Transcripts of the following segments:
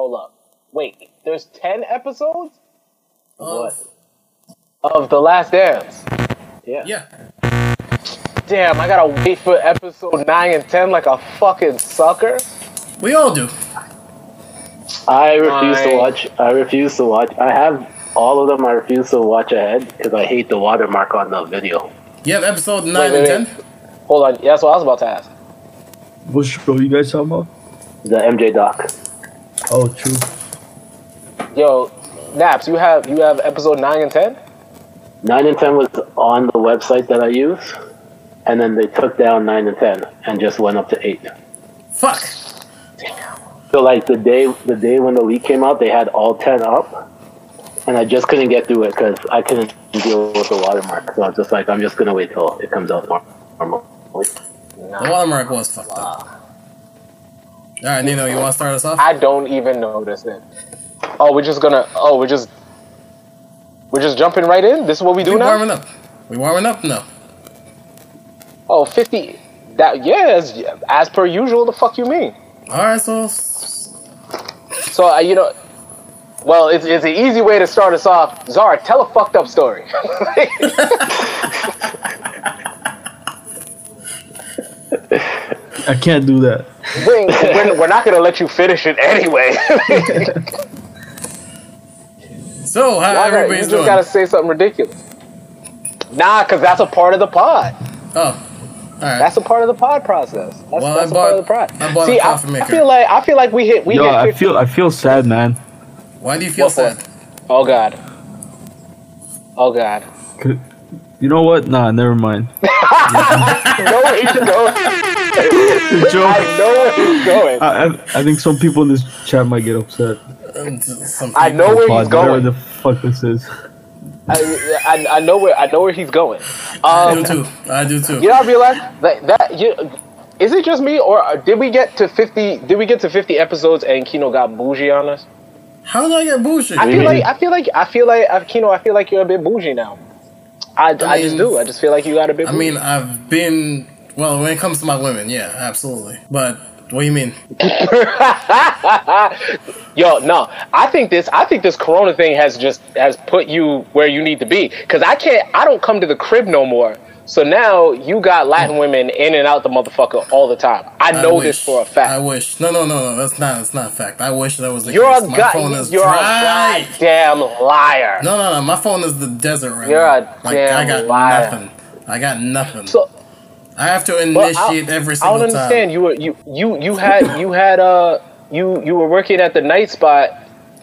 Hold up. Wait, there's ten episodes Of- of The Last Dance. Yeah. yeah. Damn, I gotta wait for episode nine and ten like a fucking sucker. We all do. I refuse to watch. I refuse to watch. I have all of them. I refuse to watch ahead because I hate the watermark on the video. You have episode 9 wait, and wait. 10? Hold on, yeah, that's what I was about to ask. What show you guys talking about? The MJ doc. Oh, true. Yo, Nappz, you have you have episode nine and ten? Nine and ten was on the website that I use, and then they took down nine and ten and just went up to eight. Fuck. So like the day the day when the leak came out, they had all ten up, and I just couldn't get through it because I couldn't deal with the watermark. So I was just like, I'm just gonna wait till it comes out normal. The watermark was fucked up. Alright, Nino, you want to start us off? I don't even notice it. Oh, we're just gonna. Oh, we're just. We're just jumping right in. This is what we do we now. warming up. We warming up? No. Oh, 50. That yeah, as, as per usual. The fuck you mean? Alright, so So uh, you know. Well, it's, it's an easy way to start us off. Zara, tell a fucked up story. I can't do that. we're, we're, we're not gonna let you finish it anyway. so how Why not? you just gotta say something ridiculous. Nah, cause that's a part of the pod. Oh. Alright. That's a part of the pod process. That's, Well, that's I a part of the pod. I bought See, I, coffee I maker. feel like I feel like we hit we Yo, hit. I feel I feel sad, man. Why do you feel What for? sad? Oh god. Oh god. You know what? Nah, never mind. I know where he's going. Joke. I know where he's going. I, I, I think some people in this chat might get upset. I know where he's Pod, whatever going. the fuck this is. I, I, I know where I know where he's going. I Um, do too. I do too. you know, I realize that that you, is it just me or did we get to fifty? Did we get to fifty episodes and Kino got bougie on us? How did I get bullshit? I feel like I feel like I feel like uh, Kino. I feel like you're a bit bougie now. I, I, just do. I just feel like you got a bit. I mean, I've been well when it comes to my women, yeah, absolutely. But what do you mean? Yo, no. I think this. I think this Corona thing has just has put you where you need to be. Cause I can't. I don't come to the crib no more. So now you got Latin women in and out the motherfucker all the time. I know wish, this for a fact. I wish. No, no, no, no. That's not. That's not a fact. I wish that was the You're case. a my phone is You're dry. a goddamn liar. No, no, no. My phone is the desert right You're now. a like I got liar. nothing. I got nothing. So I have to Well, initiate every single one. I don't understand. time. You were you you you had you had uh you you were working at the night spot.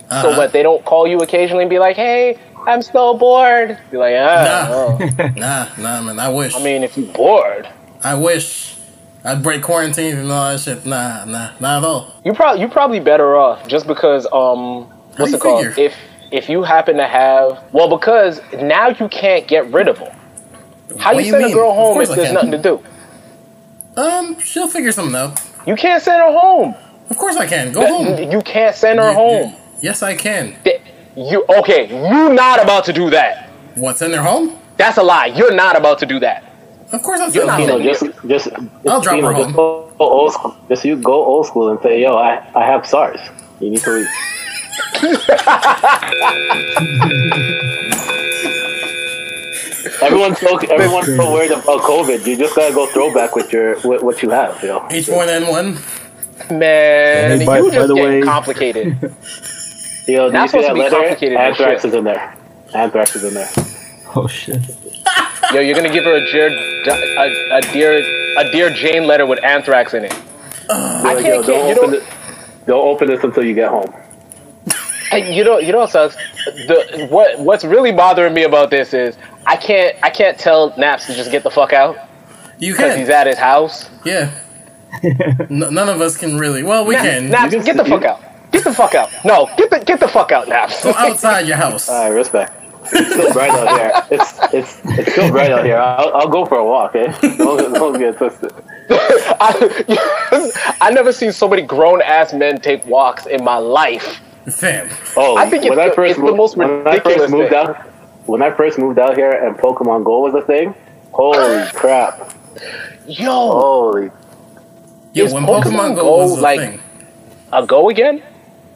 So Uh-huh. what? They don't call you occasionally and be like, "Hey, I'm so bored." Be like, "Ah." Nah. Nah, nah, man. I wish. I mean, if you're bored, I wish. I'd break quarantine and all that shit. Nah, nah, not at all. you probably you probably better off just because um what's you it called? figure? If if you happen to have well, because now you can't get rid of them. How What you do send a girl home if I there's can. nothing to do? Um, she'll figure something out. You can't send her home. Of course I can. Go home. You can't send her You- home. you- yes, I can. Th- You okay? You not about to do that. What's in their home? That's a lie. You're not about to do that. Of course I'm You're not her You know, just just I'll drop her just home. go old school. Just you go old school and say, "Yo, I I have SARS. You need to leave." Everyone's so everyone's so worried about COVID. You just gotta go throwback with your with what you have. You know. H1N1. Man, Hey, by- you by just the getting way- complicated. Yo, do That's you supposed see to be that letter? complicated as Anthrax is in there. Anthrax is in there. Oh shit. Yo, you're gonna give her a dear, a, a dear, a dear Jane letter with anthrax in it. I Like, yo, can't, can't don't you open know, it. Don't open this until you get home. Hey, you know, you know what sucks. The what what's really bothering me about this is I can't I can't tell Nappz to just get the fuck out You because can. he's at his house. Yeah. N- none of us can really. Well, we Nappz, can. Nappz, You can- get the fuck you- out. Get the fuck out. No, get the get the fuck out, now. Go outside your house. All right, respect. It's still bright out here. It's it's it's still bright out here. I'll, I'll go for a walk, eh? Don't, don't get twisted. I, I never seen so many grown ass men take walks in my life. Fam. Oh, I think it's when I first it's the moved, most when I first moved thing. out, when I first moved out here and Pokemon Go was a thing. Holy crap! Yo, Holy Yo, Is when Pokemon Pokemon Go Go, was a like- thing. a go again?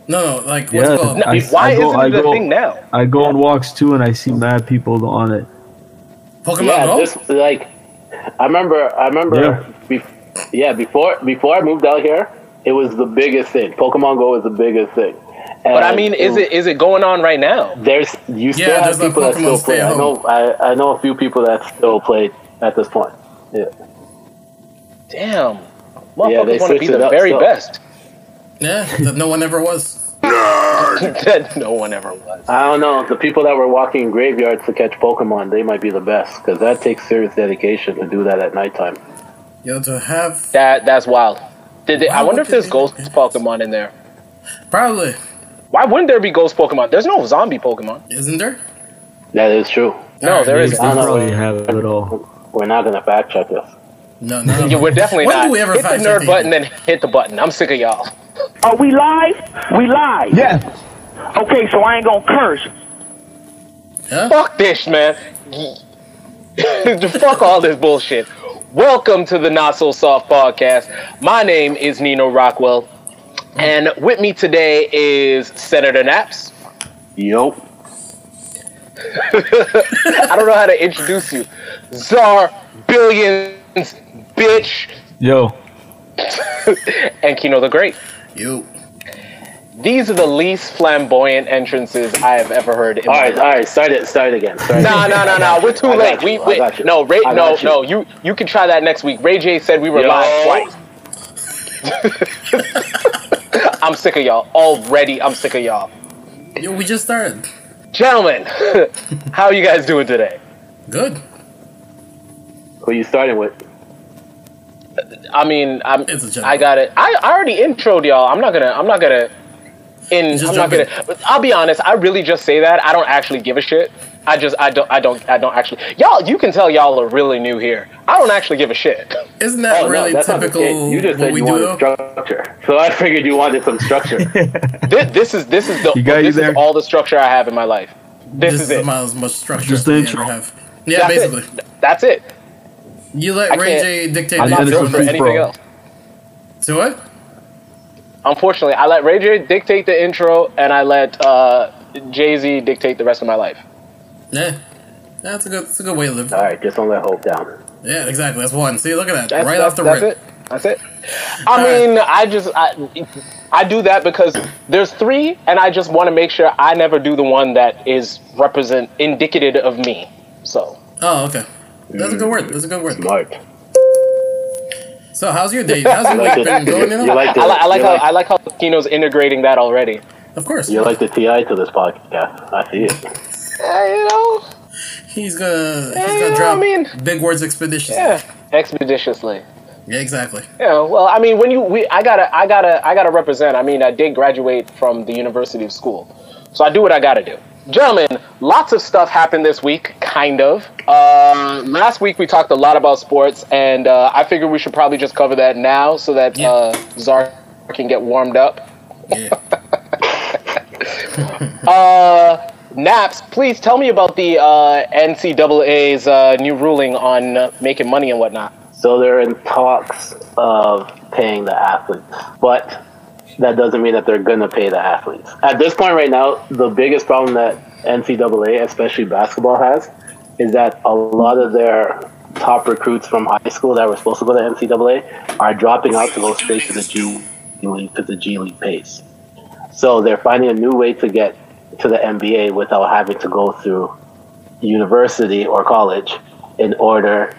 No, no, like what's Yeah. called? No, I- why I go- isn't I it a go- thing now? I go on walks too, and I see mad people on it. Pokemon yeah, Go. just like I remember. I remember. Yeah. Bef- yeah, before before I moved out here, it was the biggest thing. Pokemon Go was the biggest thing. But I mean, is it is it going on right now? There's you still Yeah, have there's people that still play. I know. I, I know a few people that still play at this point. Yeah. Damn, Yeah, motherfuckers they want to be the very still. best. Yeah, that no one ever was. that no one ever was. I don't know. The people that were walking in graveyards to catch Pokemon, they might be the best because that takes serious dedication to do that at nighttime. Yo, to have That that's wild. Did they, I wonder if there's they ghost that? Pokemon in there? probably Why wouldn't there be ghost Pokemon? There's no zombie Pokemon. isn't there? That is true. No, Alright, there I don't know. probably have it all. We're not going to fact check this. No, no. Yeah, we're definitely When not. do we ever hit the fact check nerd these? button, then hit the button. I'm sick of y'all. Are we live? We live. Yes. Okay, so I ain't gonna curse. Huh? Fuck this, man. Fuck all this bullshit. Welcome to the Not So Soft podcast. My name is Nino Rockwell, and with me today is Senator Nappz. Yup. I don't know how to introduce you. Zar Billionz, bitch, Yo. and Kino the Great. You. These are the least flamboyant entrances I have ever heard in All my right, life. all right. Start it. Start it again. Start No, no, no, no. We're too I got late. you, We, I we got you. no, Ray, I no, you. no. You you can try that next week. Ray J said we were Yo. live twice. I'm sick of y'all already. I'm sick of y'all, Yo, we just started. gentlemen. how are you guys doing today? Good. Who are you starting with? I mean, I'm. It's a general. I got it. I, I already introed y'all. I'm not gonna. I'm not gonna. In, Just I'm not gonna. I'll be honest. I really just say that. I don't actually give a shit. I just. I don't. I don't. I don't actually. Y'all. You can tell y'all are really new here. I don't actually give a shit. Isn't that Oh, really that's not the typical. You just what said we you do wanted though? structure, so I figured you wanted some structure. this, this is. This is the. You got you this is all the structure I have in my life. This, this is is it. about as much structure Just the intro. have. Yeah, That's basically. it. That's it. You let I Ray J dictate I'm the not And built for anything pro. else. So what? Unfortunately, I let Ray J dictate the intro, and I let uh, Jay Z dictate the rest of my life. Yeah. That's a good that's a good way to live. all right, just don't let hope down. Yeah, exactly. That's one. See, look at that. That's, right that's, off the that's rip. it. That's it. I mean, I just I, I do that because there's three, and I just want to make sure I never do the one that is represent indicative of me. So Oh, okay. That's a good word. That's a good word. Smart. So how's your day? How's your week been going? You you like the, I, li- I like how like, I like how Kino's integrating that already. Of course. you like the TI to this podcast. I see it. Uh, you know, He's gonna he's Yeah, gonna drop I mean- big words expeditiously. yeah, expeditiously. Yeah, exactly. Yeah, well, I mean, when you we I gotta I gotta I gotta represent. I mean, I did graduate from the University of School, so I do what I gotta do. Gentlemen, lots of stuff happened this week, kind of. Uh, last week we talked a lot about sports, and uh, I figured we should probably just cover that now so that Yeah. uh, Zar can get warmed up. Yeah. Uh, Nappz, please tell me about the uh, NCAA's uh, new ruling on uh, making money and whatnot. So they're in talks of paying the athletes, but that doesn't mean that they're gonna pay the athletes. At this point, right now, the biggest problem that NCAA, especially basketball, has is that a lot of their top recruits from high school that were supposed to go to NCAA are dropping out to go straight to the G League to the G League pace. So they're finding a new way to get to the NBA without having to go through university or college in order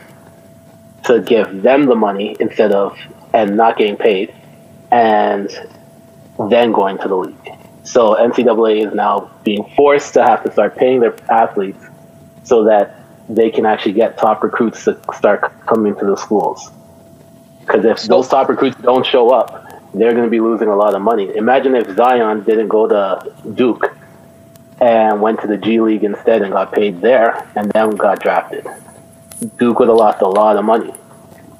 to give them the money instead of and not getting paid and then going to the league. So NCAA is now being forced to have to start paying their athletes so that they can actually get top recruits to start coming to the schools. Because if those top recruits don't show up, they're going to be losing a lot of money. Imagine if Zion didn't go to Duke and went to the G League instead and got paid there and then got drafted. Duke would have lost a lot of money.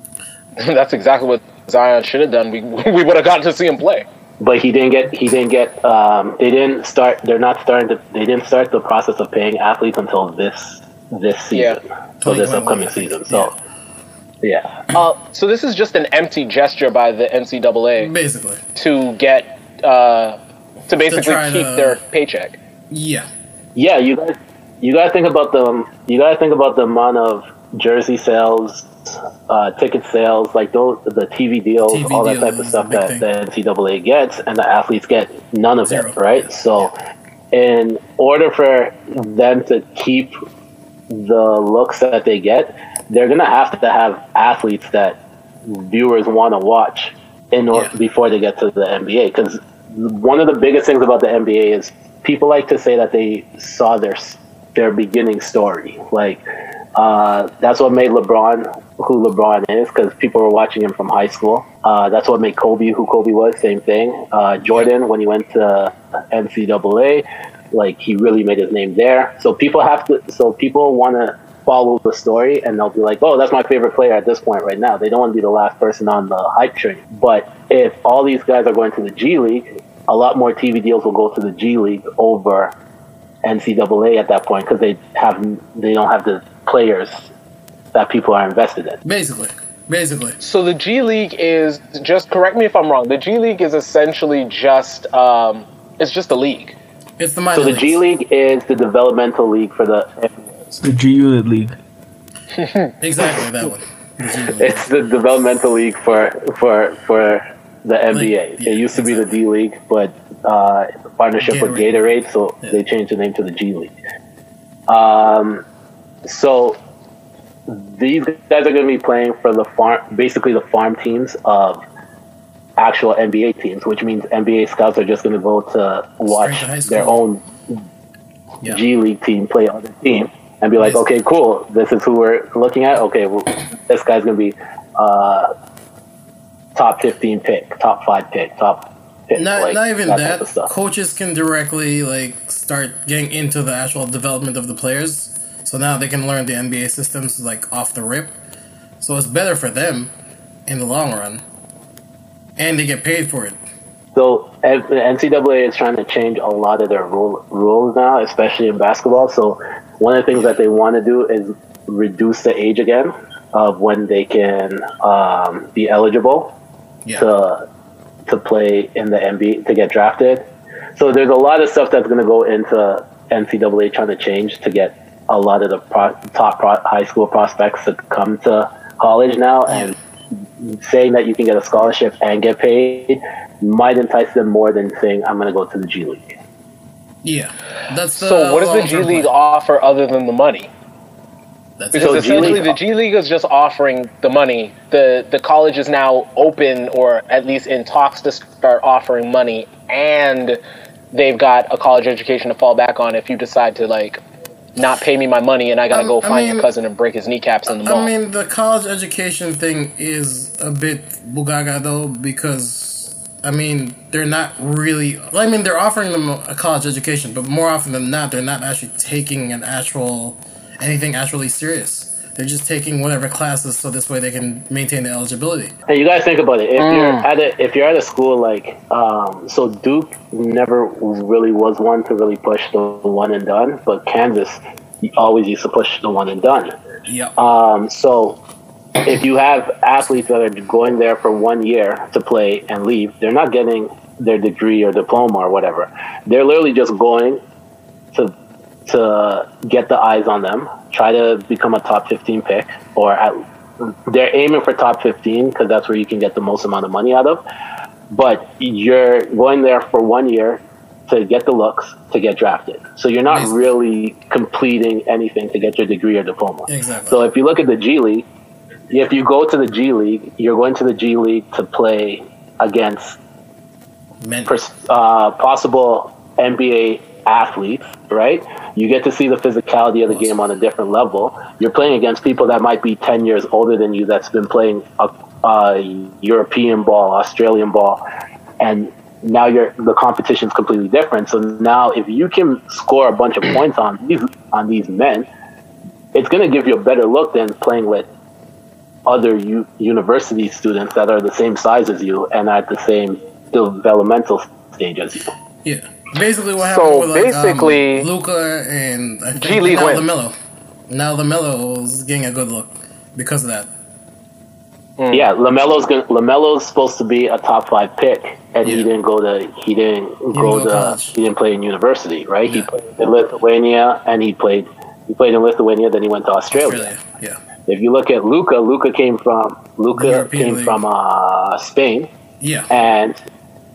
That's exactly what Zion should have done. We we would have gotten to see him play. But he didn't get he didn't get um, they didn't start they're not starting to they didn't start the process of paying athletes until this this season yeah. so this upcoming season so yeah Uh, so this is just an empty gesture by the NCAA Basically. to get uh, to basically try keep to- their paycheck. Yeah. Yeah, you guys, you gotta think about the you gotta think about the amount of jersey sales, uh, ticket sales, like those the TV deals, TV all that type of stuff that thing. the NCAA gets, and the athletes get none of Zero. it, right? So, in order for them to keep the looks that they get, they're gonna have to have athletes that viewers want to watch in order Yeah. before they get to the NBA. Because one of the biggest things about the NBA is people like to say that they saw their their beginning story. Like uh, that's what made LeBron who LeBron is because people were watching him from high school. Uh, that's what made Kobe who Kobe was. Same thing. Uh, Jordan when he went to NCAA, like he really made his name there. So people have to. So people want to follow the story and they'll be like, oh, that's my favorite player at this point right now. They don't want to be the last person on the hype train. But if all these guys are going to the G League, a lot more TV deals will go to the G League over NCAA at that point because they have they don't have the players that people are invested in. Basically. Basically. So the G League is just correct me if I'm wrong. The G League is essentially just um, it's just a league. It's the minor So the leagues. G League is the developmental league for the It's the G Unit League. Exactly that one. The it's the developmental league for for for the NBA. yeah, it used to be the D League, but uh, partnership with Gatorade. Gatorade, so Yeah. they changed the name to the G League. Um, so these guys are going to be playing for the farm, basically the farm teams of actual NBA teams, which means NBA scouts are just going to go to watch to their own Yeah. G League team play other team and be like, okay, cool, this is who we're looking at. Okay, well, this guy's gonna be uh, top fifteen pick, top five pick, top pick. Not, like, not even that. stuff. Coaches can directly like start getting into the actual development of the players. So now they can learn the NBA systems like off the rip. So it's better for them in the long run, and they get paid for it. So the NCAA is trying to change a lot of their rule, rules now, especially in basketball. So one of the things that they want to do is reduce the age again of when they can um, be eligible Yeah. to to play in the NBA to get drafted. So there's a lot of stuff that's going to go into NCAA trying to change to get a lot of the pro- top pro- high school prospects to come to college now, and saying that you can get a scholarship and get paid might entice them more than saying I'm going to go to the G League. yeah. That's the So what does the G League plan. offer other than the money? That's Because So it. G essentially League- the G League is just offering the money. The the college is now open or at least in talks to start offering money and they've got a college education to fall back on if you decide to like not pay me my money and I gotta Um, go I find mean- your cousin and break his kneecaps in the mall. I mean, the college education thing is a bit bugaga though because I mean they're not really. I mean, they're offering them a college education, but more often than not, they're not actually taking an actual anything actually serious. They're just taking whatever classes so this way they can maintain the eligibility. Hey, you guys think about it. If you're Mm. at a if you're at a school like um, so Duke never really was one to really push the one and done, but Kansas always used to push the one and done. Yep. Um, so if you have athletes that are going there for one year to play and leave, they're not getting their degree or diploma or whatever. They're literally just going to to get the eyes on them, try to become a top 15 pick, or at, they're aiming for top 15 because that's where you can get the most amount of money out of. But you're going there for one year to get the looks to get drafted. So you're not really completing anything to get your degree or diploma. Exactly. So if you look at the G League, if you go to the G League, you're going to the G League to play against Men- pers- uh, possible NBA athletes, right? You get to see the physicality of the game on a different level. You're playing against people that might be 10 years older than you that's been playing a, uh, European ball, Australian ball, and now you're the competition's completely different. So now if you can score a bunch of points on these on these men, it's going to give you a better look than playing with other u- university students that are the same size as you and at the same developmental stage as you. yeah. Basically, what So happened with like, basically- um, Luka and I think G League now wins. Lamelo. Now Lamelo is getting a good look because of that. Yeah, Lamelo's gonna, Lamelo's supposed to be a top five pick, and he didn't go to he didn't go go to to college. he didn't play in university, right? He played in Lithuania, and he played he played in Lithuania. Then he went to Australia. Australia. Yeah. If you look at Luka, Luka came from Luka came League. from uh, Spain, Yeah. and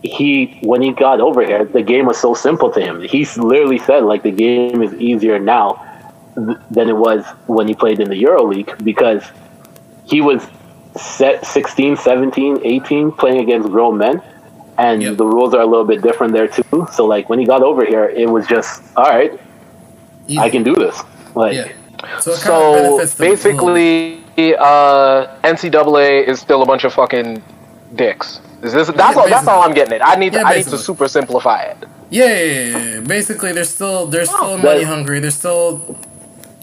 he when he got over here, the game was so simple to him. He literally said like the game is easier now th- than it was when he played in the EuroLeague because he was set 16, 17, 18 playing against grown men. And Yep. the rules are a little bit different there too. So like when he got over here, it was just all right. Easy. I can do this. Like Yeah. So, So basically, uh, NCAA is still a bunch of fucking dicks. Is this? That's all. That's all I'm getting at. I need. To, Yeah, I need to super simplify it. Yeah, yeah, yeah, yeah. Basically, they're still they're still Oh, money but- hungry. They're still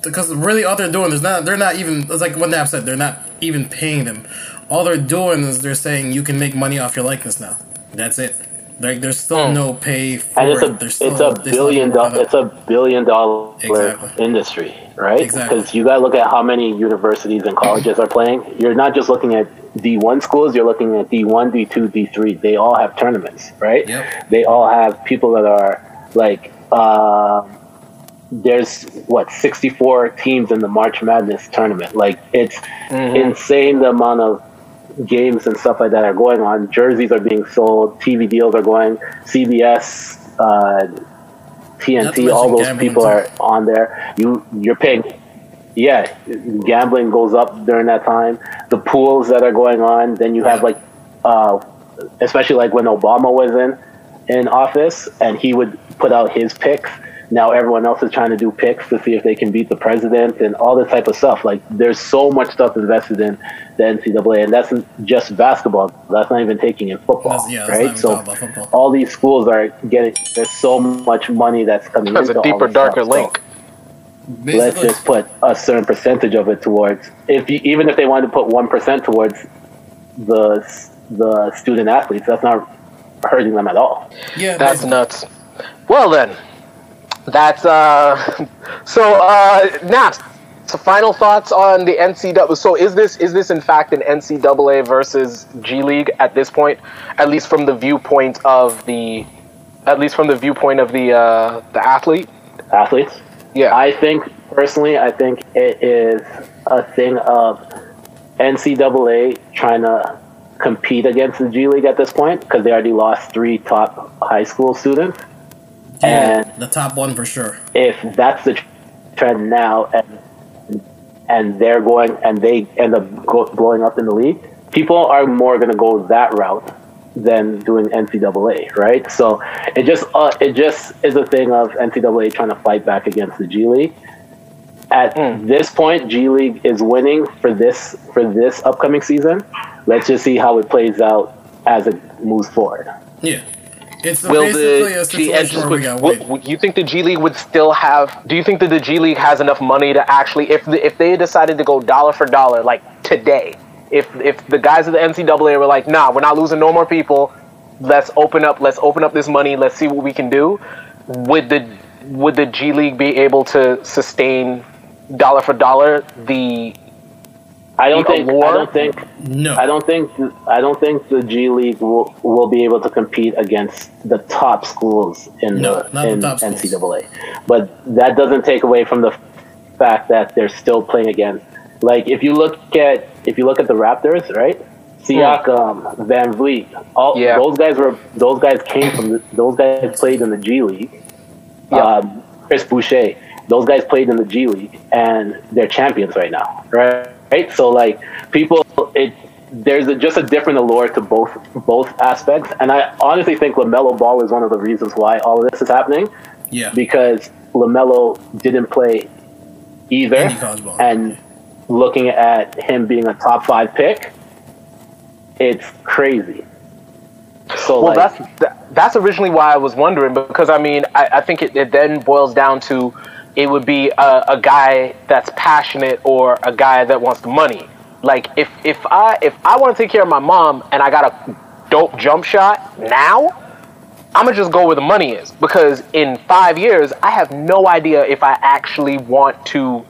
because really all they're doing is not they're not even it's like what Nap said they're not even paying them. All they're doing is they're saying you can make money off your likeness now. That's it. Like there's still Hmm. no pay for and it's it. a still, it's a billion have to work dollar it it's a billion dollar Exactly. industry, right? Exactly. Because you got to look at how many universities and colleges are playing. You're not just looking at D one schools. You're looking at D one, D two, D three. They all have tournaments, right? Yep. They all have people that are like. Uh, there's what 64 teams in the March Madness tournament. Like it's insane the amount of games and stuff like that are going on. Jerseys are being sold, TV deals are going, CBS, uh, TNT, all those people are on there. You you're paying. Yeah, gambling goes up during that time. The pools that are going on. Then you have like, uh, especially like when Obama was in in office, and he would put out his picks. Now everyone else is trying to do picks to see if they can beat the president and all this type of stuff. Like there's so much stuff invested in the NCAA, and that's just basketball. That's not even taking in football, That's- yeah, that's right? So football. all these schools are getting. There's so much money that's coming. There's into a all deeper, this stuff. darker So link. Let's just put a certain percentage of it towards. If you, even if they wanted to put one percent towards the the student athletes, that's not hurting them at all. yeah, That's basically. nuts. Well then, that's uh. So uh, Nappz. So final thoughts on the NCAA. So is this is this in fact an NCAA versus G League at this point? At least from the viewpoint of the, at least from the viewpoint of the uh, the athlete. Athletes. Yeah. I think personally, I think it is a thing of NCAA trying to compete against the G League at this point because they already lost three top high school students. Yeah, and- the top one for sure. if that's the trend now and and they're going and they end up go, blowing up in the league, people are more going to go that route than doing NCAA, right? So it just uh, it just is a thing of NCAA trying to fight back against the G League. At this point, G League is winning for this for this upcoming season. Let's just see how it plays out as it moves forward. Yeah, it's Will basically a the G, and situation just where we quick, got wait. you think the G League would still have? Do you think that the G League has enough money to actually, if the, if they decided to go dollar for dollar, like today, if if the guys of the NCAA were like, nah, we're not losing no more people, let's open up, let's open up this money, let's see what we can do. Would the would the G League be able to sustain dollar for dollar the I don't The think. I don't think. No, I don't think I don't think the G League will, will be able to compete against the top schools in No, the not the in schools. NCAA. But that doesn't take away from the fact that they're still playing against. Like if you look at if you look at the Raptors, right? Siakam, VanVleet, all Yeah. those guys were those guys came from the, those guys played in the G League. Yeah. Um, Chris Boucher, those guys played in the G League and they're champions right now, right? Right. So like people, it there's a, just a different allure to both both aspects, and I honestly think Lamelo Ball is one of the reasons why all of this is happening yeah, because Lamelo didn't play either, Any college and looking at him being a top five pick, it's crazy. So Well, like, that's that's originally why I was wondering because I mean I, I think it, it then boils down to it would be a, a guy that's passionate or a guy that wants the money. Like if if I if I want to take care of my mom and I got a dope jump shot now, I'm gonna just go where the money is because in five years I have no idea if I actually want to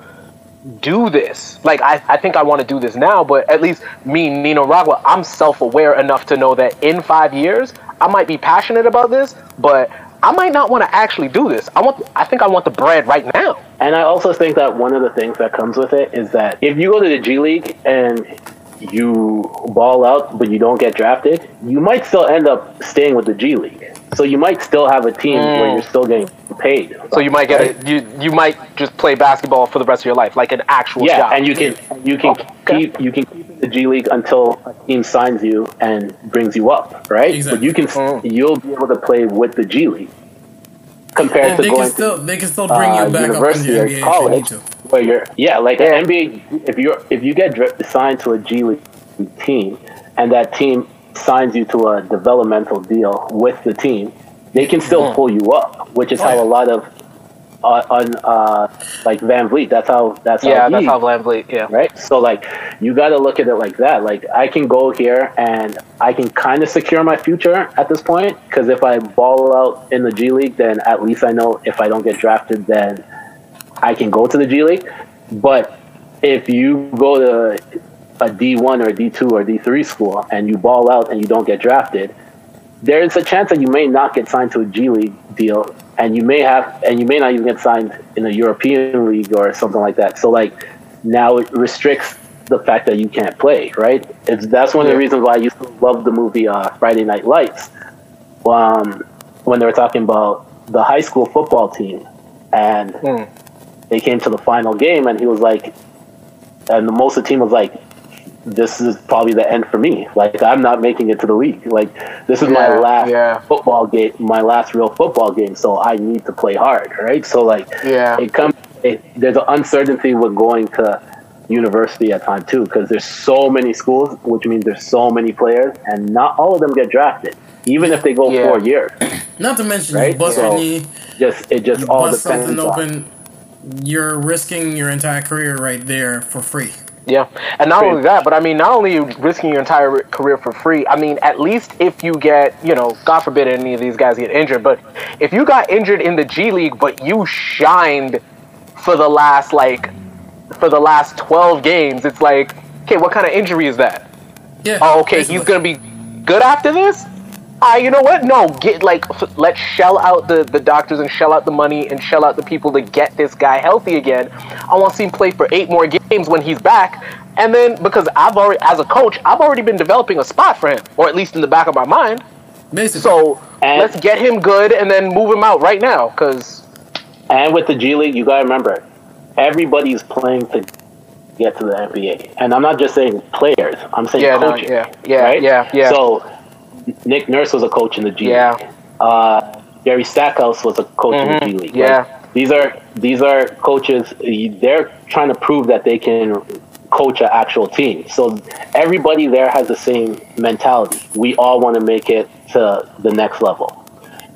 do this. Like I, I think I want to do this now, but at least me, Nino Ragua, I'm self-aware enough to know that in five years I might be passionate about this, but I might not want to actually do this. I want I think I want the bread right now. And I also think that one of the things that comes with it is that if you go to the G League and you ball out but you don't get drafted, you might still end up staying with the G League. So you might still have a team where you're still getting paid. So you might get a You you might just play basketball for the rest of your life, like an actual Yeah, job. and you can you can Okay. keep you can keep in the G League until a team signs you and brings you up, right? Exactly. But you can Mm. you'll be able to play with the G League compared And to they going can still they can still bring uh, you back up in the university or NBA if they need college, where you're yeah, like Yeah. an NBA. If you're if you get dri- signed to a G League team, and that team signs you to a developmental deal with the team, they can still pull you up, which is Oh, how a lot of uh, on uh, like VanVleet. That's how that's yeah, how that's how VanVleet. Yeah. right? So like you got to look at it like that. Like I can go here and I can kind of secure my future at this point because if I ball out in the G League, then at least I know if I don't get drafted, then I can go to the G League. But if you go to a D1 or a D2 or D3 school and you ball out and you don't get drafted, there's a chance that you may not get signed to a G League deal, and you may have, and you may not even get signed in a European league or something like that. So like now it restricts the fact that you can't play, right? It's that's one of the reasons why I used to love the movie uh, Friday Night Lights, um, when they were talking about the high school football team, and Hmm. they came to the final game, and he was like, and the most of the team was like, this is probably the end for me. Like I'm not making it to the league. Like this is my last yeah. football game, my last real football game. So I need to play hard, right? So like, Yeah. it comes. It, there's an uncertainty with going to university at time too, because there's so many schools, which means there's so many players, and not all of them get drafted, even if they go Yeah. four years. Not to mention Right? you bust So, knee, Just it just you all bust depends. something on- You're risking your entire career right there for free. Yeah, and not only that, but I mean, not only are you risking your entire career for free. I mean, at least if you get, you know, God forbid any of these guys get injured, but if you got injured in the G League, but you shined for the last like for the last twelve games, it's like, okay, what kind of injury is that? Yeah. Oh, okay, basically. he's gonna be good after this. Ah, you know what? No, get like f- let's shell out the the doctors and shell out the money and shell out the people to get this guy healthy again. I want to see him play for eight more games when he's back, and then because I've already, as a coach, I've already been developing a spot for him, or at least in the back of my mind. Basically. So And- let's get him good and then move him out right now, because And with the G League, you gotta remember, everybody's playing to get to the NBA. And I'm not just saying players. I'm saying Yeah, no, yeah, yeah, right? yeah, yeah. So Nick Nurse was a coach in the G Yeah. League. Uh, Gary Stackhouse was a coach in the G League. Mm-hmm. yeah. Like, these are these are coaches. They're trying to prove that they can coach an actual team. So everybody there has the same mentality. We all want to make it to the next level.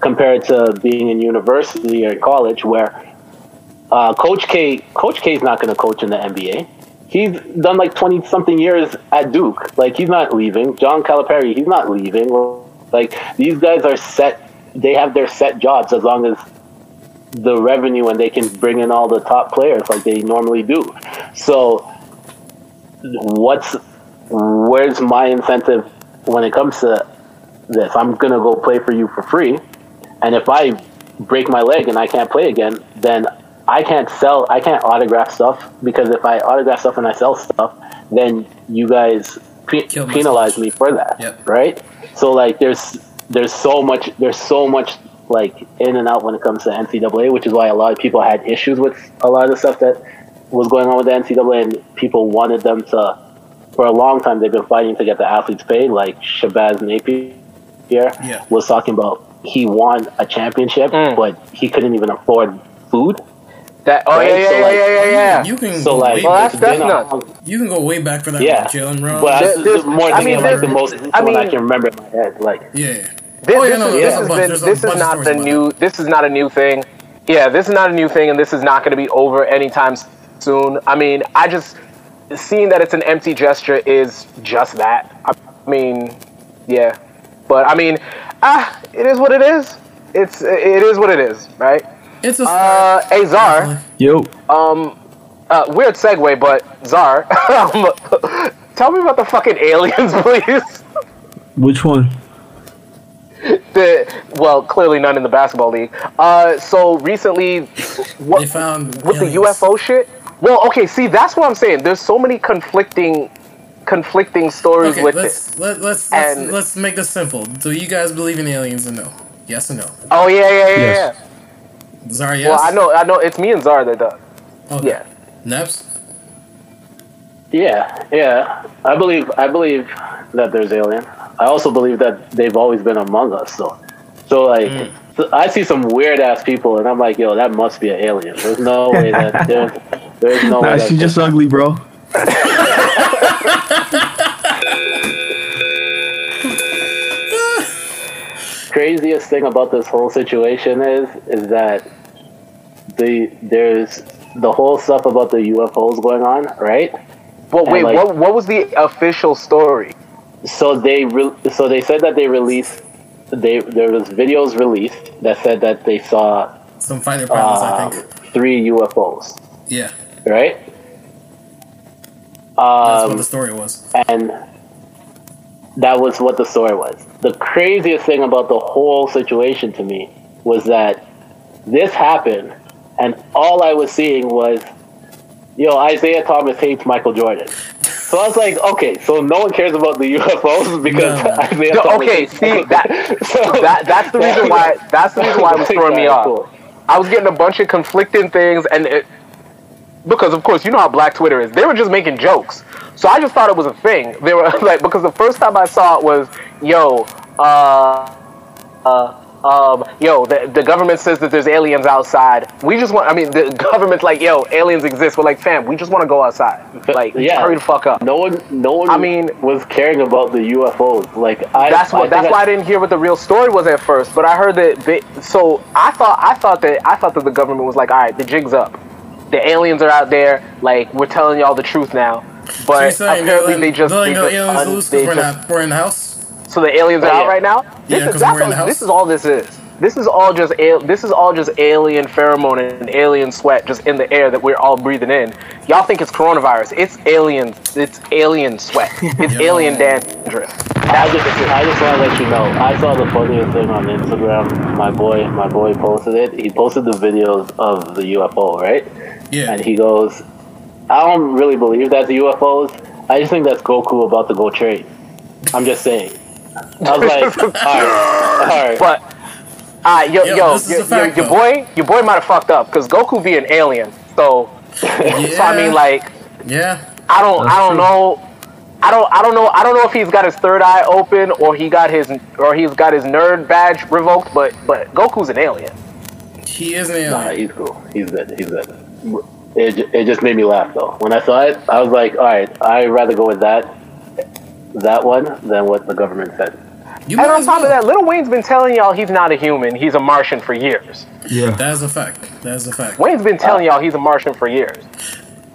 Compared to being in university or college, where uh, Coach K, Coach K is not going to coach in the NBA. He's done like twenty something years at Duke. Like he's not leaving. John Calipari, he's not leaving. Like these guys are set. They have their set jobs as long as the revenue and they can bring in all the top players like they normally do. So what's where's my incentive when it comes to this? I'm gonna go play for you for free, and if I break my leg and I can't play again, then I can't sell. I can't autograph stuff because if I autograph stuff and I sell stuff, then you guys pe- penalize me for that, Yep. right? So like, there's there's so much there's so much like in and out when it comes to NCAA, which is why a lot of people had issues with a lot of the stuff that was going on with the NCAA, and people wanted them to. For a long time, they've been fighting to get the athletes paid. Like Shabazz Napier Yeah. was talking about, he won a championship, Mm. but he couldn't even afford food. That oh yeah Right, yeah so, yeah like, yeah yeah yeah. You can So go like, way Well, back. that's- that's been a nuts. long- You can go way back for that. Yeah. with Jalen Brown. But that's There- the more I mean, like the most I recent one I can remember in my head. Like, yeah. This, Oh, yeah, this no, is, there's this a has bunch- been there's this is not stories the about new this is not a new thing. Yeah, this is not a new thing, and this is not going to be over anytime soon. I mean, I just seeing that it's an empty gesture is just that. I mean, yeah, but I mean, ah, it is what it is. It's it is what it is, right? It's a Uh, start. Azar, Yo, um, uh, weird segue, but Zar, um, tell me about the fucking aliens, please. Which one? The well, clearly none in the basketball league. Uh, so recently, what They found with the. UFO shit? Well, okay, see, that's what I'm saying. There's so many conflicting, conflicting stories Okay, with it. let's let, let's let's, let's make this simple. Do you guys believe in aliens or no? Yes or no? Oh yeah, yeah, yeah, Yes. yeah. Zara, yes. Well, I know, I know. It's me and Zar that does. Okay. Yeah. Neps. Yeah, yeah. I believe I believe that there's alien. I also believe that they've always been among us. So, so like, Mm. so I see some weird ass people, and I'm like, yo, that must be an alien. There's no way that there's, there's no Nah, way. she that just ugly, bro. craziest thing about this whole situation is is that the there's the whole stuff about the UFOs going on, right? Well, wait, like- what? What was the official story? So they re- so they said that they released they there was videos released that said that they saw Some fighter pilots, I um, think. three UFOs, Yeah, right? that's what Um, the story was. and that was what the story was. The craziest thing about the whole situation to me was that this happened, and all I was seeing was, yo, Isaiah Thomas hates Michael Jordan. So I was like, okay, so no one cares about the UFOs because No. Isaiah No, Thomas okay, hates see that, So- that that's the reason why that's the reason why it was throwing me off. Cool. I was getting a bunch of conflicting things, and it, because of course you know how Black Twitter is. They were just making jokes, so I just thought it was a thing. They were like because the first time I saw it was, yo, uh, uh. Um, yo, the, the government says that there's aliens outside. We just want, I mean, the government's like, yo, aliens exist. We're like, fam, we just want to go outside. Like, yeah, hurry the fuck up. No one, no one. I mean- was caring about the UFOs. Like I, that's I what that's think why I didn't hear what the real story was at first. But I heard that they, so I thought I thought that I thought that the government was like, all right, the jig's up. The aliens are out there. Like we're telling y'all the truth now. So But you're saying apparently they're they just, letting they the just aliens un- they we're, just- not we're in the house. so the aliens are Oh, out yeah. right now. This Yeah, is 'cause that's we're in all, the house. this is all this is. This is all just al- this is all just alien pheromone and alien sweat just in the air that we're all breathing in. Y'all think it's coronavirus? It's alien. It's alien sweat. It's Yo. alien dandruff. I just, I just want to let you know. I saw the funniest thing on Instagram. My boy, my boy posted it. He posted the videos of the UFO, right? Yeah. And he goes, "I don't really believe that's the UFOs. I just think that's Goku about to go trade." I'm just saying. I was like, all right, all right. But uh, yo, Yo, yo, this is your, fact, your, your boy, your boy might have fucked up because Goku be an alien. So, so I mean, like, yeah. I don't, That's I don't true. know. I don't, I don't know. I don't know if he's got his third eye open or he got his, or he's got his nerd badge revoked. But, but Goku's an alien. He is an alien. Nah, he's cool. He's good. He's good. It, it just made me laugh though. When I saw it, I was like, all right, I'd rather go with that that one than what the government said. You And might on as top of that, Lil Wayne's been telling y'all he's not a human. He's a Martian for years. Yeah. That is a fact. That is a fact. Wayne's been telling uh, y'all he's a Martian for years.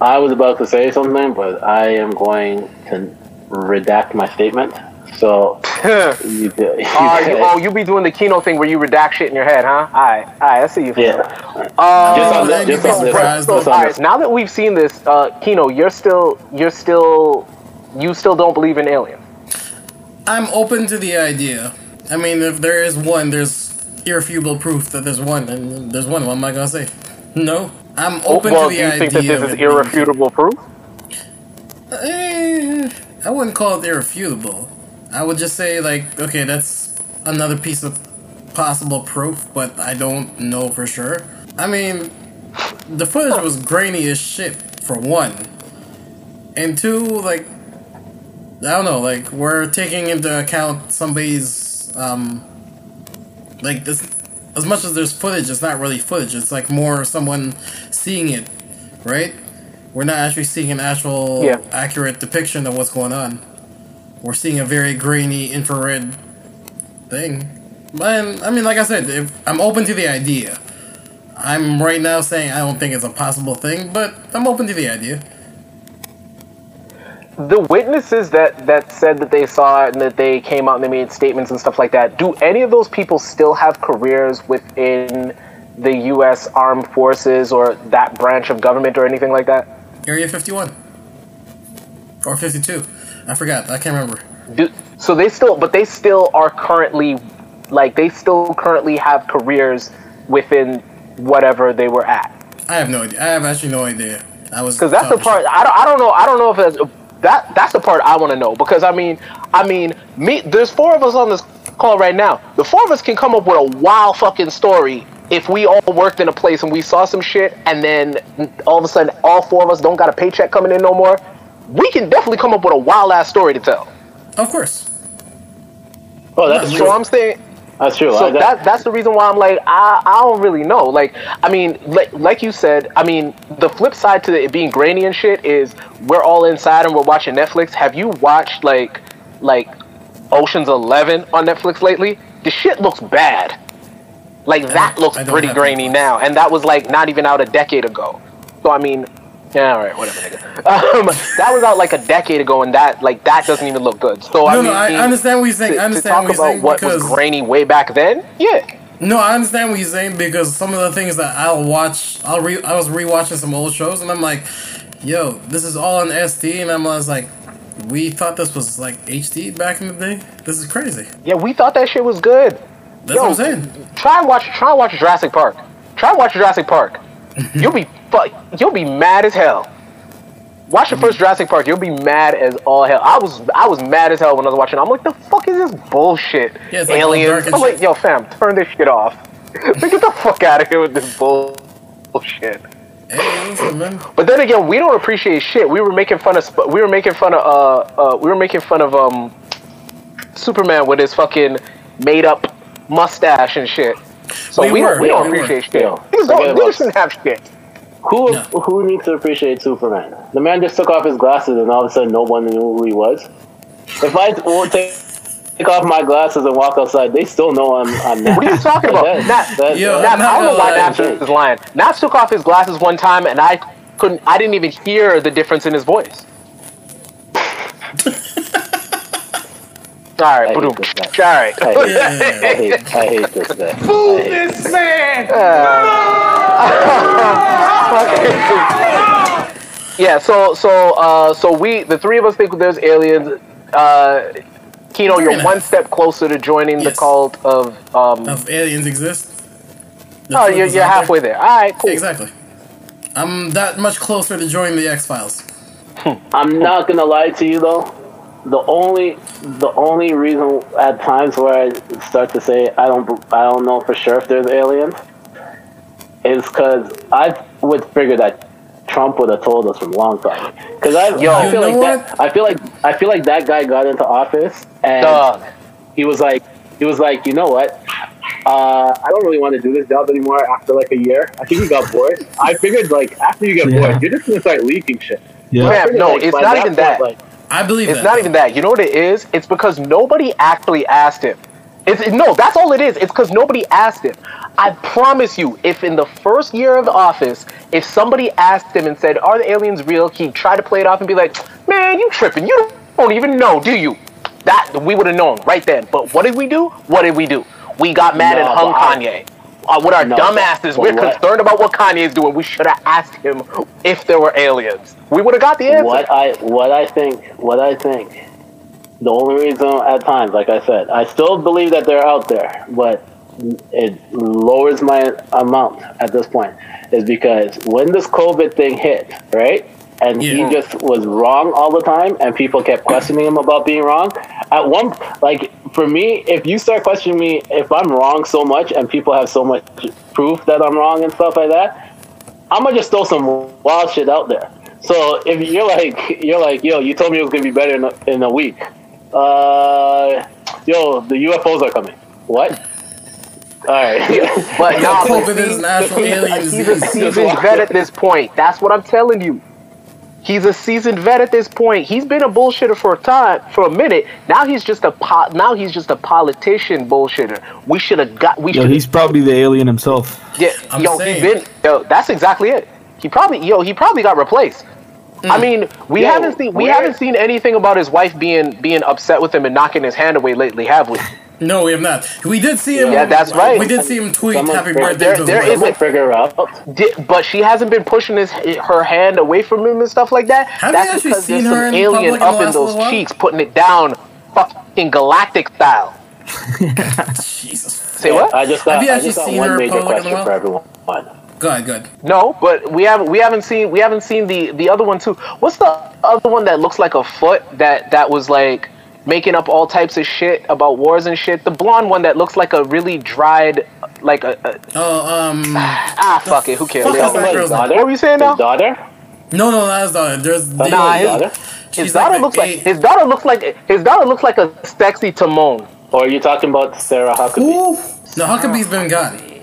I was about to say something, but I am going to redact my statement. So you, do- you Uh, you, oh, you be doing the Kino thing where you redact shit in your head, huh? All right, all right, I see you. yeah. Uh, Just on that- this, just on this, surprised, So, just all on right, this. now that we've seen this, uh, Kino, you're still, you're still, you still don't believe in aliens. I'm open to the idea. I mean, if there is one, there's irrefutable proof that there's one, and there's one. What am I gonna say? No, I'm open well, to do the you idea. think that this is irrefutable proof? Eh, I wouldn't call it irrefutable. I would just say like, okay, that's another piece of possible proof, but I don't know for sure. I mean, the footage was grainy as shit for one, and two, like, I don't know, like we're taking into account somebody's um, like this. As much as there's footage, it's not really footage. It's like more someone seeing it, right? We're not actually seeing an actual Yeah. accurate depiction of what's going on. We're seeing a very grainy infrared thing. And I mean, like I said, if, I'm open to the idea. I'm right now saying I don't think it's a possible thing, but I'm open to the idea. The witnesses that that said that they saw it and that they came out and they made statements and stuff like that. Do any of those people still have careers within the U.S. Armed Forces or that branch of government or anything like that? Area 51 or 52. I forgot. I can't remember. Do, so they still, but they still are currently, like they still currently have careers within whatever they were at. I have no idea. I have actually no idea. I was Because that's the part. I don't, I don't know. I don't know if that's, that that's the part I want to know. Because I mean, I mean, me. There's four of us on this call right now. The four of us can come up with a wild fucking story if we all worked in a place and we saw some shit, and then all of a sudden all four of us don't got a paycheck coming in no more. We can definitely come up with a wild ass story to tell. Of course. Oh, that's So true. I'm saying. That's true. So that that's the reason why I'm like I, I don't really know. Like I mean, like like you said, I mean the flip side to it being grainy and shit is we're all inside and we're watching Netflix. Have you watched like like Ocean's Eleven on Netflix lately? The shit looks bad. Like that don't- looks I pretty grainy now, and that was like not even out a decade ago. So I mean, yeah, all right, whatever. Um, that was out like a decade ago, and that like that doesn't even look good. So I mean, no, I understand what you're saying. to, I to talk what you're about saying what was grainy way back then, yeah. no, I understand what you're saying because some of the things that I'll watch, I'll re, I was rewatching some old shows and I'm like, yo, this is all on SD, and I'm like, we thought this was like HD back in the day. This is crazy. Yeah, we thought that shit was good. That's what I'm saying. Try watch. Try and watch Jurassic Park. Try and watch Jurassic Park. You'll be fu- You'll be mad as hell. Watch the first Jurassic Park. You'll be mad as all hell. I was. I was mad as hell when I was watching. I'm like, the fuck is this bullshit? Yeah, like Aliens. I'm like, yo, fam, turn this shit off. Like, Get the fuck out of here with this bull- bullshit. But then again, we don't appreciate shit. We were making fun of. We were making fun of. Uh, uh, we were making fun of um, Superman with his fucking made up mustache and shit. So We we, were, don't. We yeah, don't we were. appreciate shit. Yeah. Niggas Forget don't. about shouldn't have shit. Who No. who needs to appreciate Superman? The man just took off his glasses and all of a sudden no one knew who he was. If I take, take off my glasses and walk outside, they still know I'm I'm Nat. What are you talking about? That- Nat, that- Yo, Nat, not I don't know why gonna Nat is lying. Nat took off his glasses one time, and I couldn't. I didn't even hear the difference in his voice. All right, I hate boom. this guy. All right. I hate. I hate, I hate this guy. I hate- This man! Yeah, so so uh so we the three of us think there's aliens. Uh Kino, you're one step closer to joining the cult of um If aliens exist. the Oh, you're, you're out halfway there. Alright, cool. Exactly. I'm that much closer to joining the X Files. I'm not gonna lie to you though. The only the only reason at times where I start to say I don't I don't know for sure if there's aliens is because I would figure that Trump would have told us from a long time. Because I, Yo. I feel You know like that, I feel like I feel like that guy got into office and Dog. he was like he was like you know what uh, I don't really want to do this job anymore after like a year. I think he got bored. I figured like after you get Yeah. bored, you're just gonna start leaking shit. Yeah. I figured, no, like, it's by not even point, that. Like, I believe It's that. not though. even that. You know what it is? It's because nobody actually asked him. It's it- no, that's all it is. It's because nobody asked him. I promise you, if in the first year of office, if somebody asked him and said, "Are the aliens real?" He'd try to play it off and be like, "Man, you tripping? You don't even know, do you?" That we would have known right then. But what did we do? What did we do? We got mad and No, hung but I- Kanye. Uh, with our No, dumb but- asses, but we're what- concerned about what Kanye is doing. We should have asked him if there were aliens. We would have got the answer. what I what I think what I think the only reason at times like I said I still believe that they're out there but it lowers my amount at this point is because when this COVID thing hit right and Yeah. he just was wrong all the time and people kept questioning him about being wrong at one like for me if you start questioning me if I'm wrong so much and people have so much proof that I'm wrong and stuff like that I'm gonna just throw some wild shit out there. So if you're like, you're like, yo, you told me it was gonna be better in a, in a week. Uh, yo, the UFOs are coming. What? All right. But nah, but COVID is see, an actual he's, alien he's a seasoned vet at this point. That's what I'm telling you. He's a seasoned vet at this point. He's been a bullshitter for a time, for a minute. Now he's just a po- now he's just a politician bullshitter. We should have got. We Yo, he's probably the alien himself. Yeah, I'm yo, saying. he's been. Yo, that's exactly it. He probably, yo, he probably got replaced. Mm. I mean, we Yo, haven't seen we where- haven't seen anything about his wife being being upset with him and knocking his hand away lately, have we? No, we have not. We did see him. Yeah, that's right. We did see him tweet Someone- "Happy there- birthday" there- to there his is wife. Someone figure out. Di- but she hasn't been pushing his her hand away from him and stuff like that. Have you That's actually because seen there's her some in alien public in the up in last those little while? cheeks, putting it down, fucking galactic style. Jesus. Say what? I just got, Have you I actually just got one her major public in the question for everyone. Go ahead, good. No, but we haven't we haven't seen we haven't seen the the other one too. What's the other one that looks like a foot that that was like making up all types of shit about wars and shit? The blonde one that looks like a really dried like a, a Oh, um, ah fuck it, who cares? fuck Yeah. is that? What were you saying now? His daughter? no, no, that's not. There's the, Nah, his his, daughter? his daughter like the looks like his daughter looks like his daughter looks like a sexy Timon. Or are you talking about Sarah Huckabee? Ooh. No, Huckabee's been gone.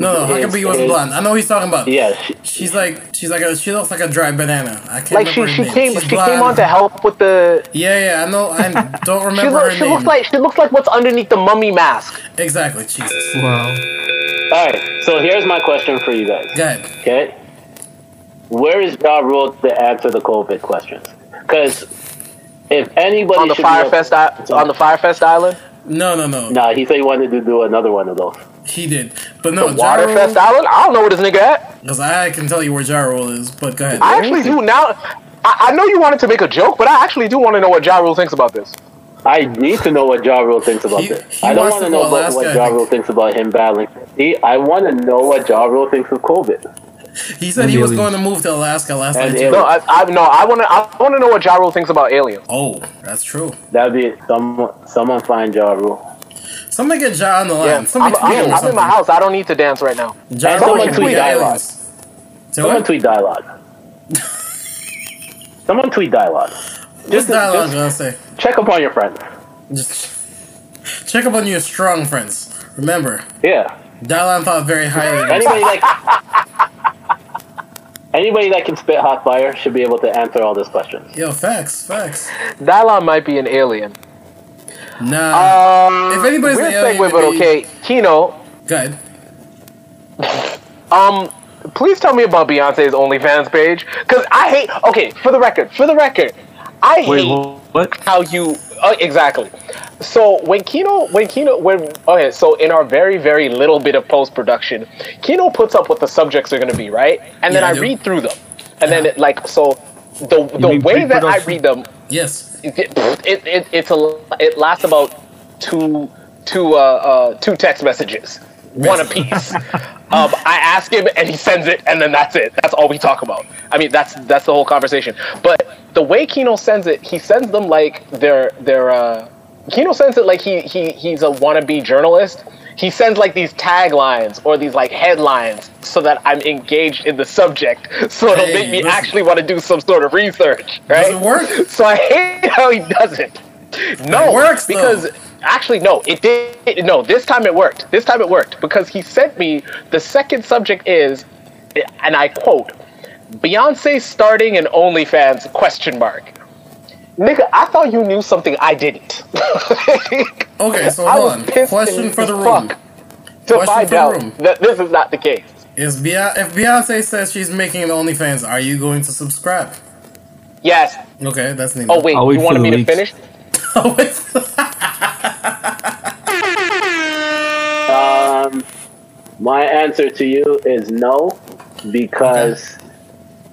No, no, Huckabee wasn't blonde. I know he's talking about. Yeah, she, She's like, she's like a, she looks like a dried banana. I can't Like remember she her she name. came She's she came on to help with the. Yeah, yeah, I know. I don't She, remember look, her she name. looks like she looks like what's underneath the mummy mask. exactly. Jesus. Wow. Alright, so here's my question for you guys. Go ahead. Okay? Where is Ja Rule to answer the COVID questions? Because if anybody on the should be Fyre Fest I- on the Fyre Fest Island, No, no, no. Nah, he said he wanted to do another one of those. He did, but no. the Waterfest Ja Rule, Island. I don't know where this nigga at. because I can tell you where Ja Rule is. But go ahead. I actually do now. I, I know you wanted to make a joke, but I actually do want to know what Ja Rule thinks about this. I need to know what Ja Rule thinks about He- this. he I don't want to to know about Alaska, what I Ja think. Rule thinks about him battling. He, I want to know what Ja Rule thinks of COVID. he said he was going to move to Alaska last And night. aliens. No, I, I no, I want to. I want to know what Ja Rule thinks about aliens. Oh, that's true. That'd be someone. Someone find Ja Rule. Somebody get Ja on the line. Yeah, I'm, Somebody tweet I'm, I'm in my house. I don't need to dance right now. Ja Someone tweet tweet dialogue. Someone tweet dialogue. Someone tweet dialogue. What's Just, dialogue just say? check up on your friends. Just check up on your strong friends. Remember, Yeah. Dylan thought very highly. Anybody like anybody that can spit hot fire should be able to answer all these questions. Yo, facts, facts. Dylon might be an alien. Nah. Um, If anybody's weird an alien, segue, but it'd be- okay. Kino, Good. um, please tell me about Beyonce's OnlyFans page, because I hate. Okay, for the record, for the record, I Wait, hate what? how you uh, exactly. So when Kino, when Kino, when okay, so in our very very little bit of post production, Kino puts up what the subjects are going to be, right? And then I I read through them, and then it, like so, the the way that I read them, Yes. it, it, it it's a it lasts about two two uh, uh two text messages, one apiece. um, I ask him and he sends it, and then that's it. That's all we talk about. I mean, that's that's the whole conversation. But the way Kino sends it, he sends them like they're they're. Uh, Kino sends it like he he he's a wannabe journalist. He sends like these taglines or these like headlines so that I'm engaged in the subject, so it'll Hey, make me listen. actually want to do some sort of research, right? Does it work? So I hate how he does it. No, It works, though. because actually no, it did. no, this time it worked. This time it worked because he sent me the second subject is, and I quote, Beyonce starting an OnlyFans question mark. Nigga, I thought you knew something I didn't. Okay, so I hold was on. Question for the room. fuck to Question find out room. that this is not the case. Is Beyonce, if Beyonce says she's making an OnlyFans, are you going to subscribe? Yes. Okay, that's neat. Oh wait, I'll wait you for wanted the me to finish? Oh. Um, my answer to you is no, because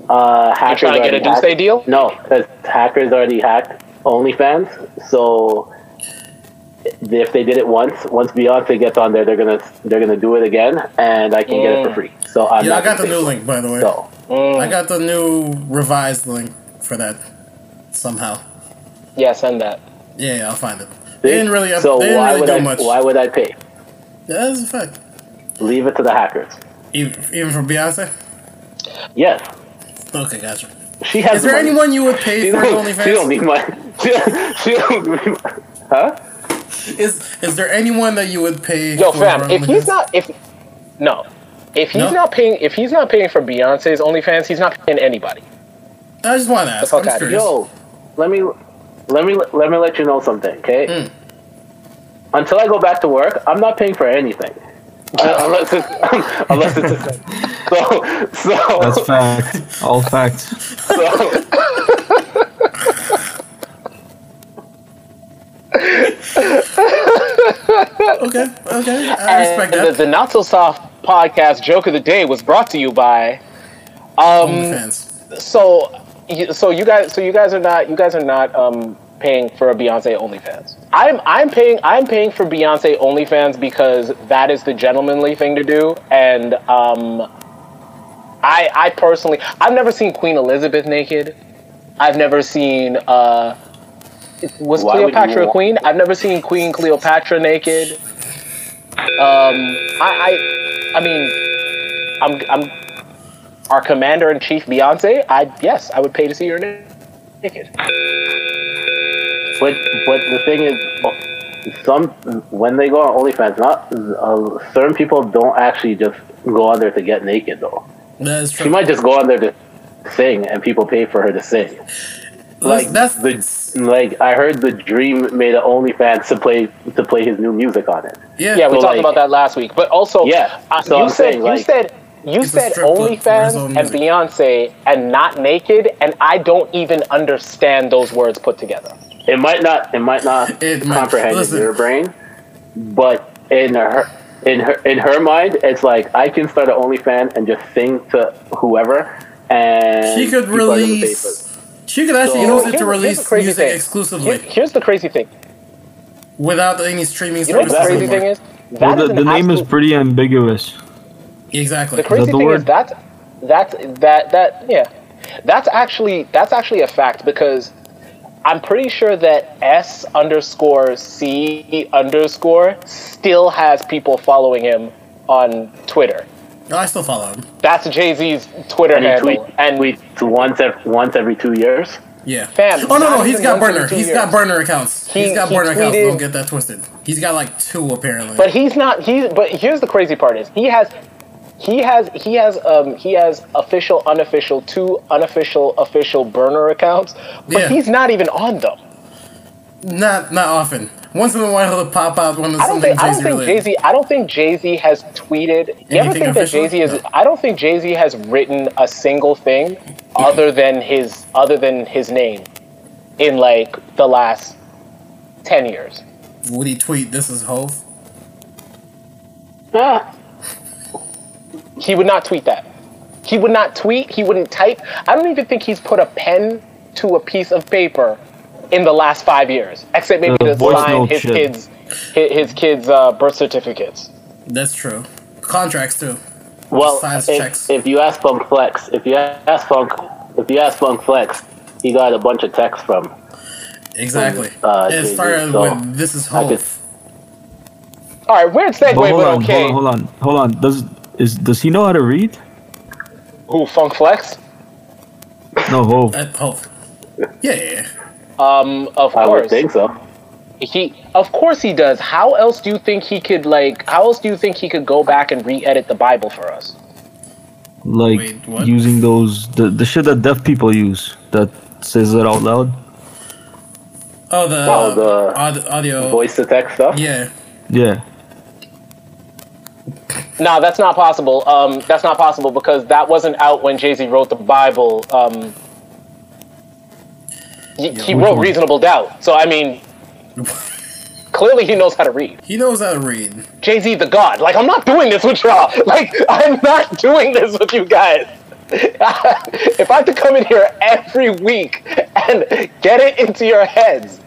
uh, You hackers trying to get a already hacked- Duce deal? No, because hackers already hacked OnlyFans. So if they did it once, once Beyonce gets on there, they're gonna they're gonna do it again, and I can get it for Mm. free. So I'm yeah, I got the new link, by the way. for it. So I got the new revised link for that somehow. Yeah, send that. Yeah, yeah, I'll find it. They didn't really, up, so they didn't why really would do I much. why would I pay? Yeah, that's a fact. Leave it to the hackers. Even, even for Beyonce? Yes, Okay, gotcha. she has. Is there money. anyone you would pay She for don't, OnlyFans? she don't need money. She, she don't need money. Huh? Is is there anyone that you would pay? Yo, for fam, if he's not, if no, if he's No? not paying, if he's not paying for Beyonce's OnlyFans, he's not paying anybody. I just want to ask. fuck I'm curious. Yo, let me let me let me let you know something, okay? Mm. Until I go back to work, I'm not paying for anything. Uh, unless it's unless it's so so That's fact. All fact. so Okay, okay, I respect the, that. the Not So Soft podcast joke of the day was brought to you by. Um, OnlyFans. so, you- so you guys, so you guys are not, you guys are not um, paying for a Beyonce OnlyFans. I'm, I'm paying, I'm paying for Beyonce OnlyFans because that is the gentlemanly thing to do, and um, I, I personally, I've never seen Queen Elizabeth naked. I've never seen. Uh, was Why Cleopatra a queen? I've never seen Queen Cleopatra naked. Um, I, I, I mean, I'm, I'm our commander in chief, Beyonce. I yes, I would pay to see her naked. But but the thing is, some when they go on OnlyFans, not uh, certain people don't actually just go on there to get naked though. That is true. She might just go on there to sing, and people pay for her to sing. Like that's the like I heard the Dream made an OnlyFans to play to play his new music on it. yeah. Yeah, we So, talked like- about that last week. But also, Yeah, uh, so you I'm said saying, you like- said you It's a said strip club for his OnlyFans and. Beyonce and not naked, and I don't even understand those words put together. It might not it might not It comprehend listen. in your brain, but in her in her in her mind, it's like I can start an OnlyFans and just sing to whoever, and She could people are gonna pay release. She could actually So- use it to the- release the crazy music thing. exclusively Here- here's the crazy thing. without any streaming You know what services. the crazy anymore. thing is? Well, the, is the name is pretty ambiguous. Exactly. The crazy Is that the thing word? is that that's that that yeah, that's actually that's actually a fact because I'm pretty sure that S underscore C underscore still has people following him on Twitter. No, I still follow him. That's Jay Z's Twitter And he handle. tweet, and tweets once every, once every two years. Yeah. Fam, oh no, no, he's got burner. two He's years. got burner accounts. He- he's got he burner accounts. Don't get that twisted. He's got like two apparently. But he's not. He's But here's the crazy part: is he has, he has, he has, um, he has official, unofficial, two unofficial, official burner accounts. But Yeah. he's not even on them. not not often. Once in a while he'll pop out one of I don't something think. I Jay don't think Jay-Z I don't think Jay-Z has tweeted. You ever Anything think that official? Jay Z is? No. I don't think Jay Z has written a single thing other than his other than his name in like the last ten years. Would he tweet this is Hove? Ah, He would not tweet that. He would not tweet. He wouldn't type. I don't even think he's put a pen to a piece of paper in the last five years, except maybe to sign his shit. kids, his, his kids' uh, birth certificates. That's true. Contracts too. well, if, if you ask Funk Flex, if you ask Funk, if you ask Funk Flex, he got a bunch of texts from. Exactly. Uh, it Jay-Z, started so with this is I could- Hove. All right, weird segue, But hold but on, okay. hold on, hold on, hold on. Does is does he know how to read? Who Funk Flex? No, Hove. At Hove. Yeah, yeah, yeah. Um, of I would course think so. he. Of course he does. How else do you think he could like? How else do you think he could go back and re-edit the Bible for us? Like Wait, using those the the shit that deaf people use that says it out loud. Oh, the, Oh, the aud- audio. Voice to text stuff. Yeah. Yeah. No, that's not possible. Um, that's not possible because that wasn't out when Jay Z wrote the Bible. Um, he, he wrote one? Reasonable Doubt. So I mean, clearly he knows how to read. He knows how to read. Jay Z, the God. Like I'm not doing this with y'all. Like I'm not doing this with you guys. if I have to come in here every week and get it into your heads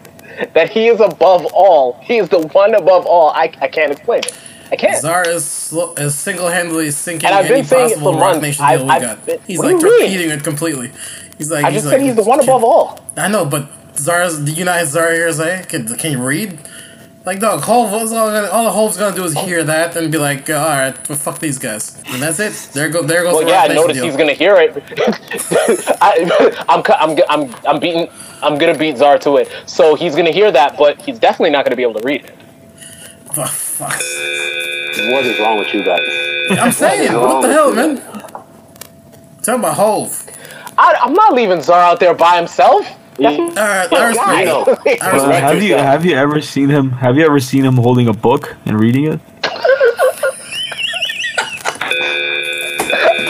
that he is above all, he is the one above all, I, I can't explain it. I can't. Zara is, is single-handedly sinking And I've been any saying it possible Roc months. Nation I've- deal we I've got. been- he's what like do you mean? torpedoing it completely. He's like, I he's just like, he's the one above all. I know, but Zara's. Do you know Zara here say? Can, can you read? Like, dog, Hove, all, all the Hove's gonna do is hear that and be like, uh, all right, well, fuck these guys, and that's it. There go, there goes. Well, the yeah, Roc I Nation noticed deal. he's gonna hear it. I, I'm, cu- I'm, I'm, I'm beating. I'm gonna beat Zar to it. So he's gonna hear that, but he's definitely not gonna be able to read it. Oh, fuck. What is wrong with you guys? I'm saying, what the hell, man? Talking about Hove. I, I'm not leaving Zar out there by himself. That's All right, I respect guy. I Well, Uh, have you have you ever seen him? Have you ever seen him holding a book and reading it?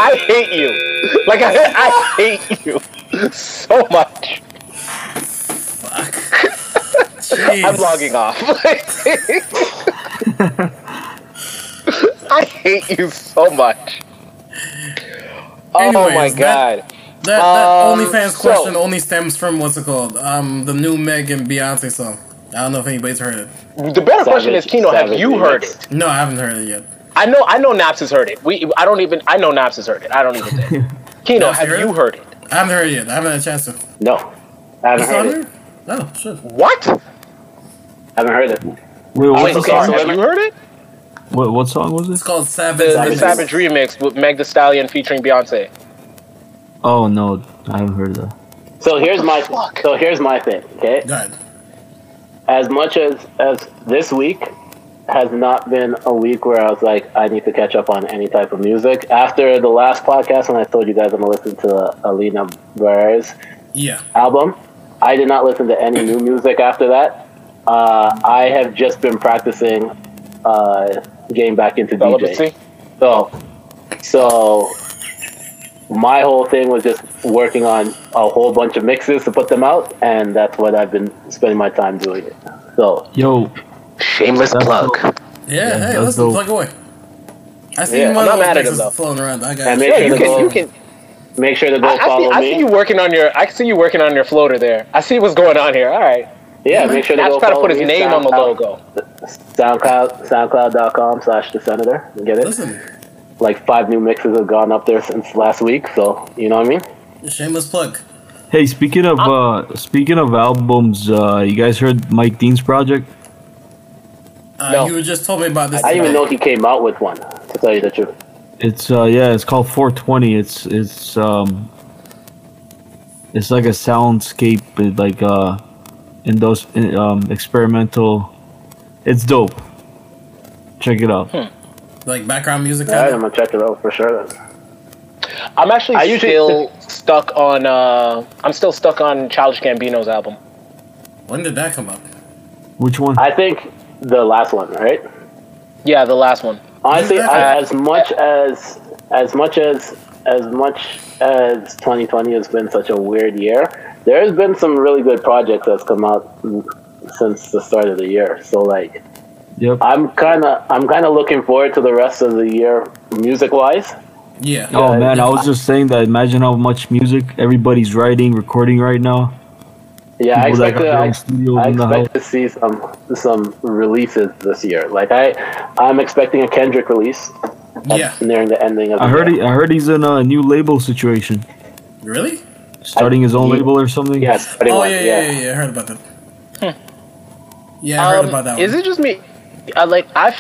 I hate you. Like I, I hate you so much. Jeez. I'm logging off. I hate you so much. Oh my god. that- That, that Um, OnlyFans so- question only stems from what's it called? Um, the new Meg and Beyonce song. I don't know if anybody's heard it. The better question is, Savage- Kino, have you heard it? No, I haven't heard it yet. I know, I know, Nappz has heard it. We, I don't even, I know Nappz has heard it. I don't even think. Kino, Nappz, have you heard you it? heard it? I haven't heard it yet. I haven't had a chance to. No, I haven't It's heard it. there? Oh, shit. What? haven't heard it. Wait, Wait, what's the okay, song? so have you heard it? What, what song was It's called Savage. the Savage. Savage remix with Meg Thee Stallion featuring Beyonce. Oh no, I haven't heard that. So here's my fuck? so here's my thing. Okay, Go ahead. as much as as this week has not been a week where I was like I need to catch up on any type of music. After the last podcast when I told you guys I'm gonna listen to Alina Baraz's Yeah. album, I did not listen to any new music after that. Uh, I have just been practicing uh, getting back into DJing. Celibacy? So, so my whole thing was just working on a whole bunch of mixes to put them out, and that's what I've been spending my time doing. It. So, Yo, Shameless plug. dope. Yeah, hey, that's listen, dope. plug away. I see Yeah, one I'm not of those mad at him, though. floating around. I got And make Yeah, sure you can, go, you can. make sure to go I, I, see, follow I me. see you working on your. I see you working on your floater there. I see what's going on here. All right. Yeah, make sure to Nappz go trying to put his me. name on the SoundCloud- logo. SoundCloud, SoundCloud.com slash the senator. Get it? Listen, Like five new mixes have gone up there since last week, so you know what I mean? shameless plug. hey, speaking of uh, speaking of albums, uh, you guys heard Mike Dean's project? Uh, No. You just told me about this. I didn't even know he came out with one, to tell you the truth. It's uh, yeah, it's called 420. It's it's um, it's like a soundscape, with like uh, in those um experimental. It's dope. Check it out. Like background music. All right, Kind I'm gonna check it out for sure. Then. I'm actually I usually- still stuck on. Uh, I'm still stuck on Childish Gambino's album. When did that come out? Which one? I think the last one, right? Yeah, the last one. Honestly, I, as much as as much as as much as 2020 has been such a weird year, there has been some really good projects that's come out since the start of the year. So like, Yep. I'm kind of I'm kind of looking forward to the rest of the year, music wise. Yeah. Oh man, I was just saying that. Imagine how much music everybody's writing, recording right now. Yeah, I People that expect to, I, I expect to see some some releases this year. Like I, I'm expecting a Kendrick release Yeah. nearing the ending of. The I heard year. he, I heard he's in a new label situation, Really? Starting his own he- label or something. Yes. pretty Oh much, yeah, yeah, yeah, yeah. I heard about that. Yeah, I heard Um, about that one. Is it just me? I like I.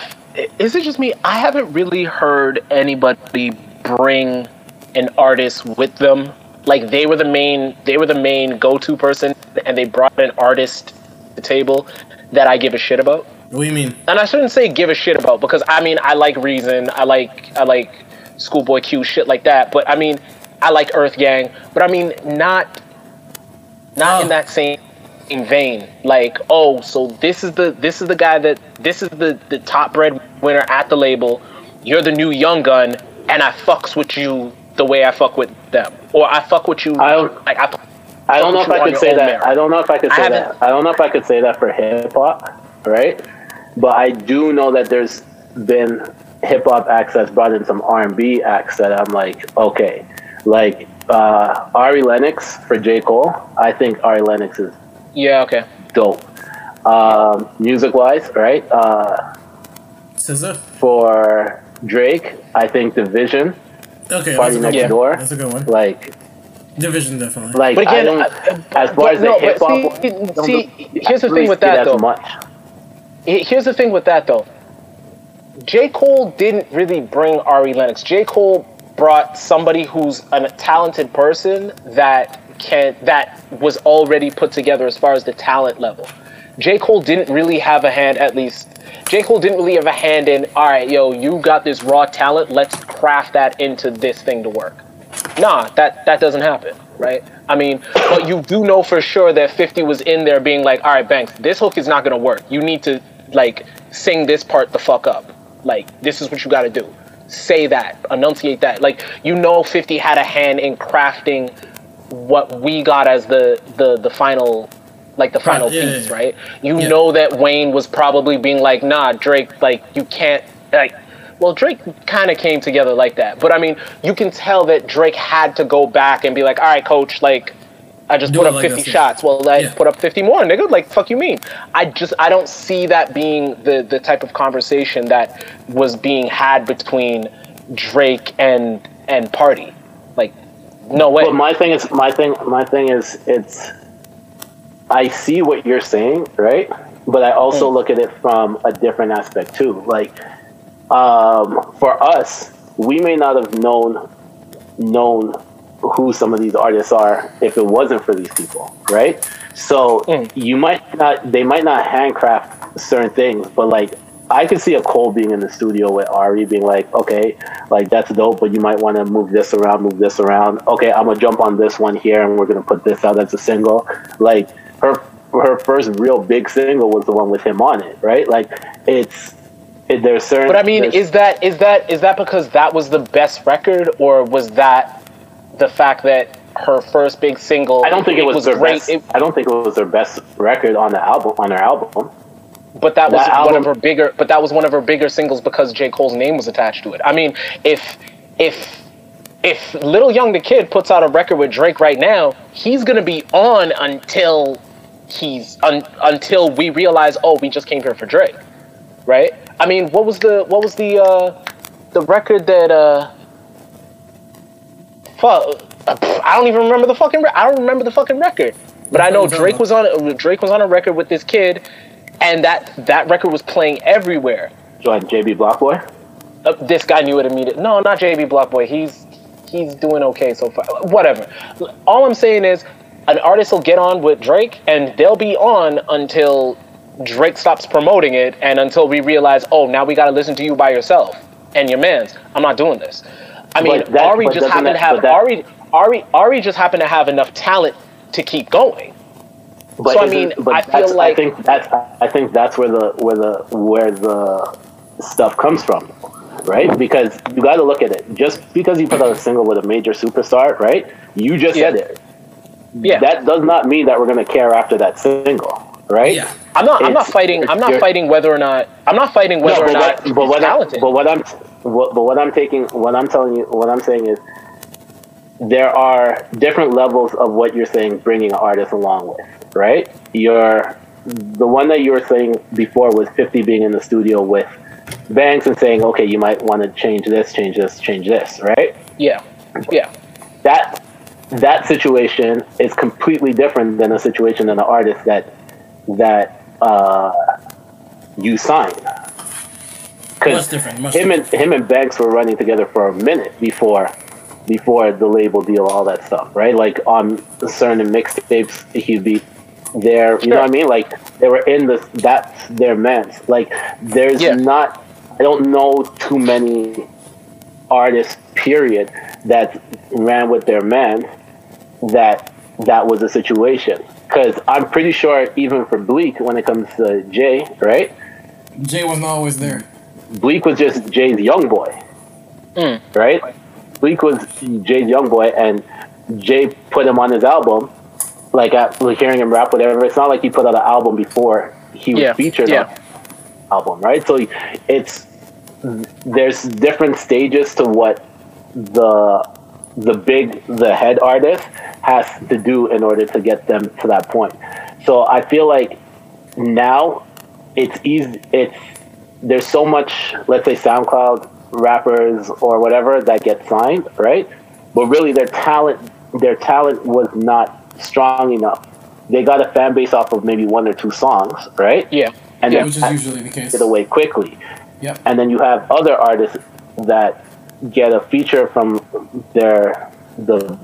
Is it just me? I haven't really heard anybody bring an artist with them. Like they were the main. They were the main go-to person, and they brought an artist to the table that I give a shit about. What do you mean? and I shouldn't say give a shit about because I mean I like Reason, I like I like Schoolboy Q, shit like that. But I mean I like Earth Gang, but I mean not not Oh. in that same vein. Like oh, so this is the this is the guy that this is the the top breadwinner at the label. You're the new young gun, and I fucks with you the way I fuck with them, or I fuck with you. I don't- like I. I don't know if I could say that. merit. I don't know if I could say haven't- that. I don't know if I could say that for hip hop, right? But I do know that there's been hip hop acts that's brought in some R and B acts that I'm like, okay, like uh, Ari Lennox for J Cole. I think Ari Lennox is Yeah. Okay. dope. Um, music wise, right? Uh, SZA? for Drake, I think Division, Okay, Party that's a Next good. Door. That's a good one. like, Division definitely. like But I again, don't. I- as far but as the no, but hip hop, see- I don't see, really- here's the I really thing with that, though. Much. Here's the thing with that though. J. Cole didn't really bring Ari Lennox. J. Cole brought somebody who's a talented person that can that was already put together as far as the talent level. J. Cole didn't really have a hand, at least. J. Cole didn't really have a hand in, all right, yo, you got this raw talent, let's craft that into this thing to work. Nah, that, that doesn't happen, right? I mean, but you do know for sure that 50 was in there being like, all right, Banks, this hook is not gonna work. You need to, like, sing this part the fuck up. Like, this is what you gotta do. Say that, enunciate that. Like, you know 50 had a hand in crafting what we got as the, the, the final like the final yeah, piece, yeah. right? You Yeah. know that Wayne was probably being like, "Nah, Drake, like you can't like." Well, Drake kind of came together like that, but I mean, you can tell that Drake had to go back and be like, "All right, coach, like." I just put up like 50 shots. Well, I Yeah. put up 50 more, nigga. Like, fuck you mean? I just, I don't see that being the, the type of conversation that was being had between Drake and, and Party. Like, no way. But my thing is, my thing, my thing is, it's. I see what you're saying, right? But I also Mm. look at it from a different aspect too. Like, um, for us, we may not have known known who some of these artists are if it wasn't for these people, right? So Mm. you might not, they might not handcraft certain things, but like I could see a Cole being in the studio with Ari being like, okay, like that's dope, but you might want to move this around, move this around. Okay, I'm gonna jump on this one here, and we're gonna put this out as a single. Like her, her first real big single was the one with him on it, right? Like it's. It, there's certain, But I mean, is that is that is that because that was the best record, or was that the fact that her first big single? I don't think it was, their great, best. it- I don't think it was their best record on the album on their album. but that was that one of her bigger. But that was one of her bigger singles because J Cole's name was attached to it. I mean, if if if Little Young the Kid puts out a record with Drake right now, he's gonna be on until he's un, until we realize, oh, we just came here for Drake, right? I mean, what was the what was the uh, the record that uh, fuck, uh, I don't even remember the fucking. Re- I don't remember the fucking record, but I know What are you Drake was on uh, Drake was on a record with this kid, and that that record was playing everywhere. Join JB Blockboy. Uh, this guy knew it immediately. No, not JB Blockboy. He's he's doing okay so far. Whatever. All I'm saying is, an artist will get on with Drake, and they'll be on until Drake stops promoting it, and until we realize, oh, now we got to listen to you by yourself and your man's. I'm not doing this. I mean, But that- Ari just doesn't happened that- to have that- Ari Ari Ari just happened to have enough talent to keep going. But So, I mean, but I feel like- I think that's I think that's where the where the where the stuff comes from, right? Because you got to look at it. Just because you put out a single with a major superstar, right? You just Yeah. said it. Yeah. That does not mean that we're going to care after that single, right? Yeah. I'm not. I'm not fighting. I'm not fighting whether or not. I'm not fighting whether No, or but not what, he's but what, I, but what I'm, what, but what I'm taking, what I'm telling you, what I'm saying is, there are different levels of what you're saying, bringing an artist along with, right? You're the one that you were saying before was 50 being in the studio with Banks and saying, okay, you might want to change this, change this, change this, right? yeah. Yeah. That that situation is completely different than a situation than an artist that that uh, you sign. Much different. Much him and him and Banks were running together for a minute before before the label deal, all that stuff, right? Like on certain mixtapes, he'd be there. You know what I mean? Like they were in this. That's their men's. Like there's Yeah. not. I don't know too many artists. Period. That ran with their man. That that was a situation. Because I'm pretty sure even for Bleek, when it comes to Jay, right? Jay wasn't always there. Bleek was just Jay's young boy, Mm. right? Bleek was Jay's young boy, and Jay put him on his album. Like, at, like hearing him rap, whatever. It's not like he put out an album before he was Yeah, featured yeah. on the album, right? So it's there's different stages to what the the big the head artist has to do in order to get them to that point. So I feel like now it's easy. It's there's so much, let's say SoundCloud rappers or whatever that get signed, right? But really, their talent, their talent was not strong enough. They got a fan base off of maybe one or two songs, right? Yeah. And Yeah, Which is usually the case. it away quickly. Yep. And then you have other artists that get a feature from their the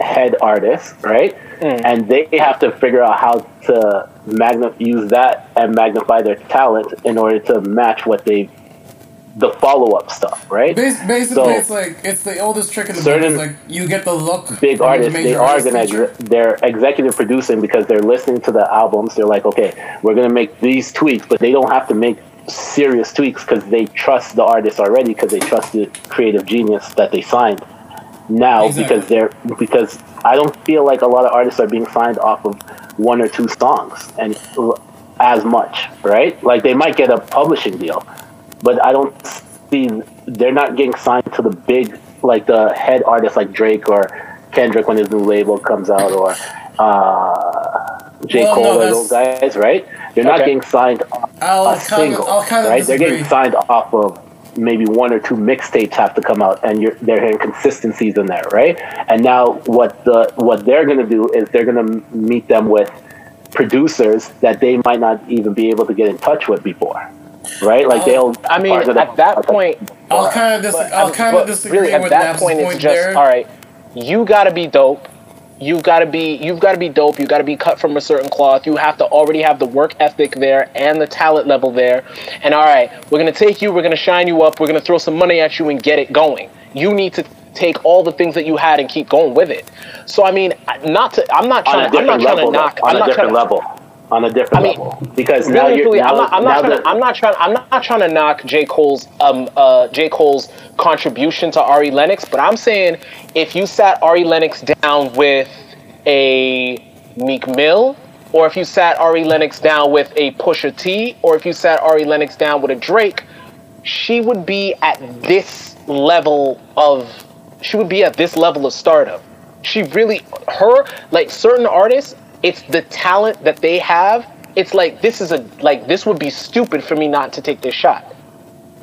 head artist, right? Mm. And they have to figure out how to magna- use that and magnify their talent in order to match what they the follow up stuff, right? Bas- basically, So- it's like it's the oldest trick in the book. Certain It's like you get the look. big from the artists, they major are artist gonna feature. ex- they're executive producing because they're listening to the albums. They're like, okay, we're gonna make these tweaks, but they don't have to make serious tweaks because they trust the artist already because they trust the creative genius that they signed. Now Exactly. because they're because I don't feel like a lot of artists are being signed off of one or two songs and as much, right? Like they might get a publishing deal, but I don't see they're not getting signed to the big like the head artists like Drake or Kendrick when his new label comes out or uh, J Well, Cole no, or those guys, right? They're not getting signed off I'll a kind of, single, I'll kind of right? They're getting signed off of maybe one or two mixtapes have to come out, and you're, they're hearing consistencies in there, right? And now what the what they're going to do is they're going to meet them with producers that they might not even be able to get in touch with before, right? Like they'll. Uh, I mean, at that point, I'll kind of dis- I'll kind of disagree really, at with that Nap's point, point it's just there. all right. You gotta be dope. You've got to be you've got to be dope. you've got to be cut from a certain cloth. You have to already have the work ethic there and the talent level there. And all right, we're gonna take you. We're gonna shine you up. We're gonna throw some money at you and get it going. You need to take all the things that you had and keep going with it. So I mean, not to I'm not trying. I'm not trying level, to knock. on I'm a not different level, on a different I mean, level, because now you're now, I'm not. I'm not, trying, that- I'm not trying. I'm not trying to knock J Cole's um uh J Cole's contribution to Ari Lennox, but I'm saying if you sat Ari Lennox down with a Meek Mill, or if you sat Ari Lennox down with a Pusha T, or if you sat Ari Lennox down with a Drake, she would be at this level of she would be at this level of stardom. She really her like certain artists, it's the talent that they have. It's like this is a like this would be stupid for me not to take this shot.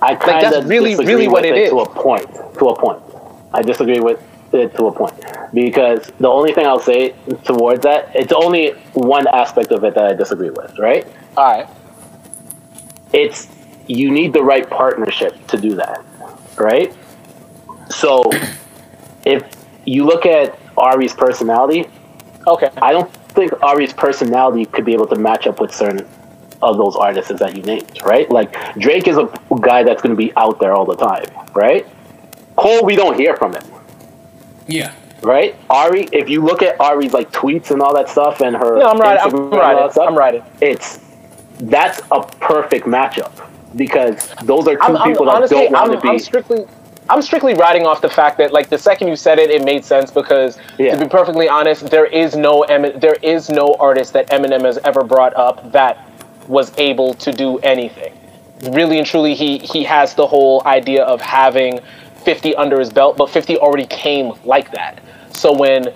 I kind that's of really- disagree really what with it it is. to a point. To a point, I disagree with it to a point because the only thing I'll say towards that, it's only one aspect of it that I disagree with. Right? All right. It's you need the right partnership to do that. Right? So if you look at Ari's personality, Okay. I don't think Ari's personality could be able to match up with certain of those artists that you named, right? Like Drake is a guy that's going to be out there all the time, right? Cole, we don't hear from him, Yeah. right? Ari, if you look at Ari's like tweets and all that stuff and her, No, I'm right. I'm Instagram and all right. that stuff, I'm right. It's that's a perfect matchup because those are 2 I'm, I'm people that honestly, don't want to be. I'm strictly, I'm strictly riding off the fact that like the second you said it, it made sense because Yeah. to be perfectly honest, there is no Emin- there is no artist that Eminem has ever brought up that was able to do anything. Really and truly, he he has the whole idea of having 50 under his belt, but 50 already came like that. So when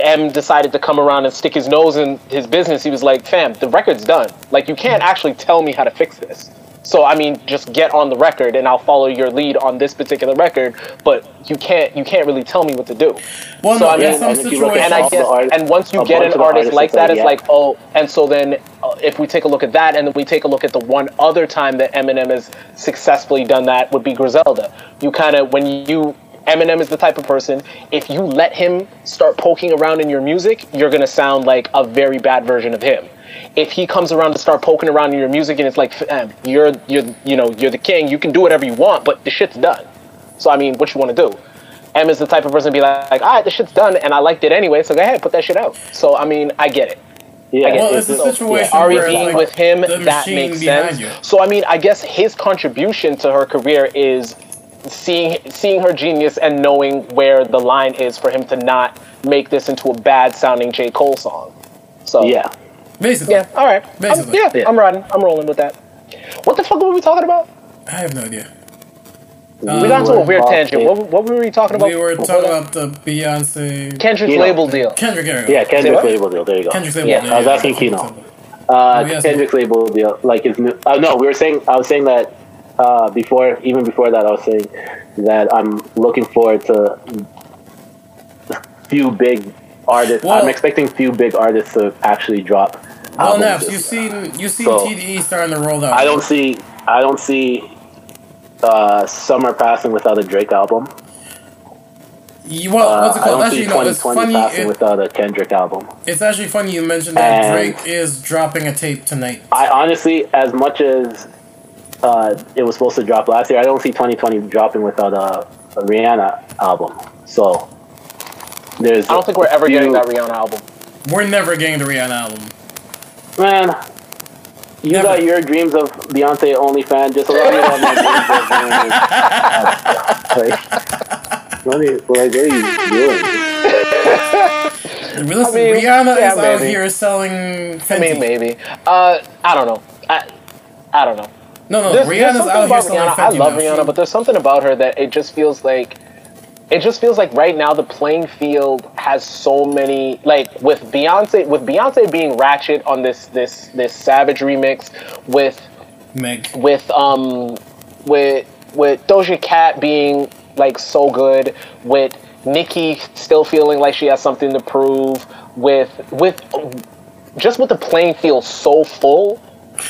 M decided to come around and stick his nose in his business, he was like, "Fam, the record's done. Like you can't actually tell me how to fix this." So I mean, just get on the record, and I'll follow your lead on this particular record. But you can't you can't really tell me what to do. Well, So, no, I in mean, some and if you look And I all the guess, art- and once you get an artist like that that, it's yeah. like, oh, and so then uh, if we take a look at that, and then we take a look at the one other time that Eminem has successfully done that would be Griselda. You kind of when you Eminem is the type of person, if you let him start poking around in your music, you're gonna sound like a very bad version of him. If he comes around to start poking around in your music and it's like, fam, eh, you're you're you know you're the king, you can do whatever you want, but the shit's done. So I mean, what you want to do? M is the type of person to be like, like, all right, the shit's done, and I liked it anyway, so go ahead, put that shit out. So I mean, I get it. yeah, Well, it's it's a just- situation Ari where it's being like with him, that makes sense. you. So I mean, I guess his contribution to her career is seeing seeing her genius and knowing where the line is for him to not make this into a bad sounding J Cole song. So yeah. Basically. yeah, all right, I'm- yeah, Yeah. I'm riding, I'm rolling with that. What the fuck were we talking about? I have no idea. we got into a weird tangent. What, what were we talking about? We were talking about the Beyonce. Kendrick's You know. label deal. Kendrick area. Yeah, Kendrick's what? label deal. There you go. Kendrick's label. Yeah, deal, I was asking Kino. Uh, Oh, yes. Kendrick's label deal, like his new. Uh, no, we were saying. I was saying that uh, before, even before that, I was saying that I'm looking forward to few big artists. Well- I'm expecting few big artists to actually drop. Well, this you seen you seen So, TDE starting to roll out. I don't see. I don't see. Uh, summer passing without a Drake album. You, well, Uh, what's it I called? don't Actually, see no, it's 2020 funny. passing It, without a Kendrick album. it's actually funny you mentioned that And- Drake is dropping a tape tonight. I honestly, as much as uh, it was supposed to drop last year, I don't see 2020 dropping without a, a Rihanna album. So there's. I don't think we're ever few- getting that Rihanna album. We're never getting the Rihanna album. Man, you Never. got your dreams of Beyonce OnlyFans. Just allow me to have my dreams of Like, what are you, like, what are you doing? Listen, mean, Rihanna yeah, is out here selling I mean, maybe. Uh, I don't know. I, I don't know. No, no, There's, there's Rihanna's something out here about Rihanna. I love. Rihanna, but there's something about her that it just feels like it just feels like right now the playing field has so many like with Beyonce with Beyonce being ratchet on this this this Savage remix with Meg. with um with with Doja Cat being like so good with Nicki still feeling like she has something to prove with with just with the playing field so full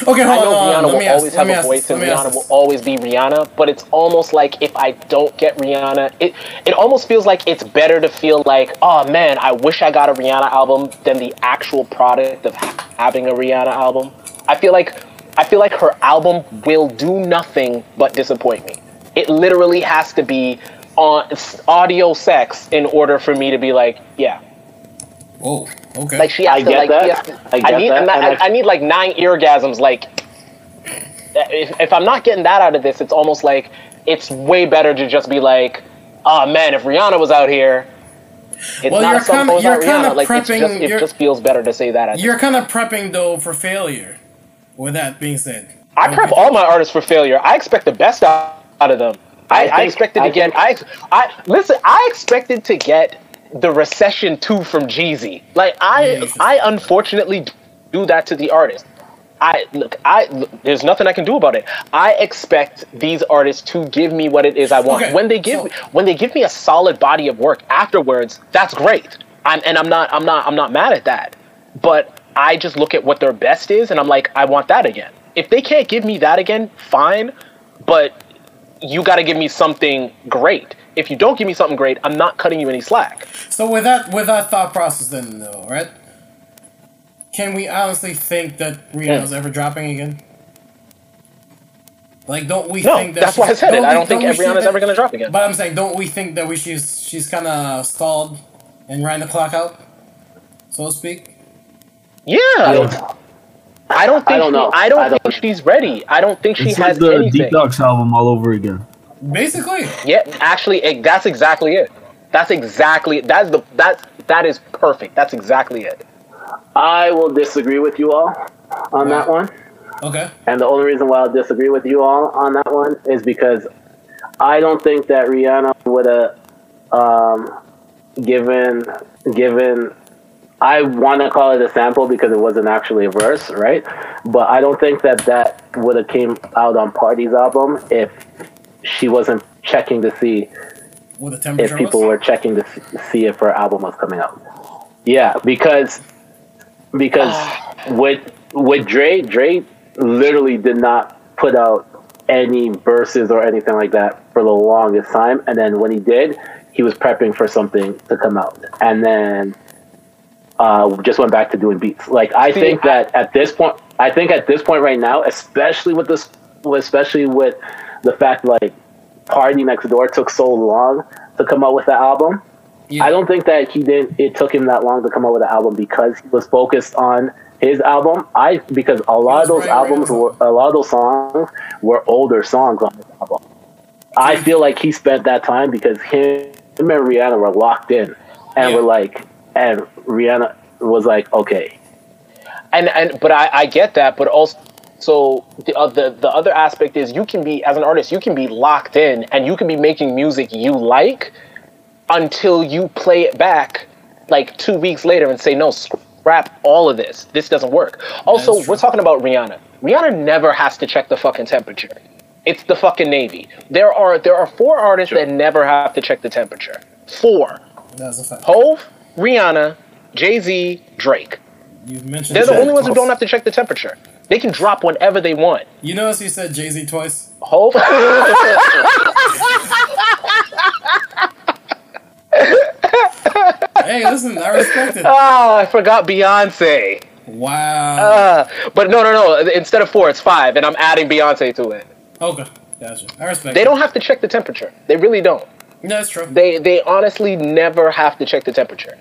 Okay, I hold know on. Rihanna hold on. Let will ask- always have a voice and let me ask Rihanna will always be Rihanna, but it's almost like if I don't get Rihanna, it it almost feels like it's better to feel like, oh man, I wish I got a Rihanna album than the actual product of having a Rihanna album. I feel like I feel like her album will do nothing but disappoint me. It literally has to be on audio sex in order for me to be like, yeah. Whoa. Okay. Like she has I to get like that. has to- I get need that, I, and I, I- I need like nine eargasms like if, if I'm not getting that out of this, it's almost like it's way better to just be like, oh man, if Rihanna was out here, it's Well, not you're some kinda- you're kinda Rihanna. Like prepping- just, it just feels better to say that. I, You're kind of prepping though for failure. With that being said, I prep all my artists for failure. I expect the best out, out of them. I, I I, think- expected to I get. I, I listen. I expected to get the recession two from Jeezy. Like I, I unfortunately do that to the artist. I look. I look, there's nothing I can do about it. I expect these artists to give me what it is I want. Okay, when they give so- me, when they give me a solid body of work afterwards, that's great. I'm, and I'm not. I'm not. I'm not mad at that. But I just look at what their best is, and I'm like, I want that again. If they can't give me that again, fine. But you got to give me something great. If you don't give me something great, I'm not cutting you any slack. So with that with that thought process, then though, right? Can we honestly think that Rihanna's ever dropping again? Like, don't we No, think that? that's why I she's- said it. we- I don't think we Rihanna's ever gonna drop again. But I'm saying, don't we think that we she's she's kind of stalled and riding the clock out, so to speak? Yeah. I don't, I don't think I don't she- know. I don't I think don't- she's ready. I don't think she It's like has the anything. Detox album all over again. Basically, Yeah, actually, it, that's exactly it. That's exactly that's the that's that is perfect. That's exactly it. I will disagree with you all on that one. okay. And the only reason why I'll disagree with you all on that one is because I don't think that Rihanna would have um, given given. I want to call it a sample because it wasn't actually a verse, right? But I don't think that that would have came out on Party's album if she wasn't checking to see With the if people was? were checking to see if her album was coming out. Yeah, because because with with Dre, Dre literally did not put out any verses or anything like that for the longest time, and then when he did, he was prepping for something to come out, and then uh, just went back to doing beats. Like I See, think that at this point, I think at this point right now, especially with this, especially with the fact like Party Next Door took so long to come out with the album. Yeah. I don't think that he didn't. It took him that long to come out with the album because he was focused on his album. I because a lot of those right, albums right. were a lot of those songs were older songs on this album. I feel like he spent that time because him, him and Rihanna were locked in, and Yeah. were like, and Rihanna was like, okay, and and but I, I get that, but also so the uh, other the other aspect is you can be as an artist you can be locked in and you can be making music you like until you play it back like two weeks later and say no scrap all of this this doesn't work. Also we're talking about Rihanna. Rihanna never has to check the fucking temperature. It's the fucking Navy. There are there are four artists that never have to check the temperature. Four. That's a fact. Hove, Rihanna, Jay Z, Drake. You mentioned. They're the only ones who don't have to check the temperature. They can drop whenever they want. You notice you said Jay Z twice. Hope. Hey, listen, I respect it. oh, I forgot Beyonce. Wow. Uh, but no, no, no. Instead of four, it's five, and I'm adding Beyonce to it. Okay, gotcha. I respect. It. They it. don't have to check the temperature. They really don't. No, That's true. They they honestly never have to check the temperature.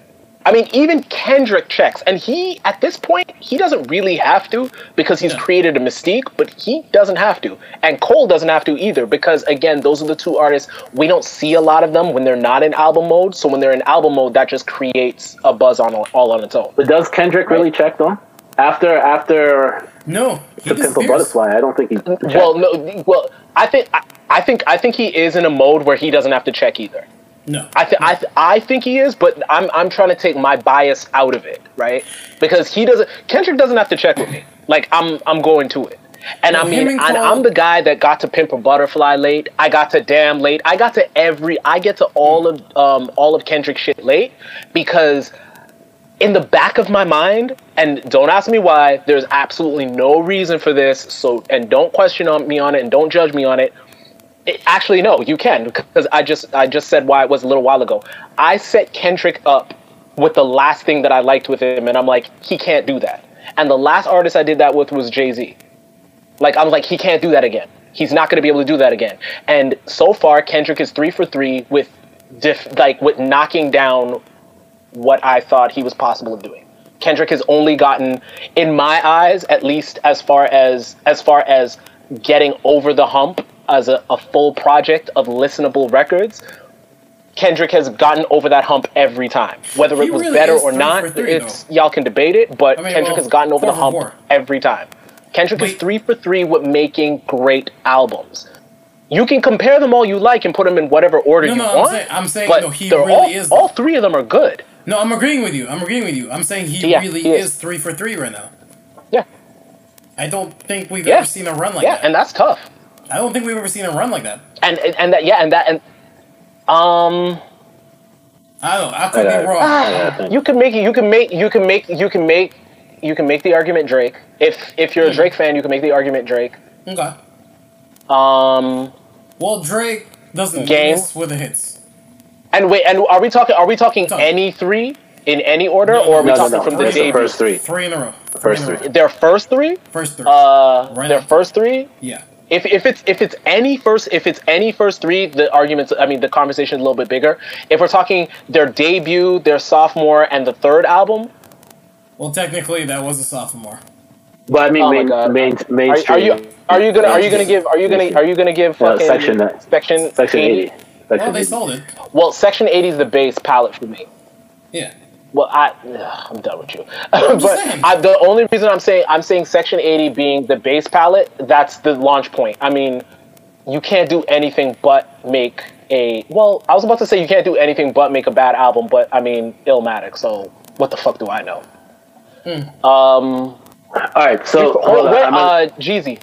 I mean, even Kendrick checks, and he at this point he doesn't really have to because he's Yeah. created a mystique, but he doesn't have to, and Cole doesn't have to either because again, those are the two artists we don't see a lot of them when they're not in album mode. So when they're in album mode, that just creates a buzz on all on its own. But does Kendrick really check though? After after No, he the Pimp a disappears. Butterfly, I don't think he. checked. Well, no, well, I think I, I think I think he is in a mode where he doesn't have to check either. No, I, th- I, th- I think he is, but I'm, I'm trying to take my bias out of it, right? Because he doesn't. Kendrick doesn't have to check with me. Like I'm, I'm going to it. And I Well, him mean, and Cole- I'm the guy that got to Pimp a Butterfly late. I got to Damn late. I got to every. I get to all of um all of Kendrick shit late because in the back of my mind, and don't ask me why. There's absolutely no reason for this. So and don't question on me on it, and don't judge me on it. It- actually, no, you can because I just I just said why it was a little while ago. I set Kendrick up with the last thing that I liked with him, and I'm like, he can't do that. And the last artist I did that with was Jay Z. Like I'm like, he can't do that again. He's not going to be able to do that again. And so far, Kendrick is three for three with, diff, like with knocking down what I thought he was possible of doing. Kendrick has only gotten, in my eyes, at least as far as as far as getting over the hump as a, a full project of listenable records. Kendrick has gotten over that hump every time. Whether He it was really better or not, three, it's y'all can debate it. But I mean, Kendrick well, has gotten over the hump four. every time. Kendrick is three for three with making great albums. You can compare them all you like and put them in whatever order No, you no, I'm want. saying- I'm saying, but no, he really all, is, All three of them are good. no, I'm agreeing with you. I'm agreeing with you. I'm saying he Yeah, really he is. is three for three right now. Yeah, I don't think we've Yeah. ever seen a run like yeah, that. Yeah, and that's tough. I don't think we've ever seen a run like that. And and, and that yeah, and that and um, I don't. I could I be wrong. I you can make you can make you can make you can make you can make the argument Drake. If if you're a Drake fan, you can make the argument Drake. Okay. Um, Well, Drake doesn't Game. miss with the hits. and wait, and are we talking? Are we talking Talk. any three in any order, No, no, or are we No, no, talking no. from the the first three. Three in a row. First three. Their first three. First three. Uh, Right their now. first three. yeah. If, if it's if it's any first if it's any first three, the arguments I mean the conversation is a little bit bigger. If we're talking their debut, their sophomore, and the third album, Well, technically, that was a sophomore. But I mean, Oh main, main, are, mainstream. are you are you gonna are you gonna give are you gonna are you gonna give Uh, fucking section that- section Section 80? 80. Section Well, they 80. sold it. Well, section eighty is the base palette for me. Yeah. Well, I ugh, I'm done with you. But. I, the only reason I'm saying I'm saying section eighty being the base palette, that's the launch point. I mean, you can't do anything but make a well. I was about to say you can't do anything but make a bad album, but I mean, Illmatic. So what the fuck do I know? Hmm. Um, All right, so oh, hold on, wait, uh, Jeezy.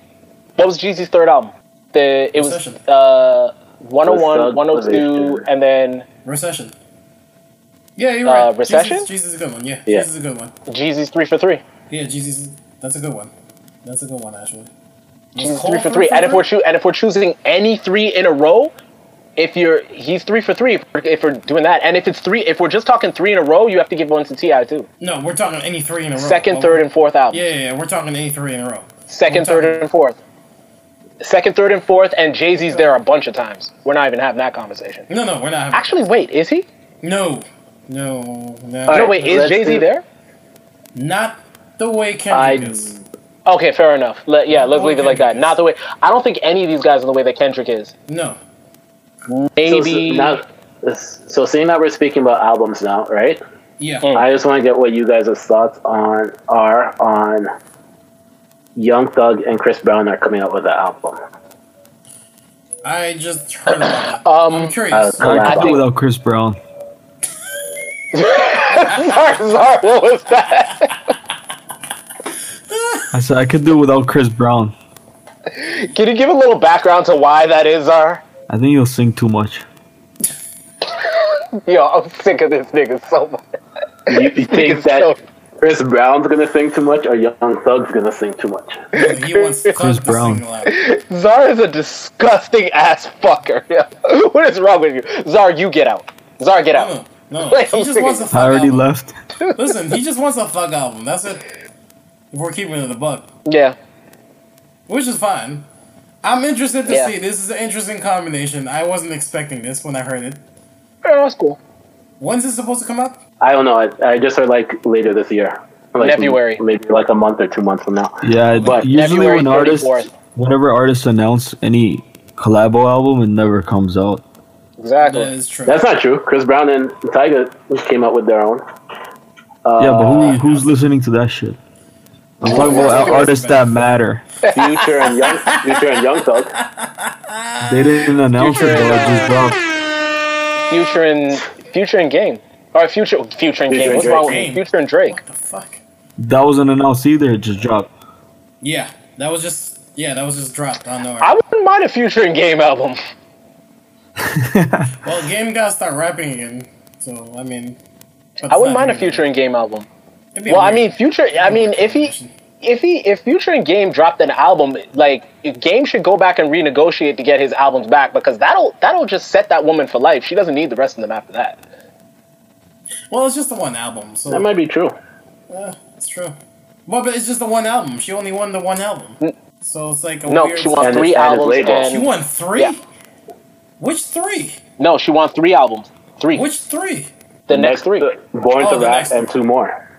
What was Jeezy's third album? The it was uh 101, 102, and then Recession. Yeah, you're Uh, right. Recession? Jesus, Jesus is a good one. Yeah, Yeah. Jesus is a good one. Jeezy's three for three. Yeah, Jesus. That's a good one. That's a good one, actually. Cole three for three. And if we're choo- and if we're choosing any three in a row, if you're he's three for three. If we're, if we're doing that, and if it's three, if we're just talking three in a row, you have to give one to T.I. too. No, we're talking any three in a row. Second, Well, third, and fourth album. Yeah, yeah, yeah, we're talking any three in a row. Second, we're third, talking- and fourth. Second, third, and fourth, and Jay Z's there a bunch of times. We're not even having that conversation. No, no, we're not. Having, Actually, wait, is he? no, no, no. All no, right, wait, is Jay Z there? Not the way Kendrick I- Kendrick is. Okay, fair enough. Let, yeah, let's leave it like that. Not the way. I don't think any of these guys are the way that Kendrick is. No. So, Maybe. so, now, so seeing that we're speaking about albums now, right? Yeah. Mm. I just want to get what you guys' thoughts on are on Young Thug and Chris Brown are coming out with that album. I just heard about that. Um, I'm curious. uh, I I do think- without Chris Brown. Sorry, sorry, what was that? I said I could do without Chris Brown. Can you give a little background to why that is, Zar? I think he'll sing too much. Yo, I'm sick of this nigga so much. You, you think that so- Chris Brown's gonna sing too much or Young Thug's gonna sing too much? he wants Thug Chris Brown. sing loud. Zar is a disgusting ass fucker. what is wrong with you? Zar, you get out. Zar, get out. No, no. He just wants a fuck thug I already album. left. Listen, he just wants a fuck album. That's it. If we're keeping it in the buck, Yeah. which is fine. I'm interested to Yeah. see. This is an interesting combination. I wasn't expecting this when I heard it. Yeah, that's cool. When's this supposed to come out? I don't know. I, I just heard like later this year. Like, February. Maybe like a month or two months from now. Yeah, But usually February when artists, whenever artists announce any collabo album, it never comes out. Exactly. That is true. That's not true. Chris Brown and Tyga came out with their own. Uh, yeah, but who who's listening to that shit? I'm talking about artists that matter. Future and Young Future and Young Thug. They didn't announce it, though. It just dropped. Future and Future and Game. Or Future Future and Game. and What's wrong with Drake. me? Future and Drake. What the fuck? That wasn't announced either. It just dropped. Yeah, that was just yeah, that was just dropped out of nowhere. I wouldn't mind a Future and Game album. Well, game gotta start rapping again. So I mean, I wouldn't mind a Future and Game album. it'd be Well, I mean, Future. I mean, if he, if he, if Future and Game dropped an album, like Game should go back and renegotiate to get his albums back because that'll that'll just set that woman for life. She doesn't need the rest of them after that. well, it's just the one album, so That might be true. Yeah, it's true. Well, but it's just the one album. She only won the one album. So it's like a No, weird she won three it's- and albums. She won three? Yeah. Which three? no, she won three albums. Three. Which three? the next three. Born Oh, to Rap and two more.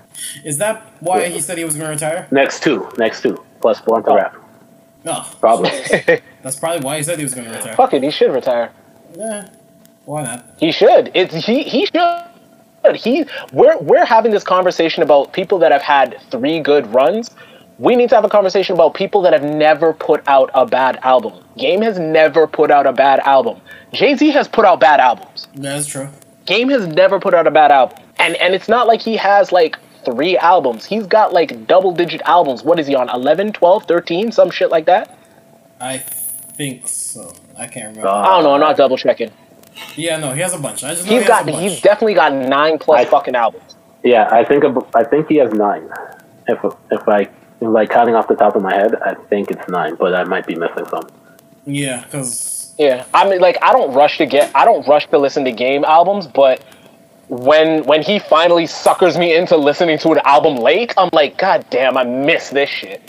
Is that why he said he was going to retire? Next two. Next two. Plus Born to Oh. Rap. No. Probably. That's probably why he said he was going to retire. Fuck it, he should retire. Yeah. Why not? He should. It's he. He should. He. We're we're having this conversation about people that have had three good runs. We need to have a conversation about people that have never put out a bad album. Game has never put out a bad album. Jay Z has put out bad albums. That's true. Game has never put out a bad album. And and it's not like he has like three albums. He's got like double digit albums. What is he on? 11, 12, 13, some shit like that? I think so. I can't remember. God. I don't know. I'm not double checking. yeah, no, he has a bunch. I just He's he got has a bunch. he's definitely got nine plus I- fucking albums. Yeah, I think I think he has nine. If if I like counting off the top of my head, I think it's nine, but I might be missing some. yeah, because Yeah, I mean, like, I don't rush to get, I don't rush to listen to Game albums, but when when he finally suckers me into listening to an album late, I'm like, God damn, I miss this shit.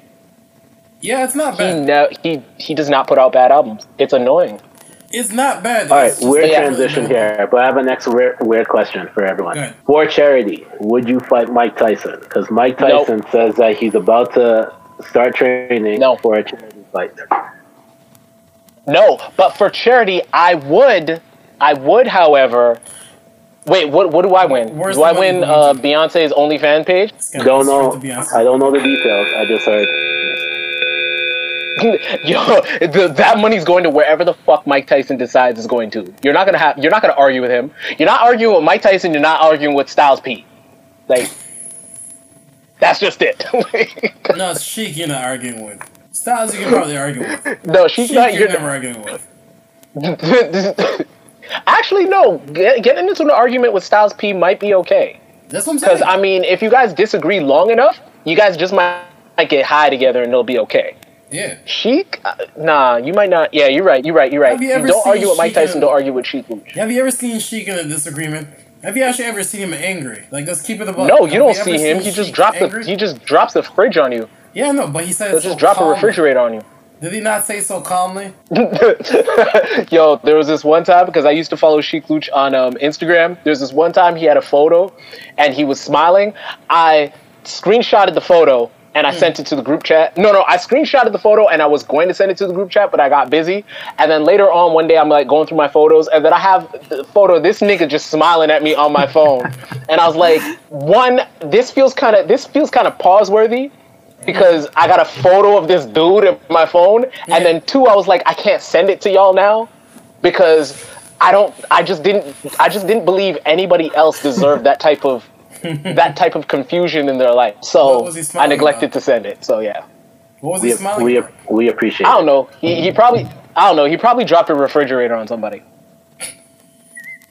yeah, it's not He bad. no, he he does not put out bad albums. It's annoying. It's not bad. All right, It's just weird yeah. transition here, but I have a next weird, weird question for everyone. For charity, would you fight Mike Tyson? Because Mike Nope. Tyson says that he's about to start training No. for a charity fight. No, but for charity, I would, I would, however. Wait, what? What do I win? Where's do I win going uh, to? Beyonce's OnlyFans page? It's Don't know. straight to Beyonce. I don't know the details. I just heard. Yo, the, that money's going to wherever the fuck Mike Tyson decides is going to. You're not gonna have. You're not gonna argue with him. You're not arguing with Mike Tyson. You're not arguing with Styles P. Like, that's just it. No, Sheek you're not arguing with. Styles you can probably argue with. no, she's Sheek not. you're You're never arguing with. Actually, no. Get, getting into an argument with Styles P might be okay. That's what I'm saying. Because I mean, if you guys disagree long enough, you guys just might, might get high together and it'll be okay. Yeah. Sheek, uh, nah, you might not. Yeah, you're right. You're right. You're right. You don't argue with Mike Sheek in- Tyson. Don't argue with Sheek Louch. Have you ever seen Sheek in a disagreement? Have you actually ever seen him angry? Like, let's keep it above. No, Have you don't see him. He just dropped the he just drops the fridge on you. Yeah, no, but he said He'll it just so drop a refrigerator on you. Did he not say so calmly? Yo, there was this one time because I used to follow Sheek Louch on um, Instagram. There's this one time he had a photo and he was smiling. I screenshotted the photo and I hmm. sent it to the group chat. No, no, I screenshotted the photo and I was going to send it to the group chat, but I got busy. And then later on, one day, I'm like going through my photos and then I have the photo of this nigga just smiling at me on my phone. and I was like, one, this feels kind of this feels kind of pause worthy because I got a photo of this dude in my phone, and then two, I was like, I can't send it to y'all now because I don't. I just didn't. I just didn't believe anybody else deserved that type of that type of confusion in their life. So I neglected about? to send it. So yeah, What was he We smiling? we for? we appreciate. I it. don't know. He, he probably. I don't know. He probably dropped a refrigerator on somebody.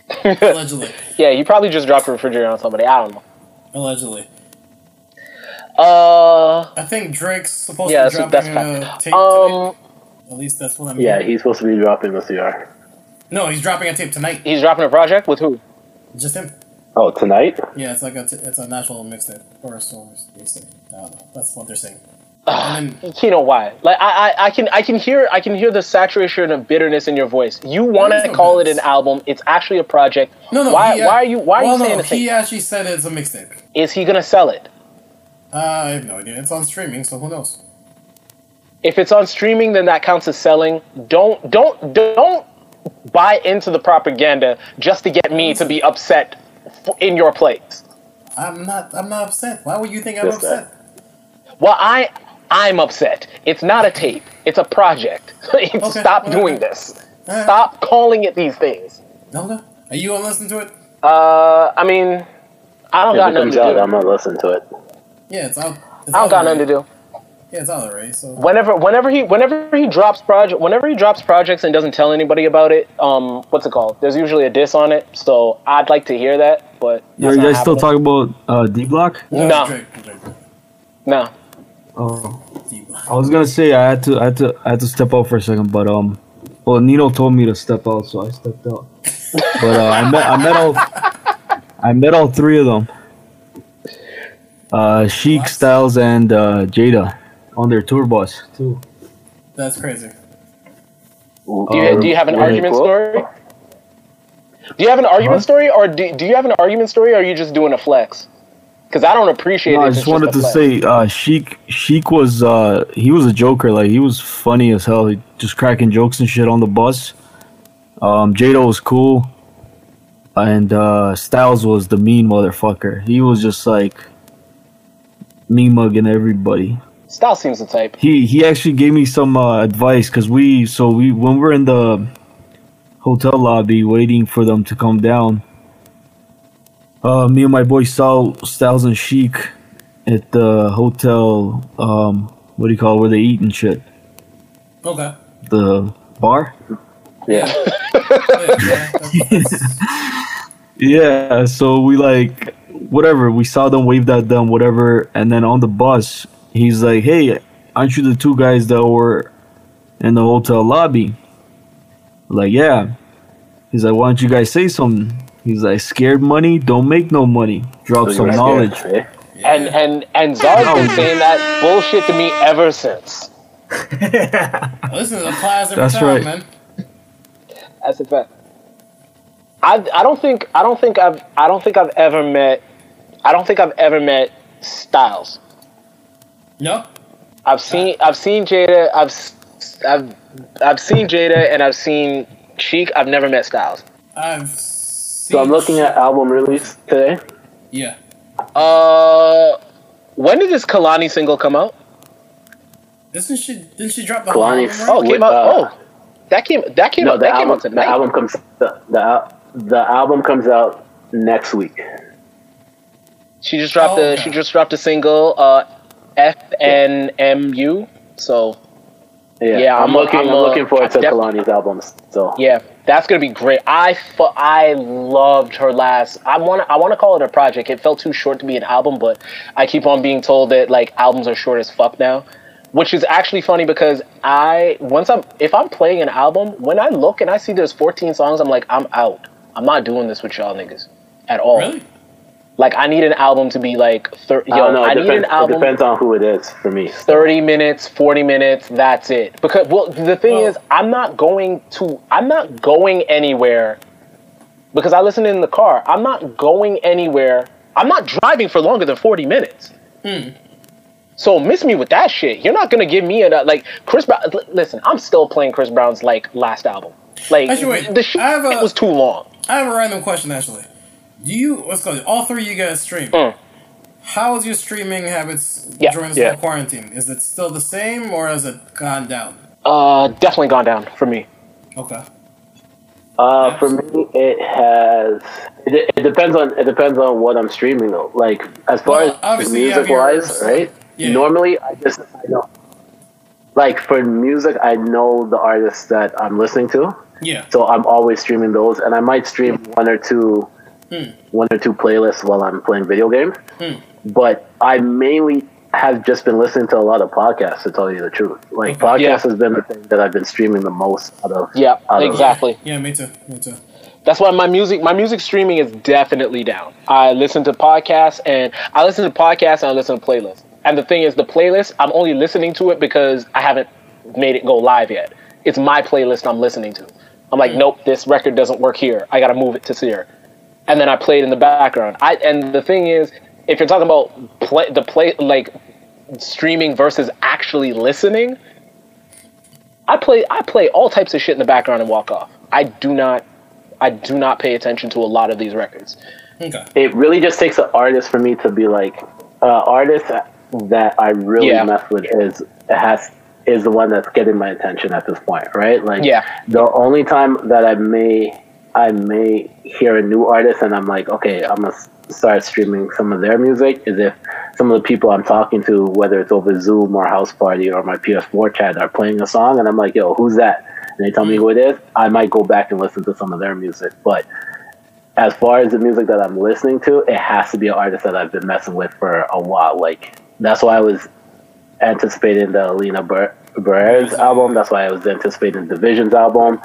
Allegedly. Yeah, he probably just dropped a refrigerator on somebody. I don't know. Allegedly. Uh, I think Drake's supposed yeah, to be dropping a fact. tape tonight. Um, At least that's what I'm Yeah, hearing. he's supposed to be dropping this year. No, he's dropping a tape tonight. he's dropping a project with who? Just him. Oh, tonight? Yeah, it's like a t- it's a national mixtape or a source. They say. I don't know. That's what they're saying. And then, You know why? Like I, I, I can I can hear I can hear the saturation of bitterness in your voice. You want to no call it an album. It's actually a project. no, no. Why he, why are you why are you saying no? He actually said it's a mixtape. Is he gonna sell it? Uh, I have no idea. It's on streaming, so who knows? If it's on streaming, then that counts as selling. Don't don't don't buy into the propaganda just to get me to be upset in your place. I'm not. I'm not upset. Why would you think I'm Just that. upset? Well, I I'm upset. It's not a tape. It's a project. Stop whatever. doing this. Alright. Stop calling it these things. Okay. Are you gonna listen to it? Uh, I mean, I don't If got it nothing comes to out, do. I'm gonna listen to it. Yeah, it's out. It's I don't out got nothing to do. Yeah, it's out already. So Whenever, whenever he, whenever he drops project, whenever he drops projects and doesn't tell anybody about it, um, what's it called? There's usually a diss on it. So I'd like to hear that, but Are you not guys still happening. talking about uh, D Block? No. Drake, Drake, Drake. No. Oh, I was gonna say I had to, I had to, I had to step out for a second, but um, well, Nino told me to step out, so I stepped out. But uh, I met, I met all, I met all three of them. Uh, Sheek, Styles, and uh, Jada on their tour bus too. That's crazy. Do you, do you have an argument story? Do you have an argument Huh? story, or do, do you have an argument story, or are you just doing a flex? Because I don't appreciate No, it. I just wanted a to flex. say, uh, Sheek, Sheek was, uh, he was a joker. Like he was funny as hell. He just cracking jokes and shit on the bus. Um, Jada was cool, and uh, Styles was the mean motherfucker. He was just like me mugging everybody. Style seems the type. He he actually gave me some uh, advice because we so we when we're in the hotel lobby waiting for them to come down. Uh, me and my boy saw Styles and Sheek at the hotel. Um, what do you call it, where they eat and shit? Okay. The bar. Yeah. Yeah, yeah, Yeah, so we like whatever. We saw them wave that them, whatever, and then on the bus, he's like, "Hey, aren't you the two guys that were in the hotel lobby?" Like, yeah. He's like, "Why don't you guys say something?" He's like, "Scared money don't make no money. Drop So some knowledge." scared? And and and Zar's been saying that bullshit to me ever since. Listen, it applies every That's time, right. man. That's a fact. I, I don't think I don't think I've I don't think I've ever met I don't think I've ever met Styles. No. I've seen I've seen Jada I've s- I've I've seen Jada and I've seen Sheek. I've never met Styles. I've. So I'm looking at album release today. Yeah. Uh, when did this Kehlani single come out? Isn't she? Didn't she drop the whole Kehlani. album? Oh, Right? it came Uh, out. oh, that came that came No, out the that came album. out The album comes. The, the the album comes out next week. She just dropped Oh, the okay. she just dropped a single uh FNMU. So Yeah, Yeah, I'm, I'm looking. I'm I'm, a- looking forward to def- Kehlani's albums. So yeah, that's gonna be great. I fu- I loved her last. I want I want to call it a project. It felt too short to be an album, but I keep on being told that like albums are short as fuck now, which is actually funny because I once I'm if I'm playing an album when I look and I see there's 14 songs, I'm like I'm out. I'm not doing this with y'all niggas at all. Really? Like I need an album to be like thir- I yo. don't know. I It need depends, an album. it depends on who it is for me. 30 minutes 40 minutes that's it because well the thing Well- is i'm not going to i'm not going anywhere because i listen in the car i'm not going anywhere i'm not driving for longer than 40 minutes Hmm. so miss me with that shit you're not gonna give me a like chris brown li- listen i'm still playing chris brown's like last album like Actually, wait, the shit I have a- was too long I have a random question actually. Do you what's called all three of you guys stream? Mm. How is your streaming habits Yeah, during this yeah. quarantine? Is it still the same or has it gone down? uh definitely gone down for me Okay. Uh, for me, it has. It, it depends on. It depends on what I'm streaming though. Like as far Well, as obviously you have music wise, right? Yeah. Normally, I just I know. Like for music, I know the artists that I'm listening to, Yeah. so I'm always streaming those, and I might stream one or two, Hmm. one or two playlists while I'm playing video games. Hmm. But I mainly have just been listening to a lot of podcasts to tell you the truth. Like Okay. podcasts Yeah. has been the thing that I've been streaming the most out of. yeah out of- exactly Yeah, me too. Me too. That's why my music my music streaming is definitely down. I listen to podcasts and I listen to podcasts and I listen to playlists. And the thing is, the playlist, I'm only listening to it because I haven't made it go live yet. It's my playlist I'm listening to. I'm like, nope, this record doesn't work here. I got to move it to here. And then I play it in the background. I and the thing is, if you're talking about play, the play like streaming versus actually listening, I play I play all types of shit in the background and walk off. I do not I do not pay attention to a lot of these records. Okay. it really just takes an artist for me to be like uh, artist that I really Yeah. mess with is has is the one that's getting my attention at this point, right? Like Yeah. the only time that I may I may hear a new artist and I'm like, okay, I'm gonna start streaming some of their music is if some of the people I'm talking to, whether it's over Zoom or House Party or my PS4 chat, are playing a song and I'm like, yo, who's that? And they tell me who it is. I might go back and listen to some of their music, but as far as the music that I'm listening to, it has to be an artist that I've been messing with for a while. Like that's why I was anticipating the Alina Ber- album. That's why I was anticipating dvsn's album,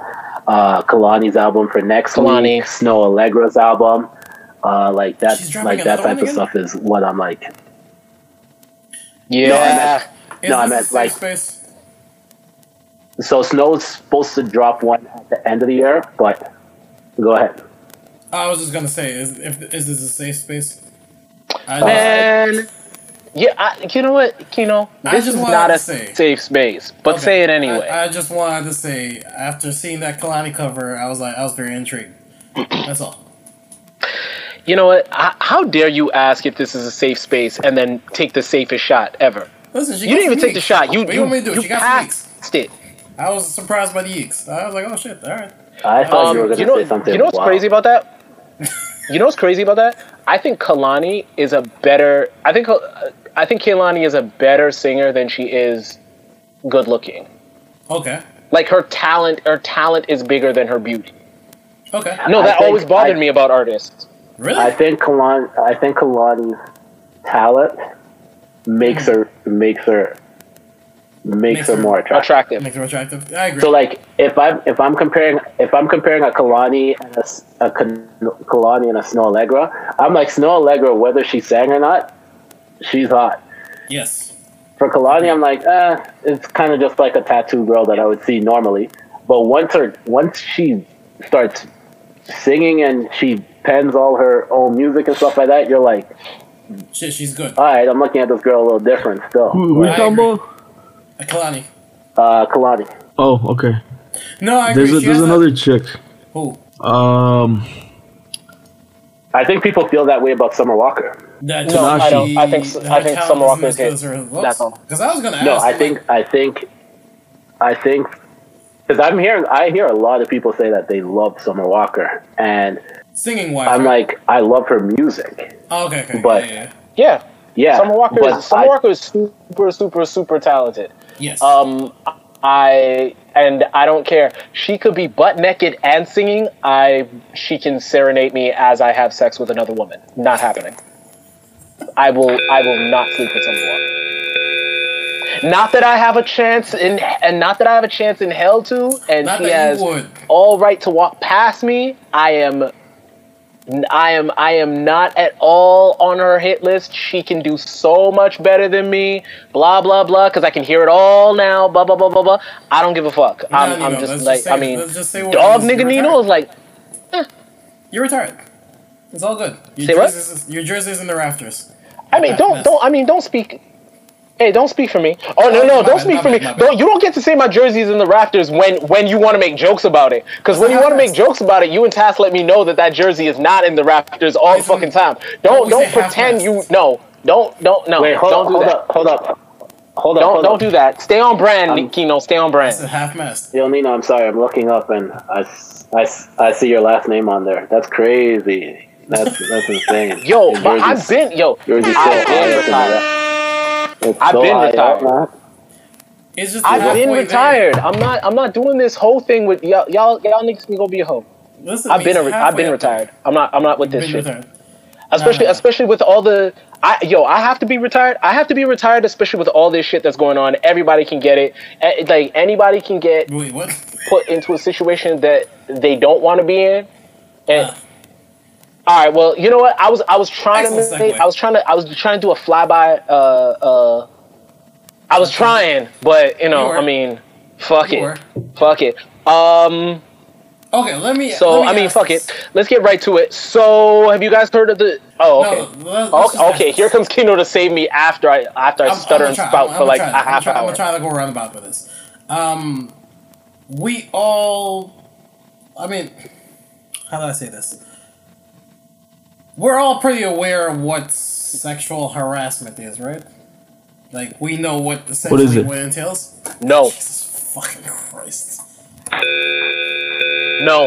uh, Kehlani's album for next Kehlani. week, Snoh Aalegra's album. Uh, like that, like that type of again? stuff is what I'm like. Yeah. Is No, I this meant, a safe like- space? So Snoh's supposed to drop one at the end of the year, but go ahead. I was just gonna say, is if is this a safe space? I just, Man, yeah, I, you know what, Kino? I This is not a say- safe space, but Okay. say it anyway. I, I just wanted to say, after seeing that Kehlani cover, I was like, I was very intrigued. That's all. you know what? H- how dare you ask if this is a safe space and then take the safest shot ever? Listen, she You didn't even some take the shot. You What you, you want me to do? you She got some yeeks. passed it. I was surprised by the eeks. I was like, oh shit, all right. I thought Um, you were going to know, say something. you know what's wow. crazy about that? you know what's crazy about that? I think Kehlani is a better. I think uh, I think Kehlani is a better singer than she is good looking. Okay. Like her talent, her talent is bigger than her beauty. Okay. No, that think- always bothered I- me about artists. Really? I think Kalan, I think Kehlani's talent hmm. makes her makes her makes, Makes her her more attractive. Attractive. Makes her attractive. I agree. So like if I'm if I'm comparing if I'm comparing a Kehlani and a, s- a Kan- Kehlani and a Snoh Aalegra, I'm like Snoh Aalegra whether she sang or not, she's hot. yes. For Kehlani, I'm like, eh, it's kind of just like a tattoo girl that I would see normally. But once her once she starts singing and she pens all her own music and stuff like that, you're like, Shit, she's good. all right, I'm looking at this girl a little different still. Who, who you talking about? Uh, Kehlani. Uh, Kehlani. Oh, okay. No, I agree. There's a, there's has a- another chick. Who? Um, I think people feel that way about Summer Walker. That No, I don't. I think- I think Summer Walker is hit. That's all. Because I was gonna ask. No, I like, think I think I think because I'm hearing I hear a lot of people say that they love Summer Walker, and singing wise. I'm like I love her music. oh, okay, okay, but- yeah, yeah, Yeah, Yeah, Summer Walker. Is, Summer I- Walker is super, super, super talented. yeah. yes. Um, I and I don't care. She could be butt naked and singing. I she can serenade me as I have sex with another woman. Not happening. I will. I will not sleep with someone. Not that I have a chance in, and not that I have a chance in hell to, and Not she has all right to walk past me. I am. I am I am not at all on her hit list. She can do so much better than me. Blah blah blah. Because I can hear it all now. Blah blah blah blah blah. I don't give a fuck. I'm, I'm let's just just like say- I mean, let's just dog nigga Nino is like eh. You're retired. It's all good. Your Say what? jersey's, Your jersey's in the rafters. I mean, don't don't. I mean, don't speak. Hey, don't speak for me. Oh no, no, don't bad, speak for me. bad, my. Don't you don't get to say my jersey's in the rafters when when you want to make jokes about it. Because when you want to make jokes about it, you and Tass let me know that that jersey is not in the rafters all the fucking time. don't Don't we don't say pretend you half-assed? no. Don't don't no. Wait, hold, don't do hold that. up, hold up, hold up. Don't hold don't up. do that. Stay on brand, Um, Kino. Stay on brand. It's a brand. half mast. Yo, Nino, I'm sorry. I'm looking up and I, s- I s- I see your last name on there. That's crazy. That's that's insane. Yo, Your but I've been yo. yours is so I've high been up in the retired. I've so been high up, retired. man. It's just I've halfway been there. retired. I'm not. I'm not doing this whole thing with y'all. Y'all, y'all niggas can go be a hoe. Listen, I've been. he's A, I've been up there. retired. I'm not. I'm not with this shit. retired. Especially, especially with all the. I yo, I have to be retired. I have to be retired, especially with all this shit that's going on. Everybody can get it. Eh, Like anybody can get Wait, what? put into a situation that they don't want to be in. And Uh. All right. Well, you know what? I was I was trying Excellent to make, segue. I was trying to I was trying to do a flyby. Uh, uh, I was trying, but you know, You. I mean, fuck You it, were. fuck it. Um. Okay, let me. So let me I mean, ask fuck it. Let's get right to it. So have you guys heard of the? Oh, okay. No, let's okay, okay. Here comes Kino to save me after I after I I'm- stutter I'm and try- spout I'm- for like a try- I'm half try- I'm gonna try to go roundabout with this. Um, we all. I mean, how do I say this? We're all pretty aware of what sexual harassment is, right? Like we know what essentially it? what it entails. No, Jesus fucking Christ! no,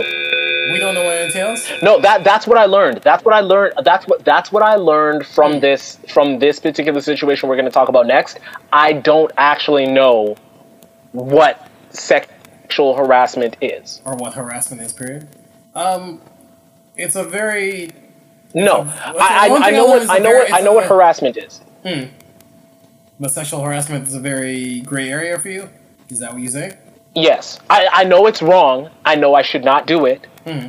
We don't know what it entails. no. That that's what I learned. That's what I learned. That's what that's what I learned from this from this particular situation we're going to talk about next. I don't actually know what sexual harassment is. or what harassment is. Period. Um, it's a very No, I, I, I know what I know what I know what harassment is. Hmm. but sexual harassment is a very gray area for you. Is that what you say? Yes, I, I know it's wrong. I know I should not do it. Hmm.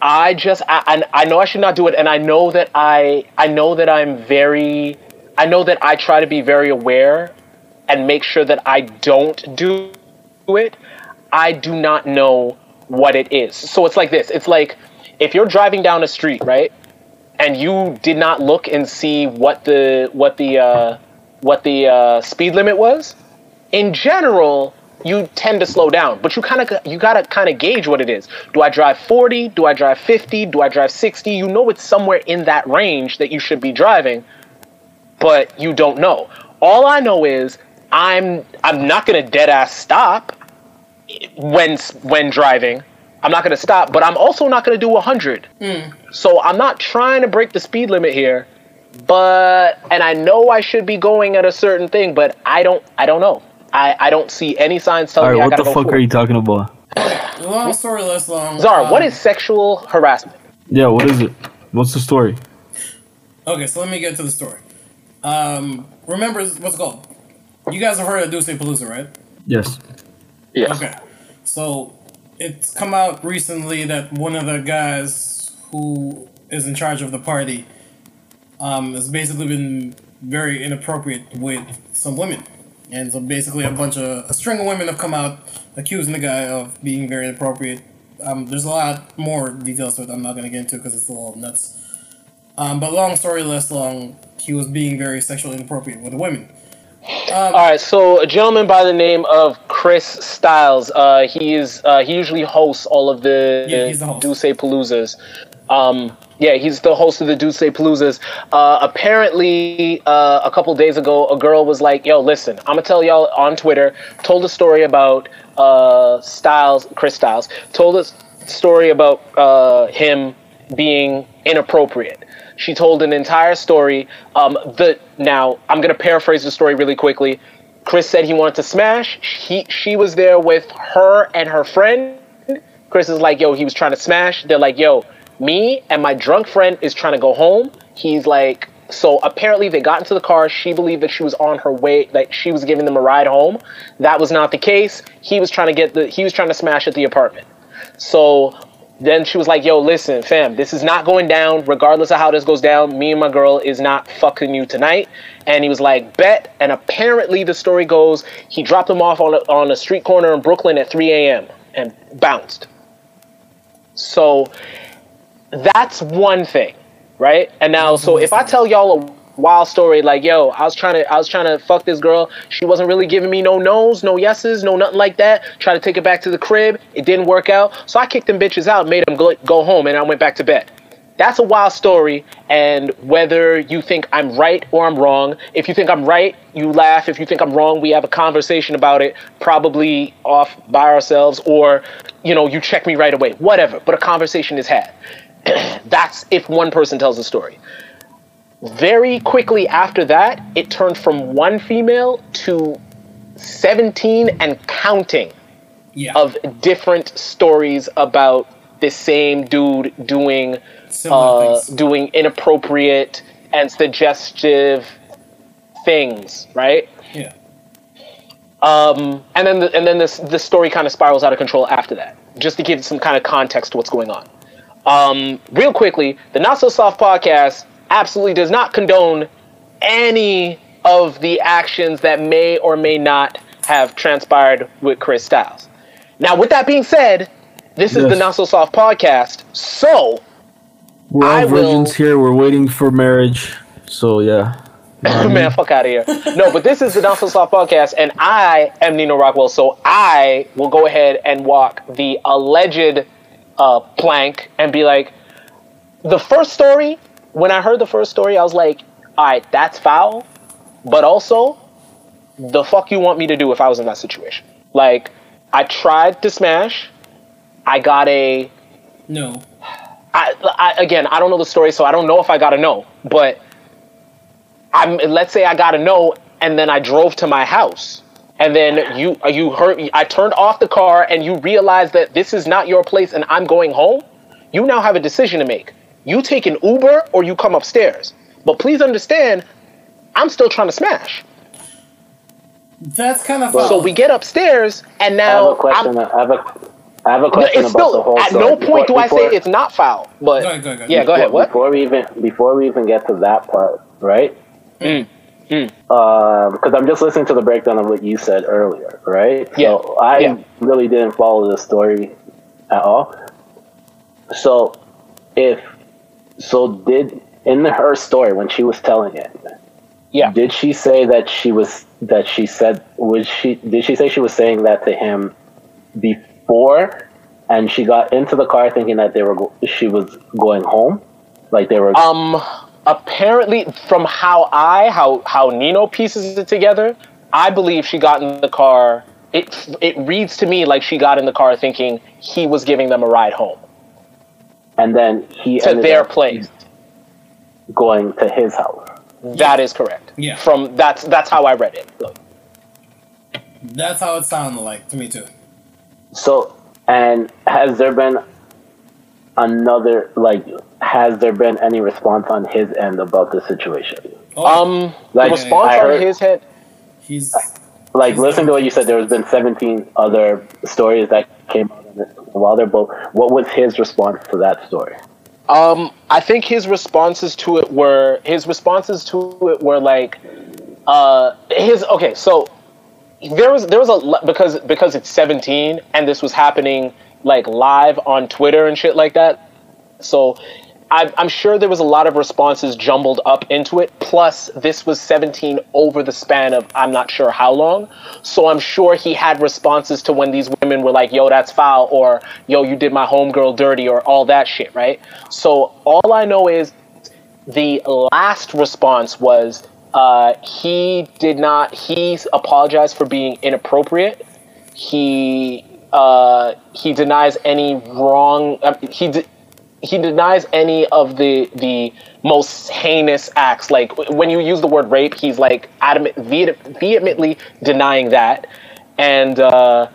I just I, I I know I should not do it, and I know that I I know that I'm very I know that I try to be very aware and make sure that I don't do it. I do not know what it is. So it's like this. It's like if you're driving down a street, right, and you did not look and see what the what the uh, what the uh, speed limit was. In general, you tend to slow down, but you kind of you gotta kind of gauge what it is. Do I drive 40? Do I drive 50? Do I drive 60? You know it's somewhere in that range that you should be driving, but you don't know. All I know is I'm I'm not gonna dead ass stop when when driving. I'm not gonna stop, but I'm also not gonna do 100. So I'm not trying to break the speed limit here, but and I know I should be going at a certain thing, but I don't I don't know. I, I don't see any signs All telling right, me I what gotta the fuck forward. are you talking about? Long story less long. Zara, what um, is sexual harassment? Yeah, what is it? What's the story? Okay, so let me get to the story. Um, remember what's it called? You guys have heard of Dusse Palooza, right? Yes. Yes. Okay. So it's come out recently that one of the guys who is in charge of the party um, has basically been very inappropriate with some women. And so basically a bunch of a string of women have come out accusing the guy of being very inappropriate. Um, there's a lot more details to it I'm not going to get into because it's a little nuts. Um, but long story less long, he was being very sexually inappropriate with the women. All right, so a gentleman by the name of Chris Styles. Uh, he is uh, he usually hosts all of the Yeah, the. Dusse Paloozas. Um, yeah, he's the host of the Dusse Paloozas. Uh, apparently, uh, a couple days ago, a girl was like, "Yo, listen, I'm gonna tell y'all on Twitter." Told a story about uh, Styles, Chris Styles. Told a story about uh, him being inappropriate. She told an entire story. Um, the now I'm gonna paraphrase the story really quickly. Chris said he wanted to smash. He she was there with her and her friend. Chris is like, yo, he was trying to smash. They're like, yo, me and my drunk friend is trying to go home. He's like, so apparently they got into the car. She believed that she was on her way, that she was giving them a ride home. That was not the case. He was trying to get the he was trying to smash at the apartment. So then she was like, yo, listen, fam, this is not going down. Regardless of how this goes down, me and my girl is not fucking you tonight. And he was like, bet. And apparently the story goes, he dropped him off on a, on a street corner in Brooklyn at 3 a.m. and bounced. So that's one thing, right? And now, so if I tell y'all a wild story like, yo, I was trying to, I was trying to fuck this girl. She wasn't really giving me no no's, no yeses, no nothing like that. Tried to take her back to the crib. It didn't work out. So I kicked them bitches out, made them go, go home, and I went back to bed. That's a wild story, and whether you think I'm right or I'm wrong, if you think I'm right, you laugh. If you think I'm wrong, we have a conversation about it, probably off by ourselves, or you know, you check me right away. Whatever, but a conversation is had. That's if one person tells the story. Very quickly after that, it turned from one female to 17 and counting Yeah. of different stories about the same dude doing uh, doing inappropriate and suggestive things, right? Yeah. Um, and then the, and then this the story kind of spirals out of control after that. Just to give some kind of context to what's going on. Um, real quickly, the Not So Soft podcast absolutely does not condone any of the actions that may or may not have transpired with Chris Styles. Now, with that being said, this is the Not So Soft podcast, so We're all I will- virgins here. We're waiting for marriage. So yeah. man, fuck out of here. No, but this is the Not So Soft podcast, and I am Nino Rockwell, so I will go ahead and walk the alleged uh, plank and be like, the first story. When I heard the first story, I was like, all right, that's foul, but also, the fuck you want me to do if I was in that situation? Like, I tried to smash. I got a No. I, I again, I don't know the story, so I don't know if I got a no. But I'm let's say I got a no, and then I drove to my house, and then you you heard I turned off the car, and you realize that this is not your place, and I'm going home. You now have a decision to make. You take an Uber or you come upstairs. But please understand, I'm still trying to smash. That's kind of Well, So we get upstairs, and now I have now a question. I'm, I have a, I have a question it's about the still whole at story. no point do Before- I say it's not foul. But Go ahead, go ahead, go ahead. yeah, go ahead. What? Before we even before we even get to that part, right? Mm, mm. Because I'm just listening to the breakdown of what you said earlier, right? Yeah, So I yeah. really didn't follow the story at all. So if so, did in her story when she was telling it, Yeah. did she say that she was that she said was she did she say she was saying that to him before and she got into the car thinking that they were go- she was going home like they were Um, apparently, from how I how how Nino pieces it together, I believe she got in the car. It it reads to me like she got in the car thinking he was giving them a ride home and then he to ended their up place. going to his house That is correct. Yeah. From that's that's how I read it. Look. That's how it sounded like to me too. so and has there been another like has there been any response on his end about the situation Oh, Um, Like, the response I on his head. he's like listen to what you said there has been 17 other stories that came out while they're both what was his response to that story Um, I think his responses to it were his responses to it were like, uh, his okay. So there was there was a because because it's 17 and this was happening like live on Twitter and shit like that. So I, I'm sure there was a lot of responses jumbled up into it. Plus, this was 17 over the span of I'm not sure how long. So I'm sure he had responses to when these women were like, "Yo, that's foul," or "Yo, you did my homegirl dirty," or all that shit, right? So all I know is the last response was uh, he did not. He apologized for being inappropriate. He uh, he denies any wrong. Uh, he de- he denies any of the the most heinous acts. Like when you use the word rape, he's like adamant, vehemently denying that, and. Uh,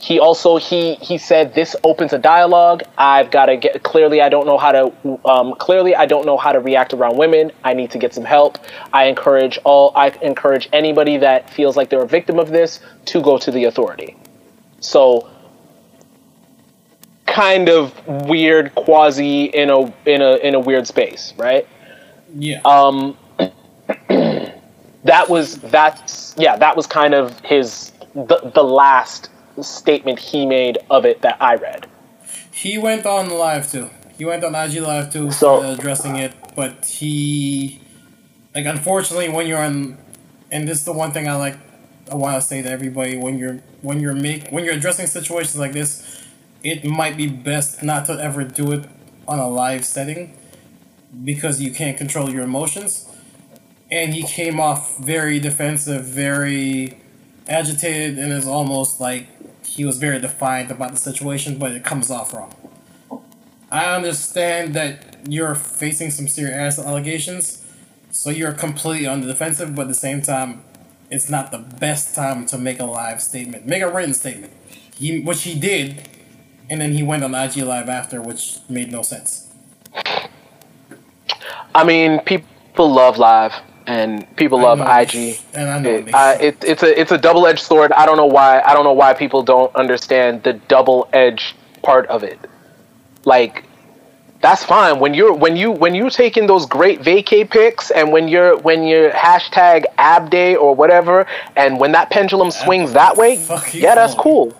he also he he said this opens a dialogue i've got to get clearly i don't know how to um, clearly i don't know how to react around women i need to get some help i encourage all i encourage anybody that feels like they're a victim of this to go to the authority so kind of weird quasi in a in a in a weird space right yeah. um that was that's yeah that was kind of his the, the last statement he made of it that i read He went on live too. He went on IG live too, So- addressing it. But he, like, unfortunately, when you're on, and this is the one thing I like, I want to say to everybody: when you're when you're make when you're addressing situations like this, it might be best not to ever do it on a live setting because you can't control your emotions. And he came off very defensive, very agitated, and is almost like he was very defiant about the situation, but it comes off wrong. I understand that you're facing some serious allegations, so you're completely on the defensive, but at the same time, it's not the best time to make a live statement. Make a written statement. He, which he did, and then he went on IG Live after, which made no sense. i mean people love live and people love I know it ig and I know it It, makes sense. it, it's a it's a double edged sword. I don't know why. I don't know why people don't understand the double edged part of it. Like, that's fine. When you're when you when you taking those great vacay pics and when you're when you're hashtag ab day or whatever, and when that pendulum swings that way, yeah, that's cool.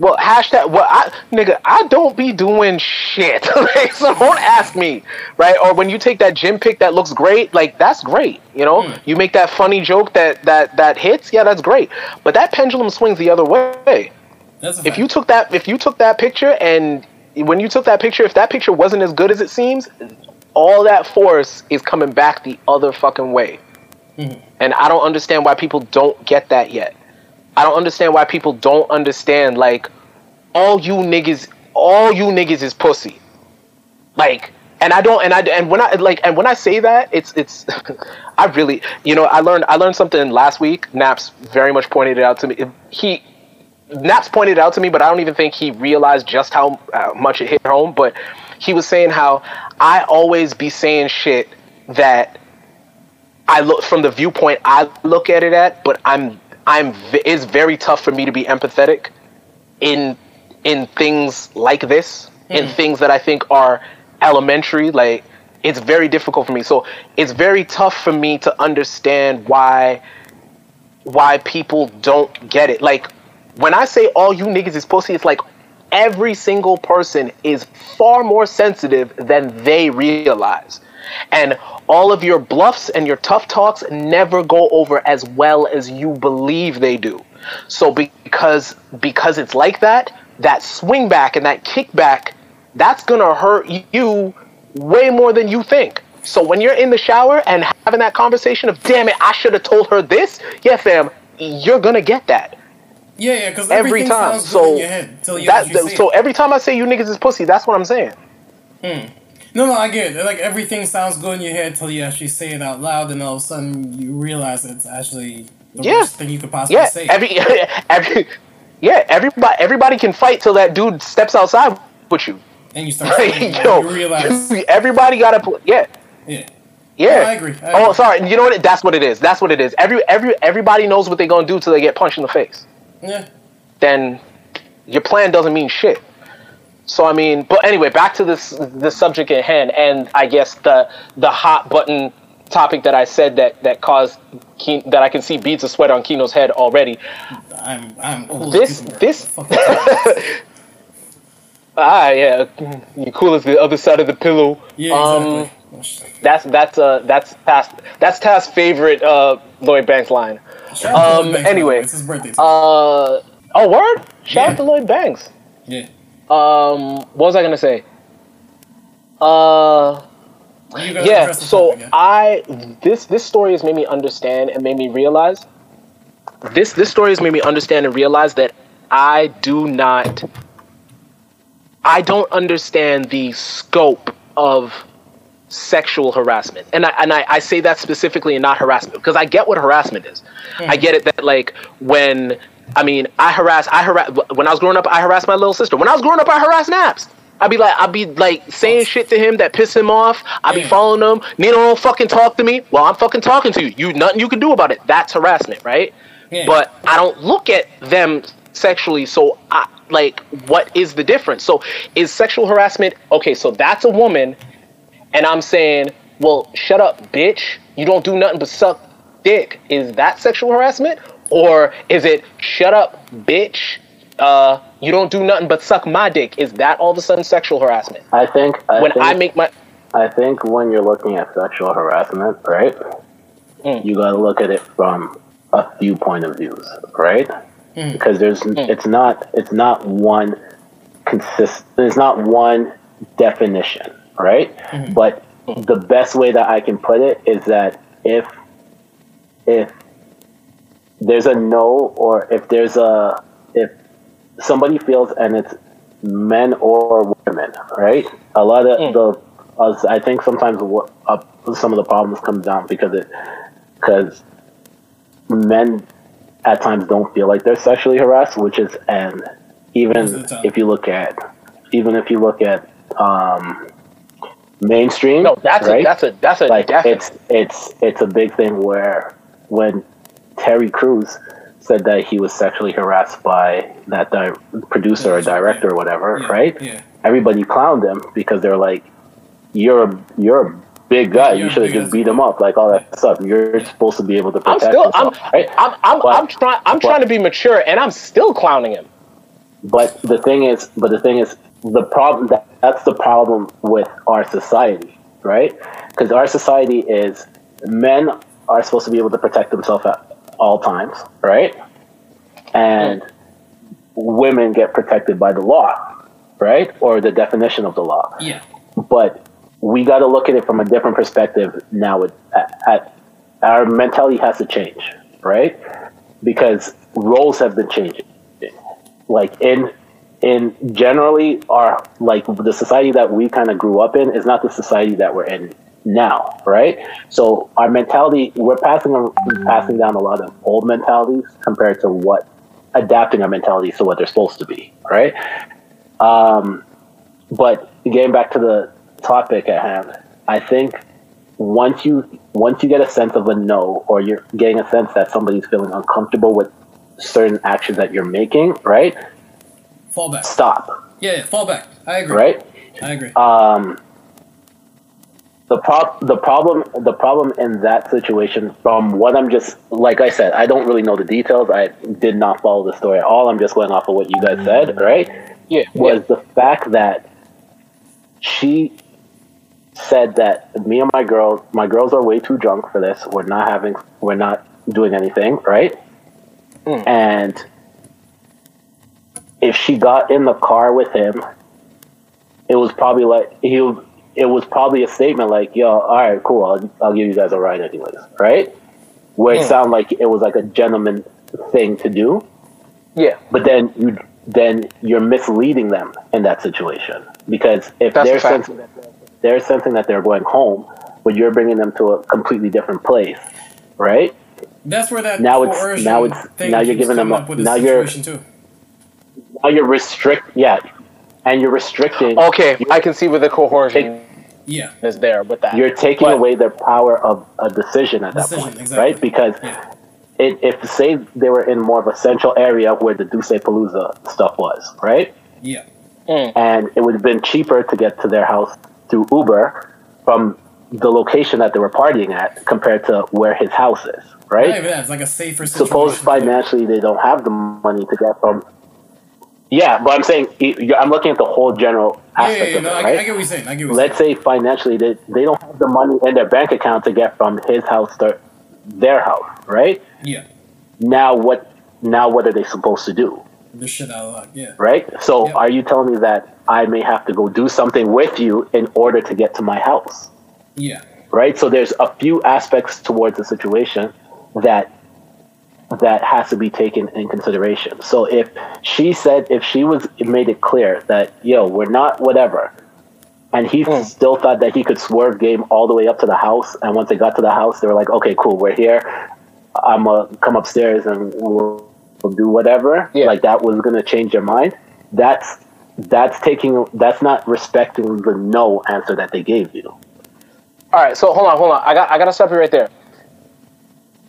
Well, hashtag. Well, I nigga, I don't be doing shit. like, so don't ask me, right? Or when you take that gym pic that looks great, like that's great. You know, Hmm. you make that funny joke that that that hits. Yeah, that's great. But that pendulum swings the other way if you took that if you took that picture and when you took that picture if that picture wasn't as good as it seems all that force is coming back the other fucking way and i don't understand why people don't get that yet i don't understand why people don't understand like all you niggas all you niggas is pussy. Like and i don't and i and when i like and when i say that it's it's i really you know i learned i learned something last week. Nappz very much pointed it out to me. He Nappz pointed it out to me, but I don't even think he realized just how uh, much it hit home. But he was saying how I always be saying shit that I look from the viewpoint I look at it at, but I'm I'm it's very tough for me to be empathetic in in things like this, in hmm. things that I think are elementary. Like it's very difficult for me. So it's very tough for me to understand why why people don't get it. Like when I say all you niggas is pussy, it's like every single person is far more sensitive than they realize. And all of your bluffs and your tough talks never go over as well as you believe they do. So because because it's like that, that swing back and that kickback, that's gonna hurt you way more than you think. So when you're in the shower and having that conversation of damn it, I should have told her this, yeah, fam, you're gonna get that yeah, yeah, because every time. So in your head that so every time I say you niggas is pussy, that's what I'm saying. Hmm. No, no, I get it. Like everything sounds good in your head till you actually say it out loud, and all of a sudden you realize it's actually the Yeah. worst thing you could possibly Yeah, say. every every yeah, everybody everybody can fight till that dude steps outside with you. and you start saying, Yo, you realize, everybody gotta put yeah. yeah, Yeah, I agree, I oh, sorry. You know what? That's what it is. That's what it is. Every every everybody knows what they're gonna do till they get punched in the face. yeah. then your plan doesn't mean shit. So I mean, but anyway, back to this the subject at hand, and I guess the the hot button topic that I said that that caused Ke- that I can see beads of sweat on Kino's head already. I'm, I'm cool. This- this-. Ah, yeah, you cool as the other side of the pillow. yeah, Um, exactly. Oh, shit. that's that's uh that's past that's Taz's favorite uh Lloyd Banks line. Shout um, Banks, anyway, it's his birthday. Today. Uh oh, word! Shout Yeah. out to Lloyd Banks. yeah, Um, what was I gonna say? Uh. yeah so topic, yeah? i this this story has made me understand and made me realize this this story has made me understand and realize that i do not i don't understand the scope of sexual harassment and i and i, I say that specifically and not harassment because i get what harassment is i get it that like when i mean i harass i harass when i was growing up i harassed my little sister when i was growing up i harassed Nappz I'd be like, I'd be like saying shit to him that piss him off. I'd be following him. Nino don't fucking talk to me. Well, I'm fucking talking to you. You nothing you can do about it. That's harassment, right? Yeah. But I don't look at them sexually. So, I, like, what is the difference? So, is sexual harassment okay? So that's a woman, and I'm saying, well, shut up, bitch. You don't do nothing but suck dick. Is that sexual harassment, or is it shut up, bitch? Uh, you don't do nothing but suck my dick. Is that all of a sudden sexual harassment? I think I when think, I make my I think when you're looking at sexual harassment, right, Mm. you got to look at it from a few point of views, right? Mm. Because there's it's not it's not one consist there's not one definition, right? Mm-hmm. But the best way that I can put it is that if if there's a no or if there's a if somebody feels and it's men or women, right? A lot of Mm. the us, I think sometimes what uh, some of the problems come down because it because men at times don't feel like they're sexually harassed, which is and Most of the even if you look at even if you look at um, mainstream, no, that's right? a that's a that's a like definite. it's it's it's a big thing where when Terry Crews said that he was sexually harassed by that di- producer or director yeah. or whatever, Yeah, right? yeah. Everybody clowned him because they're like, you're a, you're a big guy. You're you should have just beat him up, like all that stuff. You're supposed to be able to I'm protect still I'm yourself, right? I'm I'm, But- I'm trying I'm but- trying to be mature and I'm still clowning him. But the thing is, but the thing is, the problem that that's the problem with our society, right? Because our society is men are supposed to be able to protect themselves at all times, right? And women get protected by the law, right? Or the definition of the law. Yeah. But we got to look at it from a different perspective now. With, at, at our mentality has to change, right? Because roles have been changing like in in generally our like the society that we kind of grew up in is not the society that we're in now right so our mentality we're passing passing down a lot of old mentalities compared to what adapting our mentalities to what they're supposed to be right um but getting back to the topic at hand i think once you once you get a sense of a no or you're getting a sense that somebody's feeling uncomfortable with certain actions that you're making, right? Fall back. Stop, Yeah, yeah, fall back. I agree. right? I agree. Um, the prob- the problem the problem in that situation, from what I'm just like I said, I don't really know the details. I did not follow the story at all. I'm just going off of what you guys said, right? Yeah. Was the fact that she said that me and my girls, my girls are way too drunk for this. We're not having, we're not doing anything, right? Mm. And if she got in the car with him, it was probably like he. It was probably a statement like, "Yo, all right, cool. I'll, I'll give you guys a ride anyways," right? Where it Mm. sounded like it was like a gentleman thing to do, Yeah. but then you then you're misleading them in that situation because if That's they're sensing that they're sensing that they're going home, but you're bringing them to a completely different place, right? That's where that now it's- now it's- thing now you're giving them coming a- up with this now you're- situation too. Now you're restrict, yeah, and you're restricting. Okay, I can see where the coercion Yeah. is there with that. You're taking But- away their power of a decision at that point, exactly. right? Because Yeah. it, if say they were in more of a central area where the Dusse Palooza stuff was, right? Yeah. Mm. and it would have been cheaper to get to their house through Uber from the location that they were partying at compared to where his house is, right? even that. It's like a safer situation. Suppose financially they don't have the money to get from. Yeah, but I'm saying I'm looking at the whole general aspect yeah, yeah. of No, it, I, right? I get what you're saying. I get what Let's say financially they, they don't have the money in their bank account to get from his house to their house, right? Yeah. Now what? Now what are they supposed to do? This shit out of luck. Yeah. right? So Yep. are you telling me that I may have to go do something with you in order to get to my house, Yeah. right? So there's a few aspects towards the situation that that has to be taken in consideration. So if she said if she was made it clear that yo, we're not whatever. And he Hmm. still thought that he could swerve game all the way up to the house. And once they got to the house, they were like, "Okay, cool, we're here. I'm gonna come upstairs and we'll, we'll do whatever." Yeah. Like that was gonna change their mind. That's that's taking that's not respecting the no answer that they gave you. All right, so hold on, hold on. I got I got to stop you right there.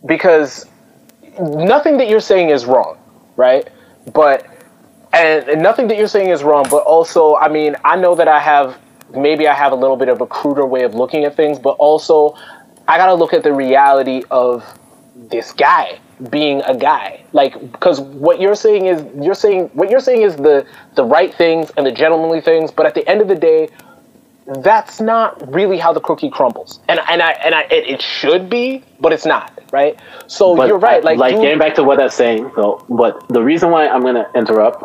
Because nothing that you're saying is wrong, right? But and, and nothing that you're saying is wrong, but also, I mean, I know that I have maybe I have a little bit of a cruder way of looking at things, but also I got to look at the reality of this guy being a guy. Like because what you're saying is you're saying what you're saying is the the right things and the gentlemanly things, but at the end of the day, that's not really how the cookie crumbles. And and I and I it, it should be, but it's not, right? So But you're right. Like, like you- getting back to what I was saying though. But the reason why I'm gonna interrupt,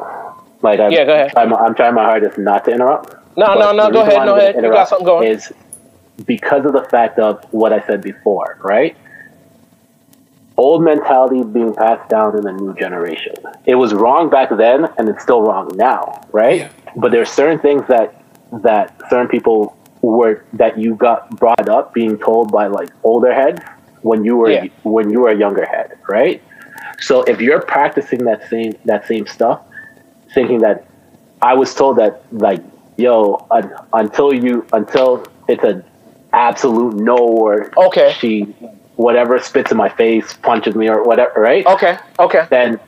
like I'm, Yeah, go ahead. I'm, I'm trying my hardest not to interrupt. No, no, no, go ahead, why I'm go ahead. You got something going. Is because of the fact of what I said before, right? Old mentality being passed down in the new generation. It was wrong back then, and it's still wrong now, right? Yeah. But are certain things that that certain people were that you got brought up being told by like older heads when you were Yeah. when you were a younger head, right? So if you're practicing that same that same stuff, thinking that I was told that like yo un, until you until it's an absolute no or Okay. she whatever spits in my face punches me or whatever right Okay, okay. then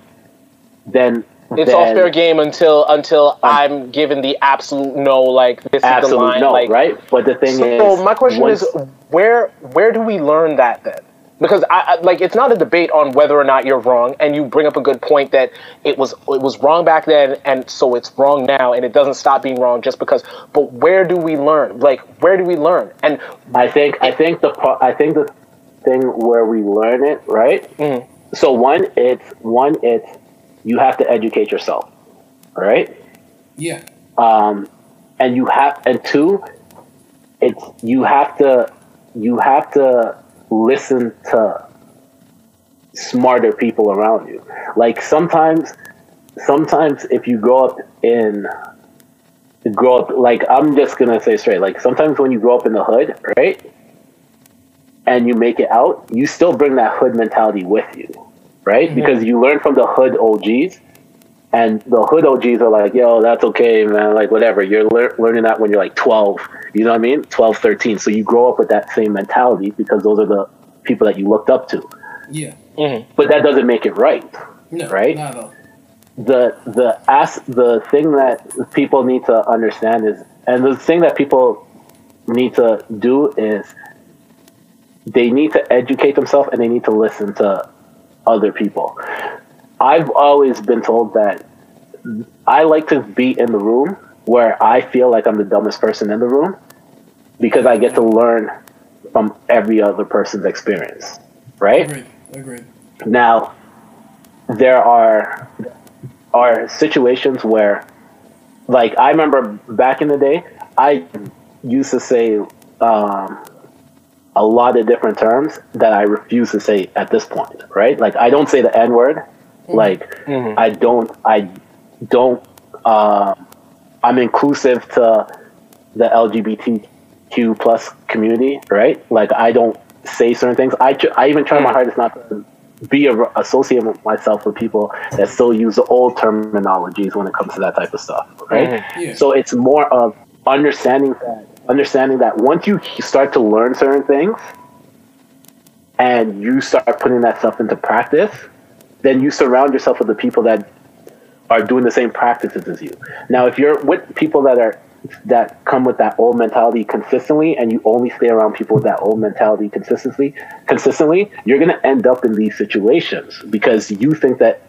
then It's all fair game until until I'm given the absolute no. Like this is the line. no, like, right? But the thing is. So is, my question once- is, where where do we learn that then? Because I, I like it's not a debate on whether or not you're wrong, and you bring up a good point that it was it was wrong back then, and so it's wrong now, and it doesn't stop being wrong just because. But where do we learn? Like where do we learn? And I think I think the I think the thing where we learn it right. Mm-hmm. So one, it's one, it's you have to educate yourself, right? Yeah. Um, and you have and two, it's you have to you have to listen to smarter people around you. Like sometimes, sometimes if you grow up in grow up like I'm just gonna say straight like sometimes when you grow up in the hood right and you make it out you still bring that hood mentality with you right because you learn from the hood OGs and the hood OGs are like yo that's okay man like whatever you're lear- learning that when you're like 12 you know what I mean 12 13 so you grow up with that same mentality because those are the people that you looked up to Yeah. Mm-hmm. but that doesn't make it right No. Right? Not at all. the the as the thing that people need to understand is and the thing that people need to do is they need to educate themselves and they need to listen to other people i've always been told that i like to be in the room where i feel like i'm the dumbest person in the room because i get to learn from every other person's experience right Agreed. Agreed. now, there are are situations where, like, I remember back in the day, I used to say um, a lot of different terms that I refuse to say at this point. Right? Like, I don't say the N word. Mm-hmm. Like, mm-hmm. I don't. I don't. Um, I'm inclusive to the LGBTQ plus community. Right? Like, I don't say certain things. I, tr- I even try my mm. hardest not to be a, associate myself with people that still use the old terminologies when it comes to that type of stuff, right? Mm-hmm. Yeah. So it's more of understanding that understanding that once you start to learn certain things and you start putting that stuff into practice, then you surround yourself with the people that are doing the same practices as you. Now, if you're with people that are that come with that old mentality consistently and you only stay around people with that old mentality consistently consistently you're going to end up in these situations because you think that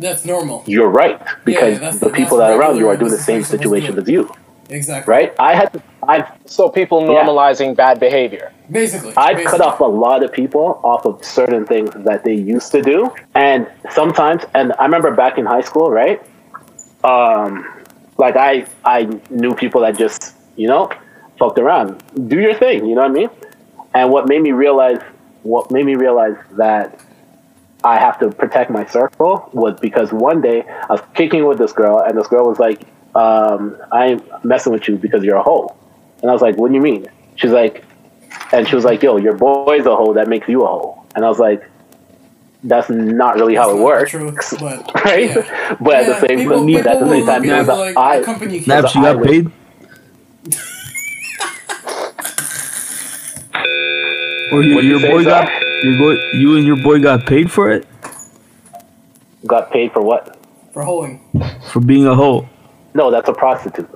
That's normal. you're right because that's- the people that are around you are doing the same situation as you Exactly. right i had to i've so people Yeah. normalizing bad behavior. Basically. I've basically. cut off a lot of people off of certain things that they used to do. And sometimes, and I remember back in high school, right? Um, like I, I knew people that just, you know, fucked around. Do your thing, you know what I mean? And what made me realize, what made me realize that I have to protect my circle was because one day I was kicking with this girl, and this girl was like, um, "I'm messing with you because you're a hoe," and I was like, "What do you mean?" She's like, and she was like, "Yo, your boy's a hoe. That makes you a hoe." And I was like, "That's not really how it works." True, but right? yeah. But at the same people- time, but at the people same will time, look it at was it a- like I- the company Nappz, you I got paid? Or your, you your say, boy got Zach? your boy, you and your boy got paid for it got paid for what? for hoeing. for being a hoe. No, that's a prostitute.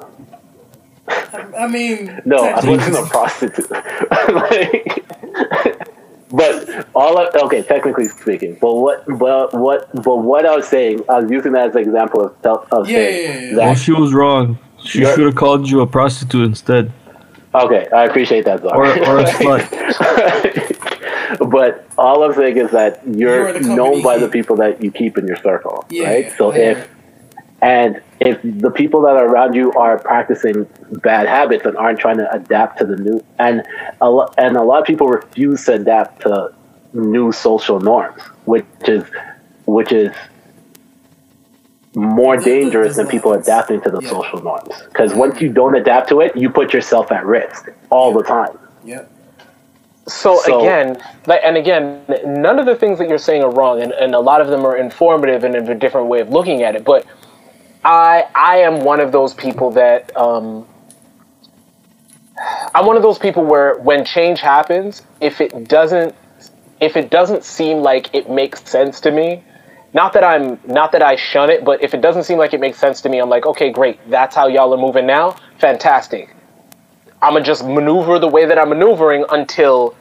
I mean, No, I wasn't a prostitute. Like, but all of, okay, technically speaking, but what, but what, but what I was saying, I was using that as an example of tell- of Yeah, saying yeah, yeah, yeah. Well, that. she was wrong. She should have called you a prostitute instead, Okay, I appreciate that, Zara. or or a slut. but all I'm saying is that You you're are the company known by the people that you keep in your circle, Yeah, right? So yeah. if and if the people that are around you are practicing bad habits and aren't trying to adapt to the new and a lot and a lot of people refuse to adapt to new social norms, which is which is more There's- there's dangerous than people adapting to the Yeah. social norms. Because once you don't adapt to it, you put yourself at risk all the time. Yep. So, So- again, like, and again, none of the things that you're saying are wrong, and, and a lot of them are informative and a different way of looking at it. But I, I am one of those people that, um, I'm one of those people where when change happens, if it doesn't, if it doesn't seem like it makes sense to me, not that I'm not that I shun it, but if it doesn't seem like it makes sense to me, I'm like, okay, great. That's how y'all are moving now. Fantastic. I'm gonna just maneuver the way that I'm maneuvering until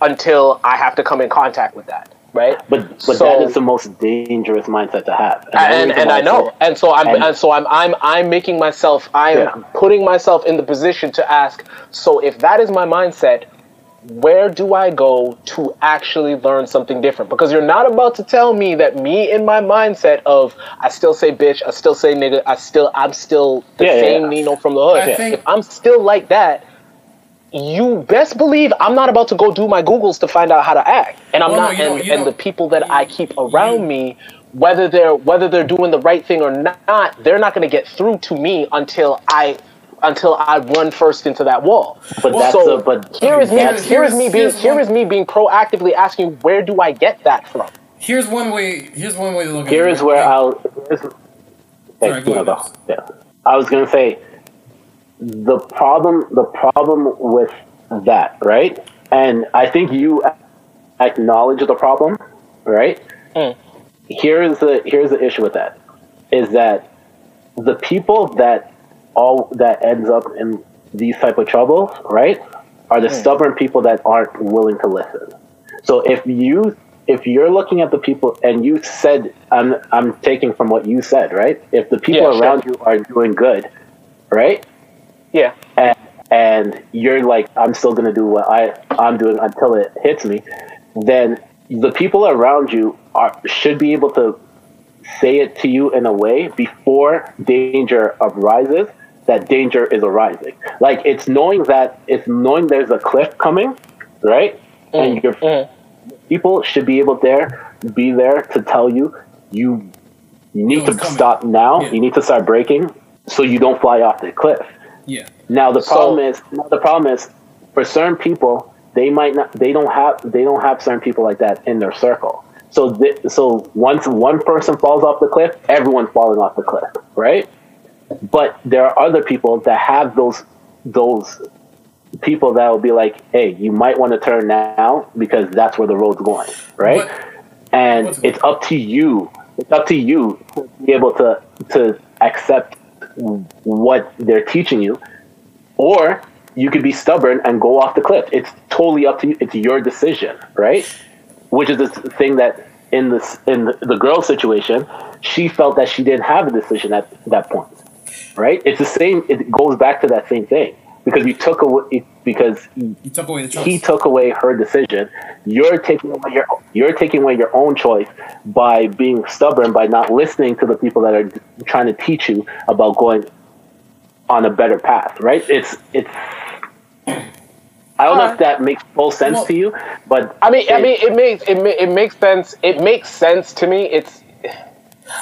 until I have to come in contact with that, right? But but So- that is the most dangerous mindset to have. the and and I mindset- know, and so I'm and- and so I'm I'm I'm making myself I'm Yeah. putting myself in the position to ask. So if that is my mindset, where do I go to actually learn something different? Because you're not about to tell me that me in my mindset of I still say bitch, I still say nigga, I still I'm still the Yeah, yeah, same yeah. Nino from the hood. I think- if I'm still like that. You best believe I'm not about to go do my Googles to find out how to act, and I'm Well, no, not. you know- and, you and the people that I keep around you- me, whether they're whether they're doing the right thing or not, they're not going to get through to me until I until I run first into that wall. But that's so a, but here is me. Here's- Here is me being here's here one- is me being proactively asking where do I get that from? Here's one way. Here's one way to look at it. Here is where I'll. Here's, Sorry, go you know, ahead. Yeah, I was gonna say the problem. The problem with that, right? And I think you acknowledge the problem, right? Mm. Here's the here's the issue with that, is that the people that all that ends up in these type of troubles, right, are the stubborn people that aren't willing to listen. So if you if you're looking at the people and you said I'm I'm taking from what you said, right? If the people Yeah, sure. around you are doing good, right? Yeah. And, and you're like I'm still going to do what I I'm doing until it hits me, then the people around you are should be able to say it to you in a way before danger arises that danger is arising. Like it's knowing that it's knowing there's a cliff coming, right? And your mm. people should be able there be there to tell you you you need No, to coming. stop now. Yeah. You need to start breaking so you don't fly off the cliff. Yeah. Now the So- problem is now the problem is for certain people they might not they don't have they don't have certain people like that in their circle. So th- so once one person falls off the cliff, everyone's falling off the cliff, right? But there are other people that have those those people that will be like, "Hey, you might want to turn now because that's where the road's going," right? But- and What's- it's up to you. It's up to you to be able to to accept what they're teaching you, or you could be stubborn and go off the cliff. It's totally up to you. It's your decision, right? Which is the thing that in this in the, the girl situation, she felt that she didn't have a decision at that point, right? It's the same. It goes back to that same thing because you took away because You took away the he took away her decision. You're taking away your you're taking away your own choice by being stubborn by not listening to the people that are trying to teach you about going on a better path. Right? It's it's. I don't know if that makes full sense Well- to you, but I mean, I mean, it makes it, ma- it makes sense. It makes sense to me. It's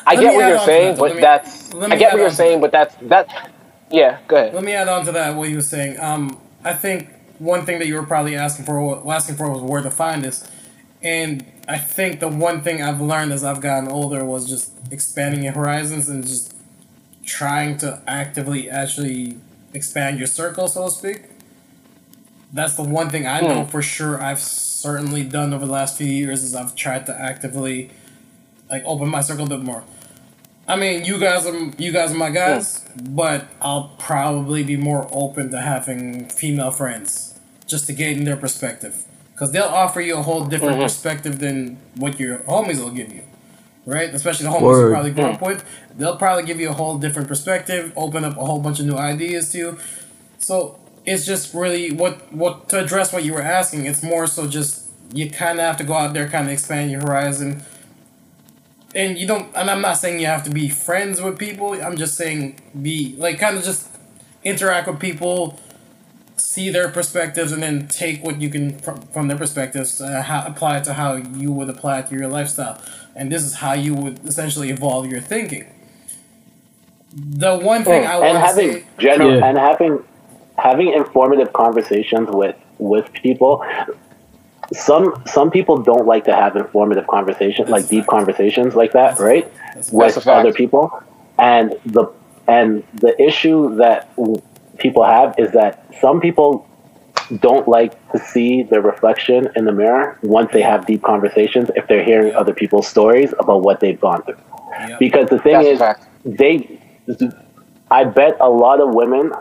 I get what you're saying, that. but me- that's I get what you're on to saying, but that's that. Yeah, go ahead. Let me add on to that what you were saying. Um, I think one thing that you were probably asking for, asking for, was where to find this, and I think the one thing I've learned as I've gotten older was just expanding your horizons and just trying to actively actually expand your circle, so to speak. That's the one thing I know hmm. for sure I've certainly done over the last few years is I've tried to actively like open my circle a bit more. I mean, you guys are you guys are my guys, but I'll probably be more open to having female friends just to gain their perspective because they'll offer you a whole different mm-hmm. perspective than what your homies will give you, right? Especially the homies you probably grew up mm. with, they'll probably give you a whole different perspective, open up a whole bunch of new ideas to you. So it's just really what what to address what you were asking. It's more so just you kind of have to go out there, kind of expand your horizon and you don't and i'm not saying you have to be friends with people i'm just saying be like kind of just interact with people see their perspectives and then take what you can from, from their perspectives uh, how, apply it to how you would apply it to your lifestyle. And this is how you would essentially evolve your thinking. The one thing i and want to having say general Yeah. and having having informative conversations with with people some some people don't like to have informative conversations like deep conversations like that right? That's- with That's a other people. And the and the issue that people have is that some people don't like to see their reflection in the mirror once they have deep conversations if they're hearing other people's stories about what they've gone through. Yep. Because the thing That's is, they, I bet a lot of women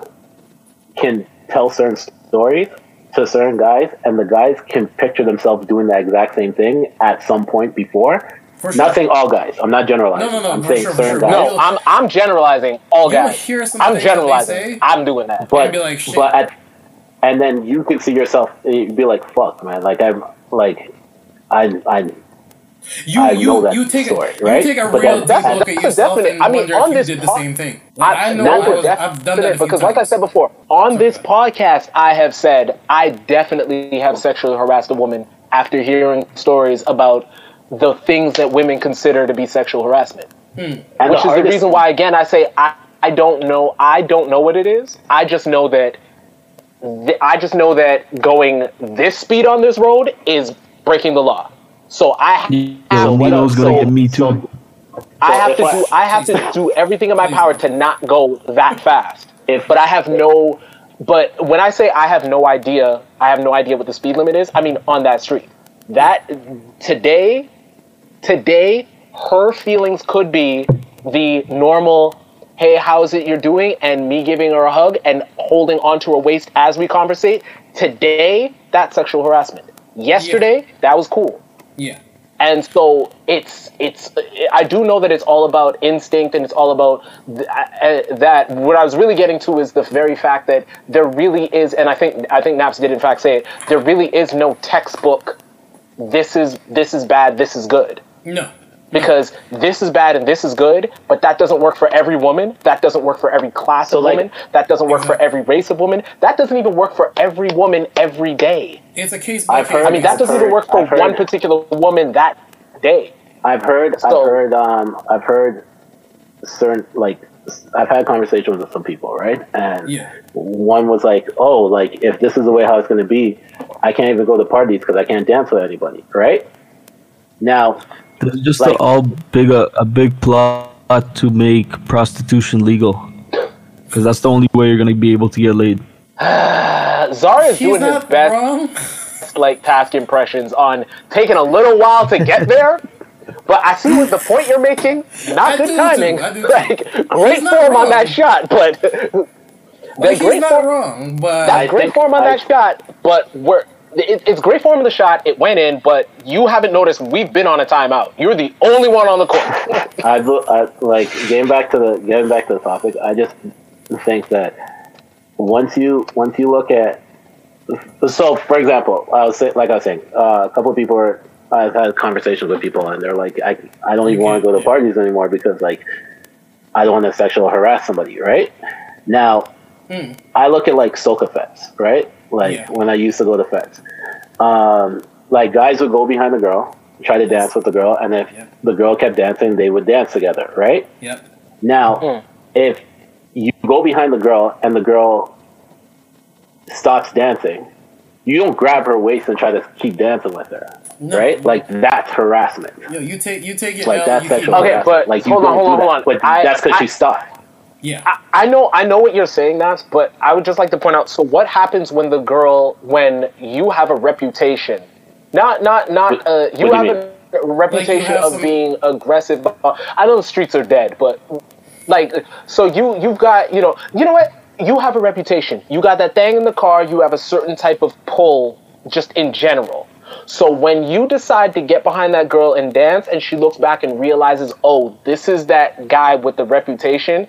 can tell certain stories to certain guys, and the guys can picture themselves doing the exact same thing at some point before. Sure. Not saying all guys. I'm not generalizing. No, no, no, I'm for saying sure, certain sure. guys. No, I'm I'm generalizing all You'll guys. hear some I'm things that they generalizing. say. I'm doing that. but And be like, but at, and then you could see yourself. You'd be like, "Fuck, man!" Like I'm like, I I You I you know that you take story, a right? you take a But real that- deep that's- look at yourself definite- and I mean, wonder on if this you did the same thing. Like, I, know that's I a was, I've done that a definite because, like I said before, on this podcast, I have said I definitely have sexually harassed a woman after hearing stories about the things that women consider to be sexual harassment. Hmm. and Which is the reason why, again, I say I, I don't know. I don't know what it is. I just know that. Th- I just know that going this speed on this road is breaking the law. So I Yeah, so Nino's else? gonna get me too. I So have to do I have to do everything in my power to not go that fast. If- but I have no but when I say I have no idea, I have no idea what the speed limit is. I mean on that street. That today today her feelings could be the normal hey how's it you're doing and me giving her a hug and holding onto her waist as we conversate. Today that's sexual harassment. Yesterday that was cool yeah. and so it's it's i do know that it's all about instinct and it's all about th- uh, that what i was really getting to is the very fact that there really is and i think i think Nappz did in fact say it there really is no textbook this is this is bad this is good No. Because this is bad and this is good, but that doesn't work for every woman. That doesn't work for every class So, of like- woman. That doesn't work for every race of woman. That doesn't even work for every woman every day. It's a case by I've case. heard- I mean, that doesn't even work for heard- one particular woman that day. I've heard, So- I've heard, um, I've heard certain like I've had conversations with some people, right? And Yeah. one was like, "Oh, like if this is the way how it's going to be, I can't even go to parties because I can't dance with anybody." Right? Now, This is just Like- a, all big a, a big plot to make prostitution legal, because that's the only way you're gonna be able to get laid. Zara is He's doing his best wrong. like task impressions on taking a little while to get there. But I see what the point you're making. Not I good timing. I do too. Like great He's not form on that shot, but Like, that great not form, wrong, but that I great think form on I- that shot. But we're it, it's great form of the shot. It went in, but you haven't noticed we've been on a timeout. You're the only one on the court. I, I like getting back to the getting back to the topic. I just think that once you once you look at so for example, I was say, like I was saying, uh, a couple of people are. I've had conversations with people, and they're like, I, I don't even want to go to parties anymore because like I don't want to sexual harass somebody, right? Now, I look at like soca fetes, right? Like Yeah. when I used to go to fetes, um, like guys would go behind the girl, try to dance with the girl, and if Yeah. the girl kept dancing, they would dance together, right? yep. Now, Hmm. if you go behind the girl and the girl stops dancing, you don't grab her waist and try to keep dancing with her, No. right? Like that's harassment. Yo, you take you take it. Like L, that's you sexual. Okay, harassment. but like you hold on, hold on, hold on. But I- that's because she stopped. Yeah. I know, I know what you're saying, Nas, but I would just like to point out. So, what happens when the girl, when you have a reputation, not, not, not, What- uh, you do have you a reputation have of some- being aggressive. I know the streets are dead, but like, so you, you've got, you know, you know what? You have a reputation. You got that thing in the car. You have a certain type of pull, just in general. So when you decide to get behind that girl and dance, and she looks back and realizes, oh, this is that guy with the reputation,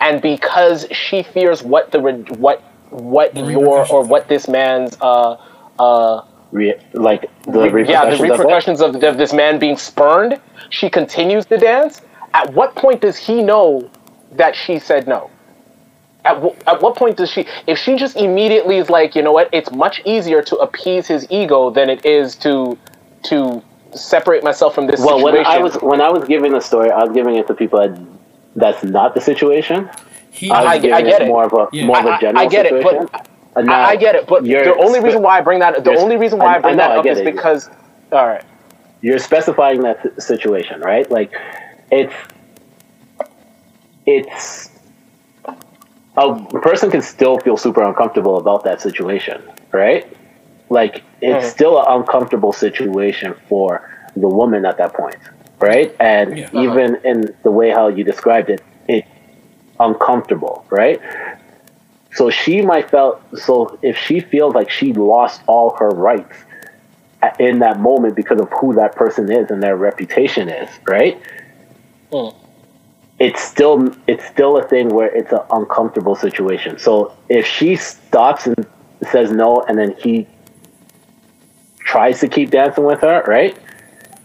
and because she fears what the re- what what your or what this man's uh uh Re- like the yeah the repercussions, of of, of this man being spurned, she continues to dance. At what point does he know that she said no? At, w- at what point does she, if she just immediately is like, you know what, it's much easier to appease his ego than it is to to separate myself from this Well, situation. when I was when I was giving the story, I was giving it to people that that's not the situation. He, I was I- I get it. more of a Yeah. more of a general I get it, but- I, now I get it, but the only reason why I bring that the only reason why I, I- I bring know, that up is it. because all right. you're specifying that situation, right? Like it's it's a person can still feel super uncomfortable about that situation, right? Like it's Mhm. still an uncomfortable situation for the woman at that point, right? And Yeah. even in the way how you described it, it's uncomfortable, right? So she might felt so if she feels like she lost all her rights in that moment because of who that person is and their reputation is, right? Mm. It's still it's still a thing where it's an uncomfortable situation. So if she stops and says no, and then he tries to keep dancing with her, right?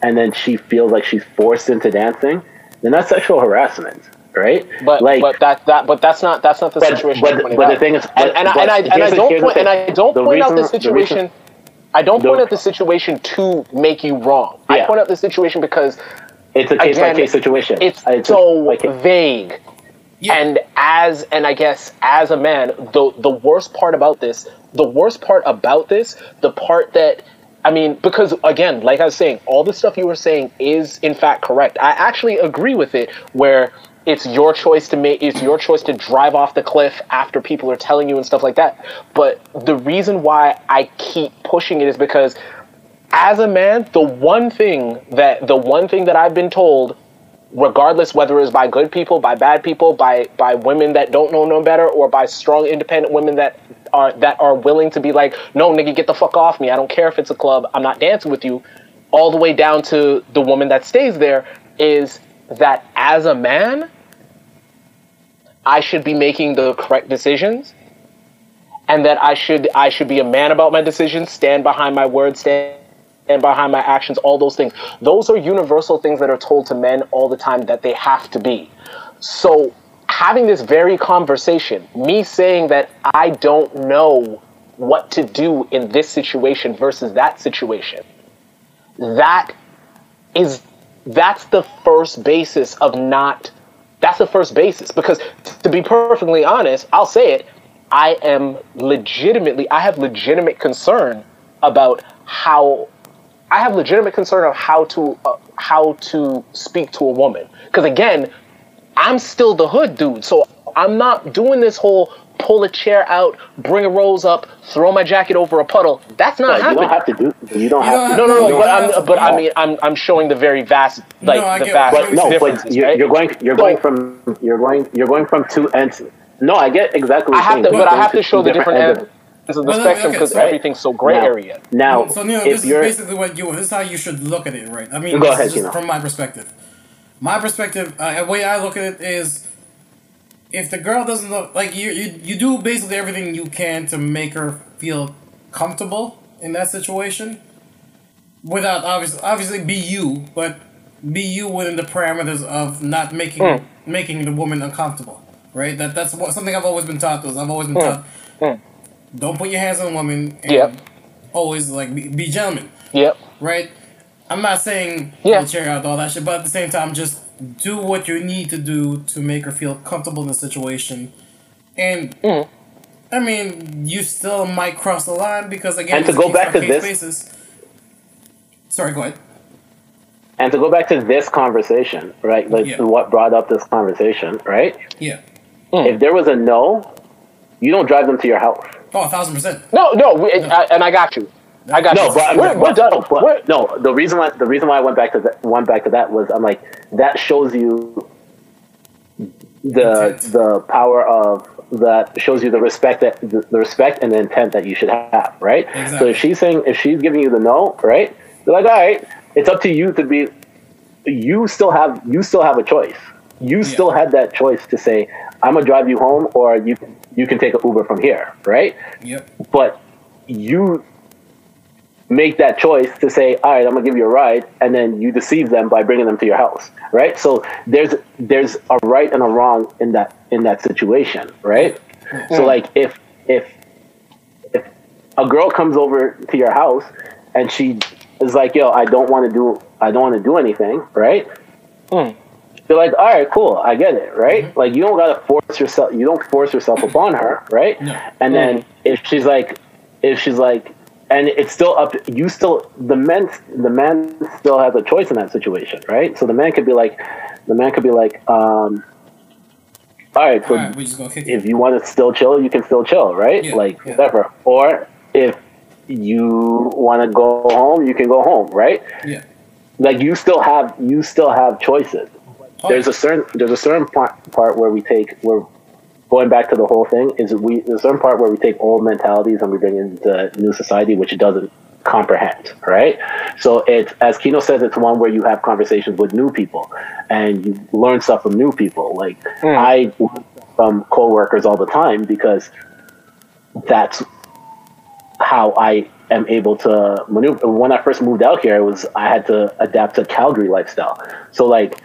And then she feels like she's forced into dancing, then that's sexual harassment, right? But like, but that that but that's not that's not the But- situation. but- I'm but the thing is- and, but- and, I, but and I and I don't point, and I don't The point out the reason- the situation. reason- I don't point the- out the situation to make you wrong. I point out the situation because it's a case by case situation. it's a- so like vague. Yeah. And as and I guess as a man, the the worst part about this, the worst part about this, the part that I mean, because again, like I was saying, all the stuff you were saying is in fact correct. I actually agree with it where it's your choice to make it's your choice to drive off the cliff after people are telling you and stuff like that. But the reason why I keep pushing it is because as a man, the one thing that the one thing that I've been told regardless whether it's by good people, by bad people, by by women that don't know no better, or by strong independent women that are that are willing to be like, no, nigga, get the fuck off me. I don't care if it's a club. I'm not dancing with you. All the way down to the woman that stays there is that as a man, I should be making the correct decisions. And that I should I should be a man about my decisions, stand behind my words, stand and behind my actions, all those things. Those are universal things that are told to men all the time that they have to be. So, having this very conversation, me saying that I don't know what to do in this situation versus that situation, that is that's the first basis of not that's the first basis. Because to be perfectly honest i'll say it i am legitimately i have legitimate concern about how i have legitimate concern of how to uh, how to speak to a woman. Because again i'm still the hood dude so i'm not doing this whole pull a chair out bring a rose up throw my jacket over a puddle that's not No, you don't have to do. You don't have to. no, no, no. But I'm, to- but I mean, I'm, I'm showing the very vast, like No, the get- vast But no, but differences, you're, right? you're going. You're So- going from. You're going. You're going from two ends. No, I get exactly. I What have you're to, saying, but I have to show the different ends ends of- of the Well, no, uh, spectrum okay, because so- everything's so gray Now- area. Now, So Neil, if this is you're basically what you. This is how you should look at it, right? I mean, Go this ahead, is just Gino. from my perspective. My perspective, uh, the way I look at it is, if the girl doesn't look like you, you, you do basically everything you can to make her feel comfortable in that situation, without obviously obviously be you, but be you within the parameters of not making Mm. making the woman uncomfortable, right? That that's what, something I've always been taught. Is I've always been Mm. taught. Mm. Don't put your hands on a woman. And Yep. Always like be, be gentlemen, Yep. right? I'm not saying Yeah. chair out all that shit, but at the same time, just do what you need to do to make her feel comfortable in the situation. And Mhm. I mean, you still might cross the line because again, And to go back to this- basis. Sorry, go ahead. and to go back to this conversation, right? Like Yeah. what brought up this conversation, right? Yeah. If there was a no, you don't drive them to your house. Oh, a thousand percent. No, no, we, I, and I got you. I got No, you. but we're, we're done. No, but, We're- no, the reason why the reason why I went back to that went back to that was I'm like that shows you the Intent. the power of that shows you the respect that the, the respect and the intent that you should have, right? So if she's saying if she's giving you the no, right? You're like, all right, it's up to you to be. You still have you still have a choice. You still had that choice to say, I'm gonna drive you home, or you you can take an Uber from here, right? Yep. but you make that choice to say, "All right, I'm gonna give you a ride," and then you deceive them by bringing them to your house, right? So there's there's a right and a wrong in that in that situation, right? So hmm. like if if if a girl comes over to your house and she is like, "Yo, I don't want to do I don't want to do anything," right? Mm. You're like, all right, cool, I get it, right? Mm-hmm. Like you don't gotta force yourself, you don't force yourself upon her, right? No. And then mm-hmm. if she's like, if she's like, and it's still up, you still the men, the man still has a choice in that situation, right? So the man could be like, the man could be like, um, all right, so All right, just gonna kick it. if you want to still chill, you can still chill, right? Yeah, like yeah. whatever. Or if you want to go home, you can go home, right? Yeah. Like you still have you still have choices. Oh, There's a certain there's a certain part, part where we take we're going back to the whole thing is we there's a certain part where we take old mentalities and we bring into new society which doesn't comprehend, right? So it's as Kino says, it's one where you have conversations with new people and you learn stuff from new people. Like hmm. I learn from coworkers all the time because that's how I am able to maneuver. When I first moved out here, it was I had to adapt to Calgary lifestyle. So like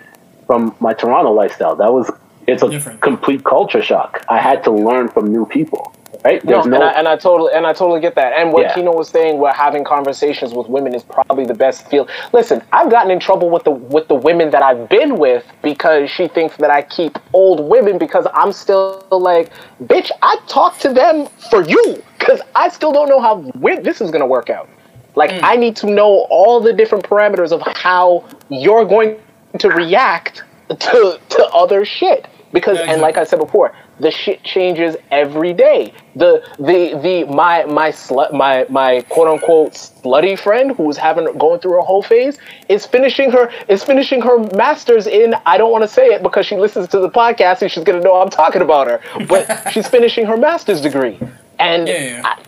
from my Toronto lifestyle, that was it's a Different. complete culture shock. I had to learn from new people. Right? No, There's and, I, and I totally and I totally get that. And what Yeah. Kino was saying, where having conversations with women is probably the best feel. Listen, I've gotten in trouble with the with the women that I've been with because she thinks that I keep old women because I'm still like, bitch, I talk to them for you because I still don't know how wi- this is gonna work out. Like, mm. I need to know all the different parameters of how you're going to react to to other shit because and like I said before, the shit changes every day. The the the my my slut my my quote unquote slutty friend who's having going through her whole phase is finishing her is finishing her masters in I don't want to say it because she listens to the podcast and she's gonna know I'm talking about her. But she's finishing her master's degree. And Yeah, yeah. I,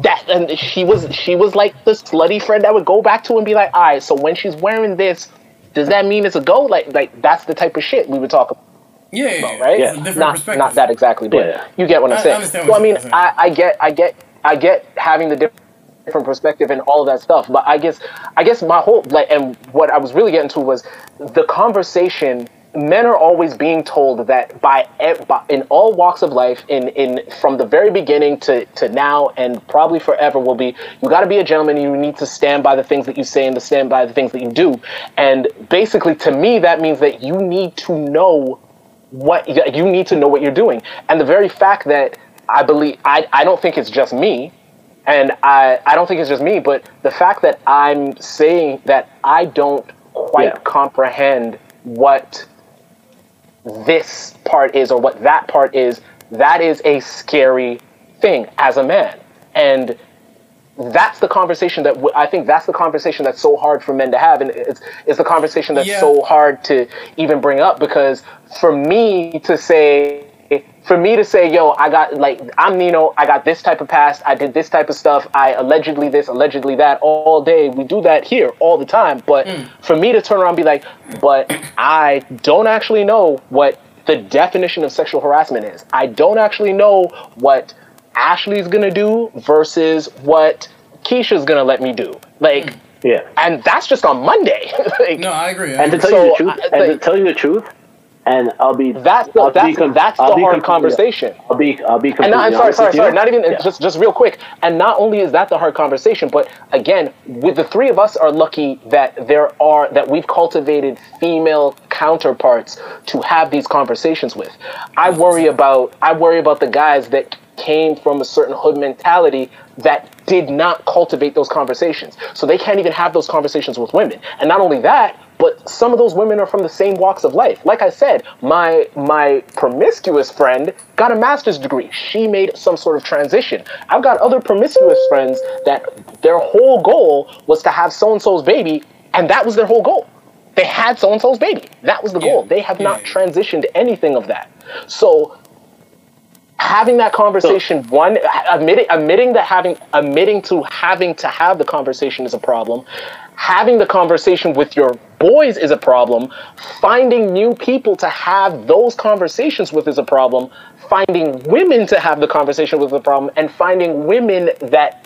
that and she was she was like the slutty friend that would go back to and be like, all right, so when she's wearing this, does that mean it's a go? Like like that's the type of shit we would talk about Yeah, yeah, yeah. right? It's a not perspective. not that exactly, but Yeah. you get what I'm I- I saying. understand so I mean. I, I get, I get, I get having the diff- different perspective and all of that stuff. But I guess, I guess my whole like, and what I was really getting to was the conversation. Men are always being told that by, by in all walks of life, in in from the very beginning to to now, and probably forever, will be you got to be a gentleman. You need to stand by the things that you say and to stand by the things that you do. And basically, to me, that means that you need to know what you need to know what you're doing and the very fact that i believe i, I don't think it's just me and I, I don't think it's just me but the fact that i'm saying that i don't quite Yeah. comprehend what this part is or what that part is that is a scary thing as a man and that's the conversation that w- I think that's the conversation that's so hard for men to have, and it's it's the conversation that's Yeah. so hard to even bring up because for me to say. For me to say, yo, I got like I'm Nino, I got this type of past, I did this type of stuff, I allegedly this, allegedly that, all day. We do that here all the time. But hmm. for me to turn around and be like, but I don't actually know what the definition of sexual harassment is. I don't actually know what Ashley's gonna do versus what Keisha's gonna let me do. Like, mm. yeah. and that's just on Monday. like, No, I agree. I And to agree. tell you the truth, I- and to tell you the truth, and I'll be that's the, I'll be that's, com- that's I'll the be hard completely- conversation. I'll be I'll be And completely not, and sorry, sorry, sorry. Not even Yeah. just just real quick. And not only is that the hard conversation, but again, with the three of us are lucky that there are that we've cultivated female counterparts to have these conversations with. I worry about I worry about the guys that came from a certain hood mentality that did not cultivate those conversations. So they can't even have those conversations with women. And not only that, but some of those women are from the same walks of life. Like I said, my my promiscuous friend got a master's degree. She made some sort of transition. I've got other promiscuous friends that their whole goal was to have so and so's baby, and that was their whole goal. They had so and so's baby. That was the goal. They have not transitioned anything of that. So having that conversation one admitting admitting that having admitting to having to have the conversation is a problem. Having the conversation with your boys is a problem. Finding new people to have those conversations with is a problem. Finding women to have the conversation with is a problem. And finding women that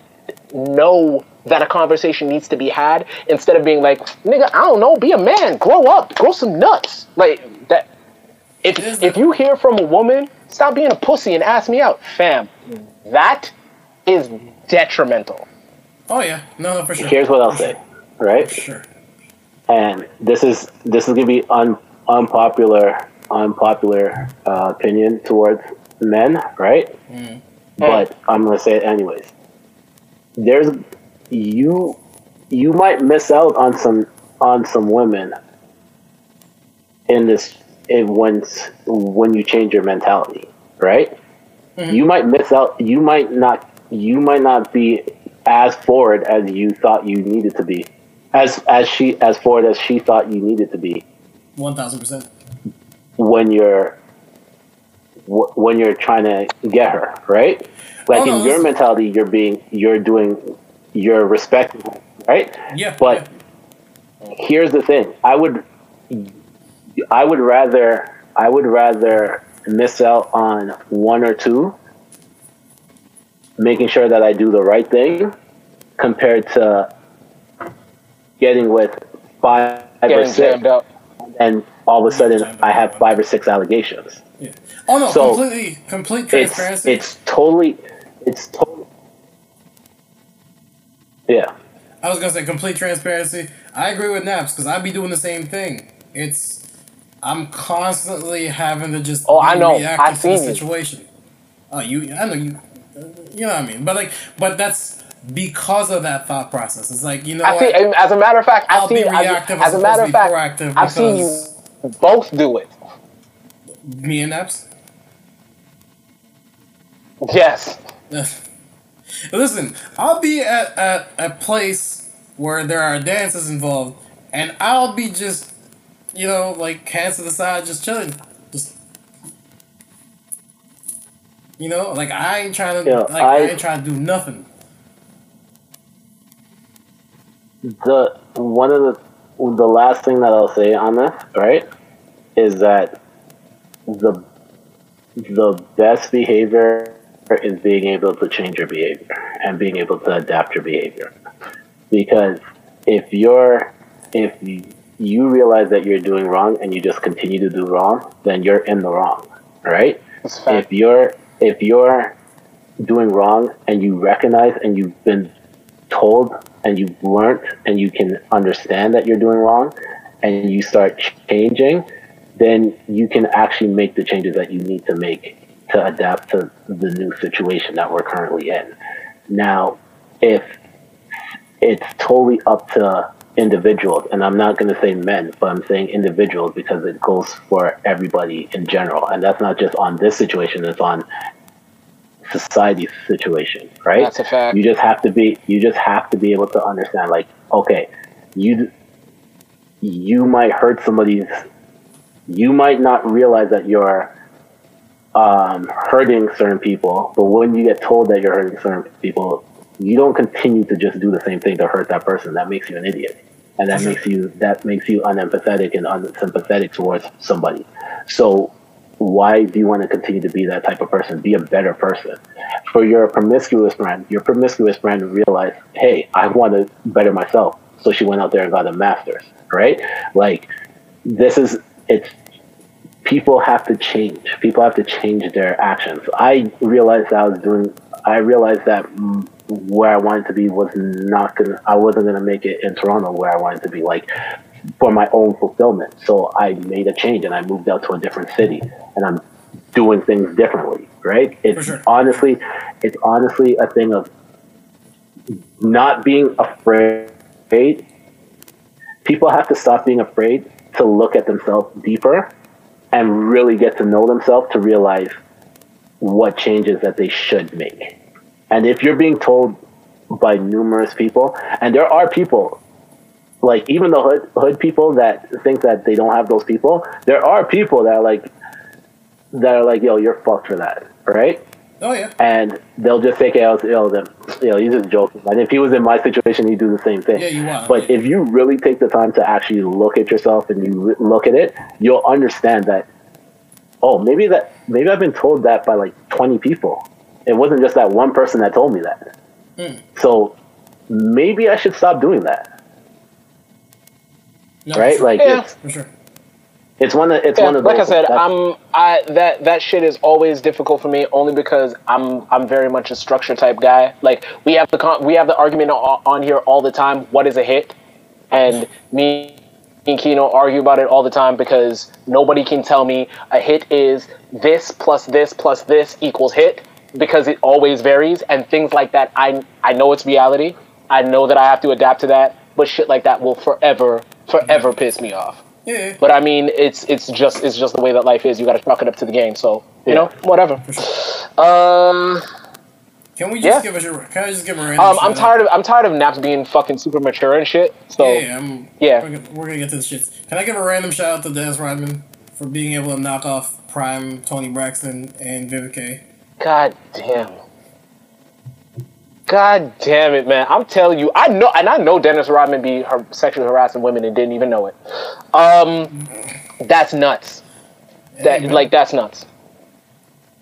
know that a conversation needs to be had instead of being like nigga i don't know be a man grow up grow some nuts. Like that if It is the- if you hear from a woman, stop being a pussy and ask me out, fam. That is detrimental. Oh yeah, no, no, for sure. Here's what I'll say, right? Sure. And this is this is gonna be un, unpopular unpopular uh, opinion towards men, right? But I'm gonna say it anyways. There's you you might miss out on some on some women in this in when when you change your mentality, right? Mm-hmm. You might miss out. You might not you might not be as forward as you thought you needed to be, as as she as forward as she thought you needed to be One thousand percent. when you're when you're trying to get her right. Oh, like Oh, no, in your mentality, you're being you're doing you're respecting, her, right? Yeah. But here's the thing: I would, I would rather, I would rather miss out on one or two, making sure that I do the right thing, compared to getting with five or six, up. and all of a sudden I have five or six allegations. yeah. Oh no, So, completely, complete It's transparency. it's totally, it's totally, yeah. I was gonna say complete transparency. I agree with Nappz because I'd be doing the same thing. It's I'm constantly having to just Oh, I know. reactive I've to the situation. Oh, you, I know you. You know what I mean? But like, but that's because of that thought process. It's like you know I what? see. As a matter of fact, I'll I've be seen. As, reactive as as a matter of fact, proactive I've seen you both do it. Me and Nappz. Yes. Listen, I'll be at, at a place where there are dances involved, and I'll be just, you know, like hands to the side, just chilling, just. You know, like I ain't trying to, Yeah, like I, I- ain't trying to do nothing. the one of the the last thing that I'll say on this, right, is that the the best behavior is being able to change your behavior and being able to adapt your behavior. Because if you're if you, realize that you're doing wrong and you just continue to do wrong, then you're in the wrong, right? If you're if you're doing wrong and you recognize and you've been told and you've learned and you can understand that you're doing wrong and you start changing then you can actually make the changes that you need to make to adapt to the new situation that we're currently in now if it's totally up to individuals and i'm not going to say men but i'm saying individuals because it goes for everybody in general and that's not just on this situation it's on society's situation right That's a fact. you just have to be you just have to be able to understand like okay you you might hurt somebody's you might not realize that you're um, hurting certain people but when you get told that you're hurting certain people you don't continue to just do the same thing to hurt that person that makes you an idiot and that makes you that makes you unempathetic and unsympathetic towards somebody so why do you want to continue to be that type of person? Be a better person. For your promiscuous friend, your promiscuous friend realized, hey, I want to better myself. So she went out there and got a master's, right? Like, this is, it's, people have to change. People have to change their actions. I realized I was doing, I realized that where I wanted to be was not gonna, I wasn't gonna make it in Toronto where I wanted to be. Like, for my own fulfillment. So I made a change and I moved out to a different city and I'm doing things differently, right? It's sure. honestly it's honestly a thing of not being afraid. People have to stop being afraid to look at themselves deeper and really get to know themselves to realize what changes that they should make. And if you're being told by numerous people, and there are people like even the hood hood people that think that they don't have those people, there are people that are like that are like, yo, you're fucked for that, right? Oh yeah, And they'll just take it out, yo, them, you know, he's just joking. And if he was in my situation, he'd do the same thing. yeah, you want. But if you really take the time to actually look at yourself and you look at it, you'll understand that. Oh, maybe that maybe I've been told that by like twenty people. It wasn't just that one person that told me that. Hmm. So maybe I should stop doing that, no, right? sure. Like Yeah. it's for sure. it's one of it's Yeah, one of like I said, that's- I'm I that that shit is always difficult for me only because I'm I'm very much a structure type guy. Like we have the con- we have the argument on, on here all the time. What is a hit? And me and Kino argue about it all the time because nobody can tell me a hit is this plus this plus this equals hit because it always varies and things like that. I I know it's reality. I know that I have to adapt to that, but shit like that will forever forever piss me off. Yeah. But I mean, it's it's just it's just the way that life is. You got to chalk it up to the game. So you Yeah. know, whatever. Sure. Um, Can we just Yeah. give a can I just give a random? Um, I'm tired of I'm tired of Nappz being fucking super mature and shit. So Yeah, yeah, Yeah. We're gonna, we're gonna get to the shit. Can I give a random shout out to Dennis Rodman for being able to knock off Prime Toni Braxton and Vivica? God damn. God damn it, man! I'm telling you, I know, and I know Dennis Rodman be her sexually harassing women and didn't even know it. Um, that's nuts. That Hey, like that's nuts.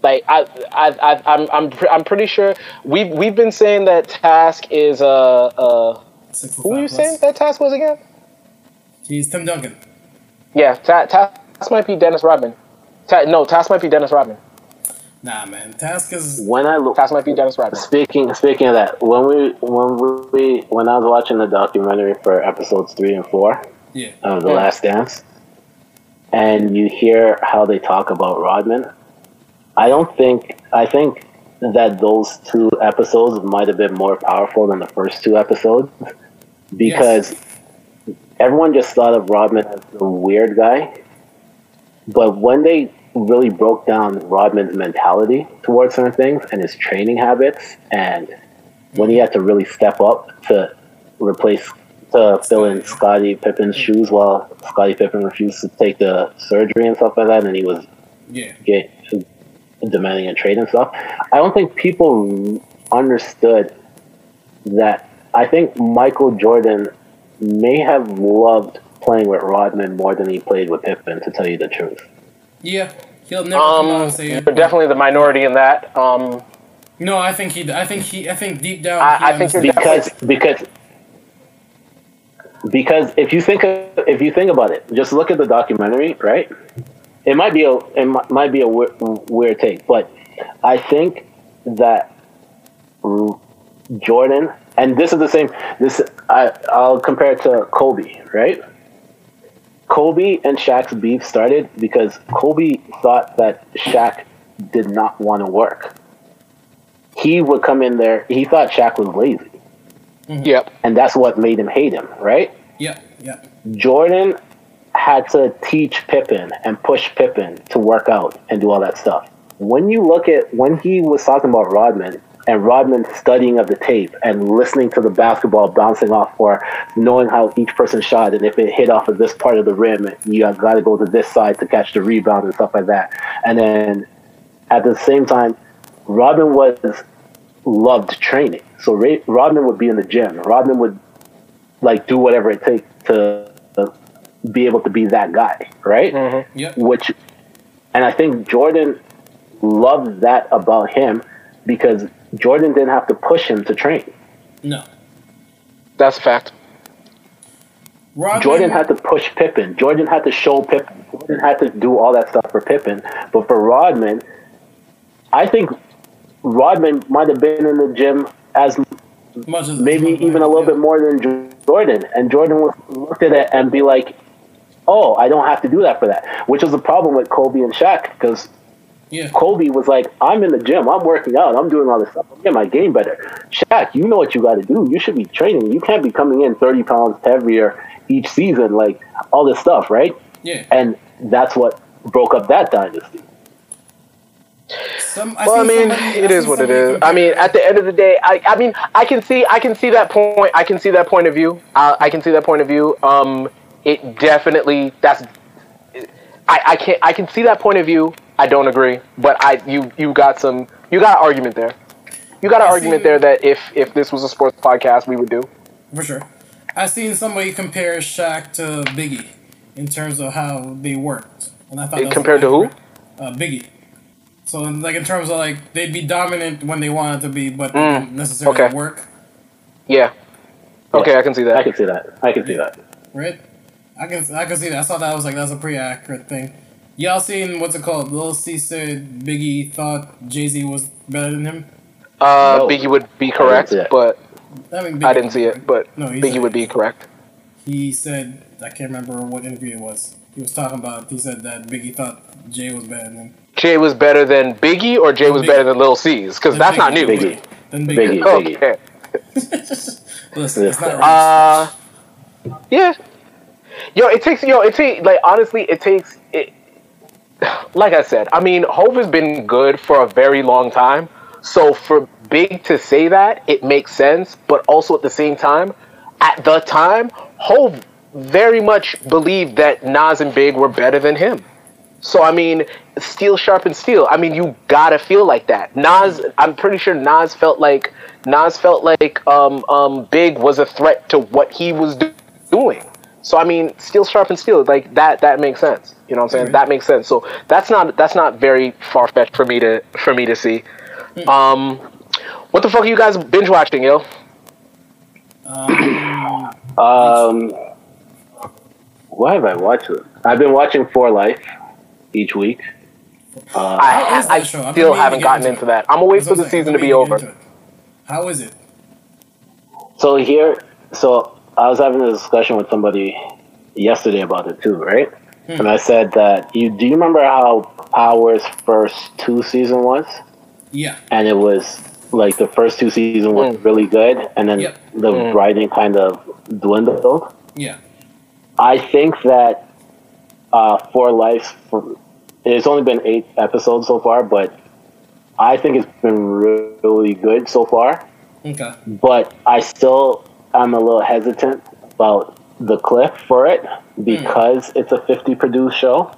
Like I, I, I I'm, I'm, I'm pretty sure we've we've been saying that Task is uh uh who were you saying that Task was again? He's Tim Duncan. Yeah, Ta- Task might be Dennis Rodman. Ta- no, Task might be Dennis Rodman. Nah, man. Task is When I look, Task might be Dennis Rodman. speaking speaking of that, when we when we when I was watching the documentary for episodes three and four yeah. of The Yeah. Last Dance, and you hear how they talk about Rodman, I don't think I think that those two episodes might have been more powerful than the first two episodes because everyone just thought of Rodman as the weird guy, but when they really broke down Rodman's mentality towards certain things and his training habits, and when he had to really step up to replace to fill in Scottie Pippen's mm. shoes while Scottie Pippen refused to take the surgery and stuff like that, and he was Yeah. get demanding a trade and stuff. I don't think people understood that. I think Michael Jordan may have loved playing with Rodman more than he played with Pippen, to tell you the truth. Yeah. He'll never come out Um, and say you're definitely the minority in that. Um, No, I think he. I think he. I think deep down. I- he I think because because because if you think of, if you think about it, just look at the documentary, right? It might be a it mi- might be a weird, weird take, but I think that Jordan and this is the same. This I I'll compare it to Kobe, right? Kobe and Shaq's beef started because Kobe thought that Shaq did not want to work. He would come in there. He thought Shaq was lazy mm-hmm. yep. and that's what made him hate him, right? Yep, yep. Jordan had to teach Pippen and push Pippen to work out and do all that stuff. When you look at when he was talking about Rodman and Rodman studying of the tape and listening to the basketball bouncing off or knowing how each person shot and if it hit off of this part of the rim, you got to go to this side to catch the rebound and stuff like that. And then at the same time, Rodman was loved training. So Ray, Rodman would be in the gym. Rodman would like do whatever it takes to be able to be that guy, right? Mm-hmm. Yep. Which, and I think Jordan loved that about him because Jordan didn't have to push him to train. No. That's a fact. Rodman, Jordan had to push Pippen. Jordan had to show Pippen. Jordan had to do all that stuff for Pippen. But for Rodman, I think Rodman might have been in the gym as much as maybe much even a little yeah. bit more than Jordan. And Jordan was looked at it and be like, "Oh, I don't have to do that for that," which was the problem with Kobe and Shaq because Yeah. Kobe was like, "I'm in the gym, I'm working out, I'm doing all this stuff, I'm getting my game better." Shaq, you know what you got to do. You should be training. You can't be coming in 30 pounds heavier each season, like all this stuff, right? Yeah. And that's what broke up that dynasty. Some, I Well, I mean, somebody- it I is what it is. I mean, at the end of the day, I, I mean, I can see, I can see that point. I can see that point of view. I, I can see that point of view. Um, it definitely that's. I, I can't. I can see that point of view. I don't agree, but I you you got some. You got an argument there. You got an I argument see- there that if if this was a sports podcast, we would do. For sure. I seen somebody compare Shaq to Biggie in terms of how they worked, and I thought that was Compared to who? Uh, Biggie. So, like in terms of like they'd be dominant when they wanted to be, but they didn't necessarily Mm, okay. work. Yeah. Okay, I can see that. I can see that. I can see that. Right? I can I can see that. I thought that was like that's a pretty accurate thing. Y'all seen what's it called? Lil Cease said Biggie thought Jay Z was better than him. Uh, No. Biggie would be correct, see it. but I mean, I didn't see it. But No, Biggie said- would be correct. He said I can't remember what interview it was. He was talking about. He said that Biggie thought Jay was better than him. Jay was better than Biggie, or Jay was Biggie. better than Lil C's, because Than that's not new. Biggie. Than Biggie. Biggie. Okay. Listen, it's not right. Uh, yeah. Yo, it takes yo, it takes like honestly, it takes it. Like I said, I mean, Hove has been good for a very long time. So for Big to say that it makes sense, but also at the same time, at the time, Hove very much believed that Nas and Big were better than him. So I mean, steel sharpens steel. I mean, you gotta feel like that. Nas, I'm pretty sure Nas felt like Nas felt like um, um, Big was a threat to what he was do- doing. So I mean, steel sharpens steel. Like that, that makes sense. You know what I'm saying? That makes sense. So that's not that's not very far fetched for me to for me to see. Um, what the fuck are you guys binge watching, yo? Um, what have I watched? It? I've been watching For Life each week. Uh, I, I? I've still haven't gotten into into that. I'm gonna wait for the I'm season to be over. How is it? so here, so I was having a discussion with somebody yesterday about it too, right? And I said that you do you remember how Power's first two season was, Yeah. and it was like the first two seasons were Mm. really good, and then Yep. the Mm. writing kind of dwindled. Yeah. I think that uh, For Life, for, it's only been eight episodes so far, but I think it's been really good so far. Okay. But I still am a little hesitant about the cliff for it because it's a 50 produced show.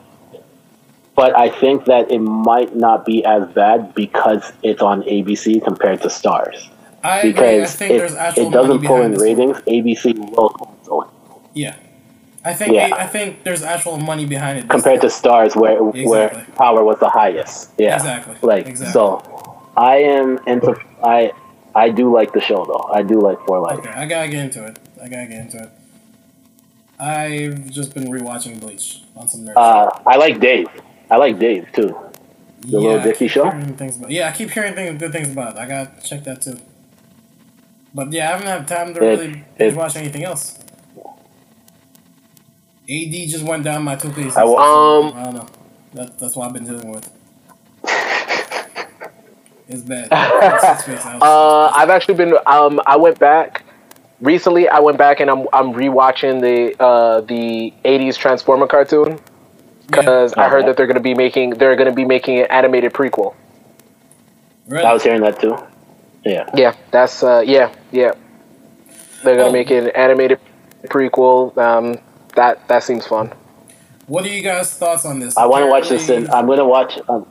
But I think that it might not be as bad because it's on ABC compared to Starz. I agree. I Because think actual it doesn't pull in ratings, ABC will. Yeah. I think Yeah. I think there's actual money behind it. compared to Starz where where power was the highest yeah Exactly. like Exactly. so i am into i i do like the show though i do like for life Okay, I gotta get into it. I gotta get into it. I've just been rewatching Bleach on some nerd. uh i like dave i like dave too the Lil I Dicky show? about, yeah, I keep hearing things, good things about it. I gotta check that too. But yeah, I haven't had time to It- really it- watch anything else. AD just went down my two pieces. I Um, I don't know. That, that's what I've been dealing with. It's bad. It's six weeks now. Uh, I've actually been. Um, I went back recently. I went back and I'm I'm rewatching the uh the '80s Transformer cartoon because I heard that they're gonna be making they're gonna be making an animated prequel. really? i was hearing that too yeah Yeah, that's uh yeah yeah. They're gonna Oh. make an animated prequel. Um, that that seems fun. What are you guys' thoughts on this? i want to watch this in i'm gonna watch um,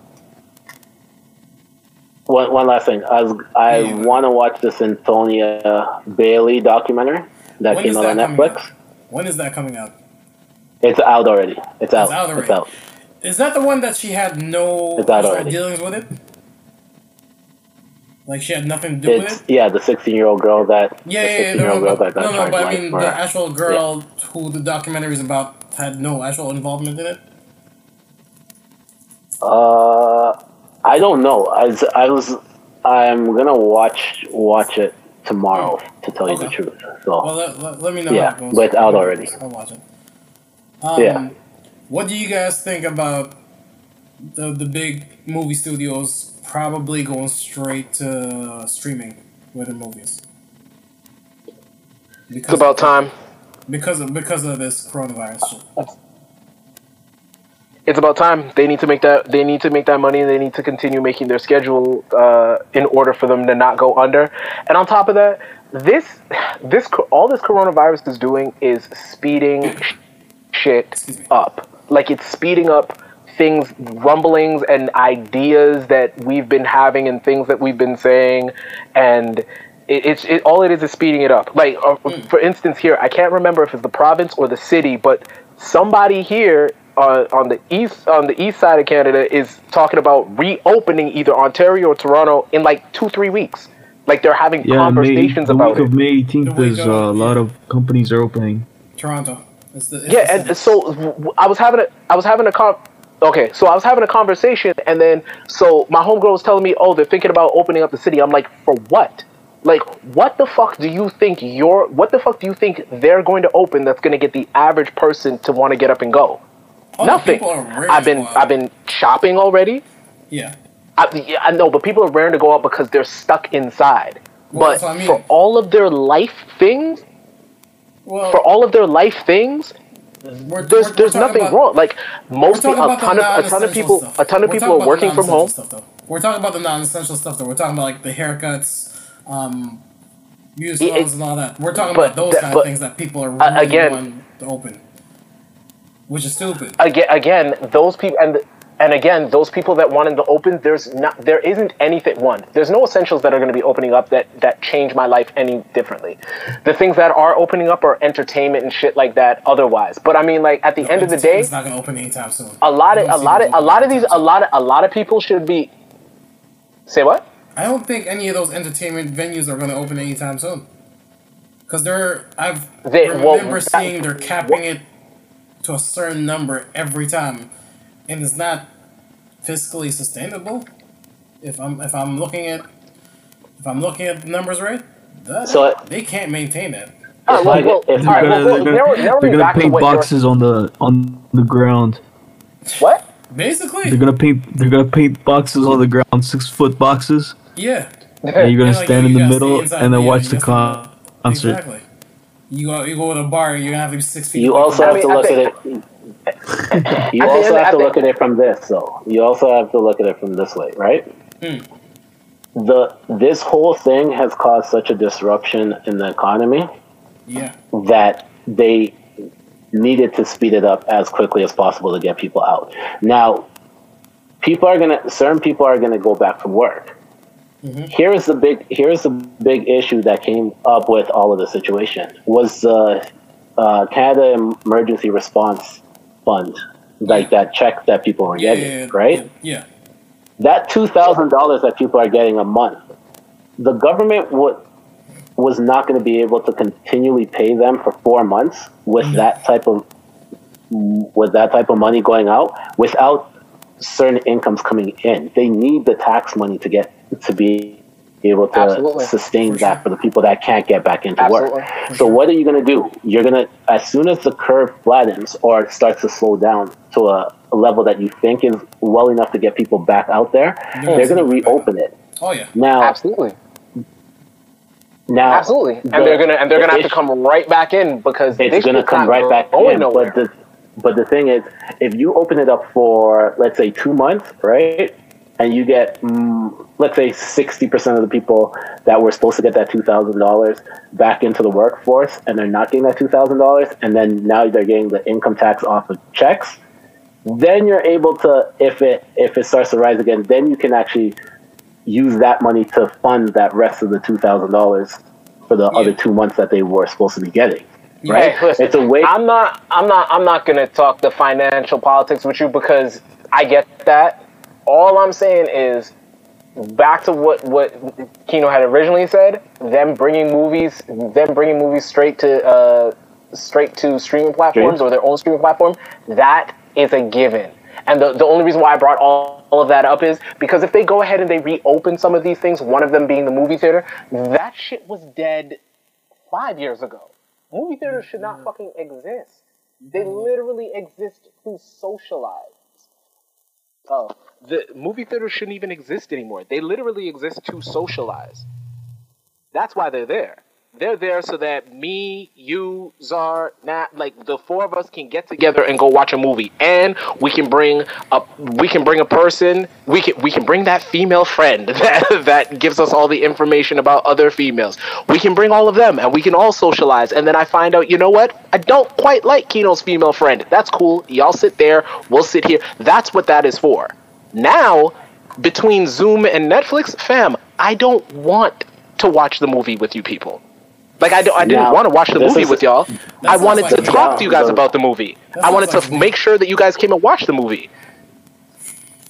one, one last thing i was i Yeah. want to watch this antonia bailey documentary that When came out on that coming netflix out? When is that coming out? it's out already it's out out already. it's out Is that the one that she had no It's dealings with it? Like she had nothing to do with it? yeah, the sixteen-year-old girl that Yeah, yeah, yeah. No, no, girl no, that no, but I mean for- the actual girl who the documentary is about had no actual involvement in it. Uh, I don't know. I was, I was I'm gonna watch watch it tomorrow to tell you the truth. So Well, let, let, let me know Yeah, how it goes. but it's out already. I'll watch it. Um, Yeah. What do you guys think about the the big movie studios probably going straight to streaming with their movies? It's about time. because of because of this coronavirus shit. It's about time. They need to make that. They need to make that money, and they need to continue making their schedule uh, in order for them to not go under. And on top of that, this, this, all this coronavirus is doing is speeding shit up. Like it's speeding up things, rumblings, and ideas that we've been having, and things that we've been saying, and it, it's it, all it is is speeding it up. Like uh, for instance, here I can't remember if it's the province or the city, but somebody here uh, on the east on the east side of Canada is talking about reopening either Ontario or Toronto in like two three weeks. Like they're having Yeah, May, conversations the about week it. of May 18th The week is uh, of- a lot of companies are opening. Toronto. It's the, it's yeah the and so w- w- i was having a i was having a con okay so i was having a conversation and then so my homegirl was telling me oh they're thinking about opening up the city i'm like for what like what the fuck do you think you're what the fuck do you think they're going to open that's going to get the average person to want to get up and go Oh, nothing people are rare i've been i've been shopping already yeah. I, yeah, I know, but people are raring to go out because they're stuck inside. Well, but I mean. for all of their life things, Well, for all of their life things, we're, there's we're- we're there's nothing about- wrong. Like we're most a ton of a ton of people, stuff. a ton of We're people are working from home. Stuff. We're talking about the non-essential stuff. Though we're talking about like the haircuts, um, beauty It- and all that. We're talking about those that- kind but, of things that people are really again- to open, which is stupid. again, again, those people and and again, those people that wanted to open, there's not, there isn't anything. One, there's no essentials that are going to be opening up that that change my life any differently. The things that are opening up are entertainment and shit like that. Otherwise, but I mean, like at the end of the day, it's not gonna open anytime soon. a lot of a lot of a lot of these a lot of a lot of people should be. Say what? I don't think any of those entertainment venues are going to open anytime soon. Because they're, I've They- well, remember that- seeing they're capping it to a certain number every time, and it's not fiscally sustainable. If I'm if I'm looking at if I'm looking at the numbers right, that, So- they can't maintain that. Well, like- well, if- all right, They're gonna, well, they're gonna, they're gonna paint boxes on the on the ground. What? Basically, They're gonna paint. They're gonna paint boxes on the ground, six foot boxes. yeah. And you're gonna And, like, stand you in the middle and then yeah, watch the gotta concert. Exactly. You go you go to a bar, you're gonna have to be six feet. You away also from have I to look I at it. You At also end- have to look at it from this, though. You also have to look at it from this way, right? Hmm. The this whole thing has caused such a disruption in the economy Yeah. that they needed to speed it up as quickly as possible to get people out. Now, people are gonna certain people are gonna go back from work. Here's the big here's the big issue that came up with all of the situation was the uh, Canada Emergency Response Fund, like that check that people are Yeah, getting, yeah, yeah, right? Yeah. that two thousand dollars that people are getting a month, the government would was not going to be able to continually pay them for four months with that type of with that type of money going out without certain incomes coming in. They need the tax money to get to be able to Absolutely. sustain For that sure. for the people that can't get back into Absolutely. work. So what are you going to do? You're going to as soon as the curve flattens or starts to slow down to a, a level that you think is well enough to get people back out there, Yeah. they're going to reopen it. Oh yeah. Now, Absolutely. now Absolutely, and the- they're gonna and they're gonna have to come right back in because it's this going to come right back going in. nowhere. But the but the thing is, if you open it up for let's say two months, right, and you get mm, let's say sixty percent of the people that were supposed to get that two thousand dollars back into the workforce, and they're not getting that two thousand dollars, and then now they're getting the income tax off of checks, then you're able to if it if it starts to rise again, then you can actually use that money to fund that rest of the two thousand dollars for the Yeah. other two months that they were supposed to be getting. Right? Hey, listen, it's a way. I'm not. I'm not. I'm not gonna talk the financial politics with you because I get that. All I'm saying is back to what what Kino had originally said. Them bringing movies, them bringing movies straight to uh, straight to streaming platforms Streams. or their own streaming platform. That is a given. And the, the only reason why I brought all, all of that up is because if they go ahead and they reopen some of these things, one of them being the movie theater, that shit was dead five years ago. Movie theaters should not fucking exist. They literally exist to socialize. Oh, the movie theaters shouldn't even exist anymore. They literally exist to socialize. That's why they're there. They're there so that me, you, Zar, Nat, like the four of us can get together and go watch a movie, and we can bring a we can bring a person. We can we can bring that female friend that that gives us all the information about other females. We can bring all of them, and we can all socialize. And then I find out, you know what? I don't quite like Kino's female friend. That's cool. Y'all sit there. We'll sit here. That's what that is for. Now, between Zoom and Netflix, fam, I don't want to watch the movie with you people. Like I, don't- I didn't Now, want to watch the movie is- with y'all. I wanted to like talk to you guys about the movie. That I wanted to like me. make sure that you guys came and watched the movie.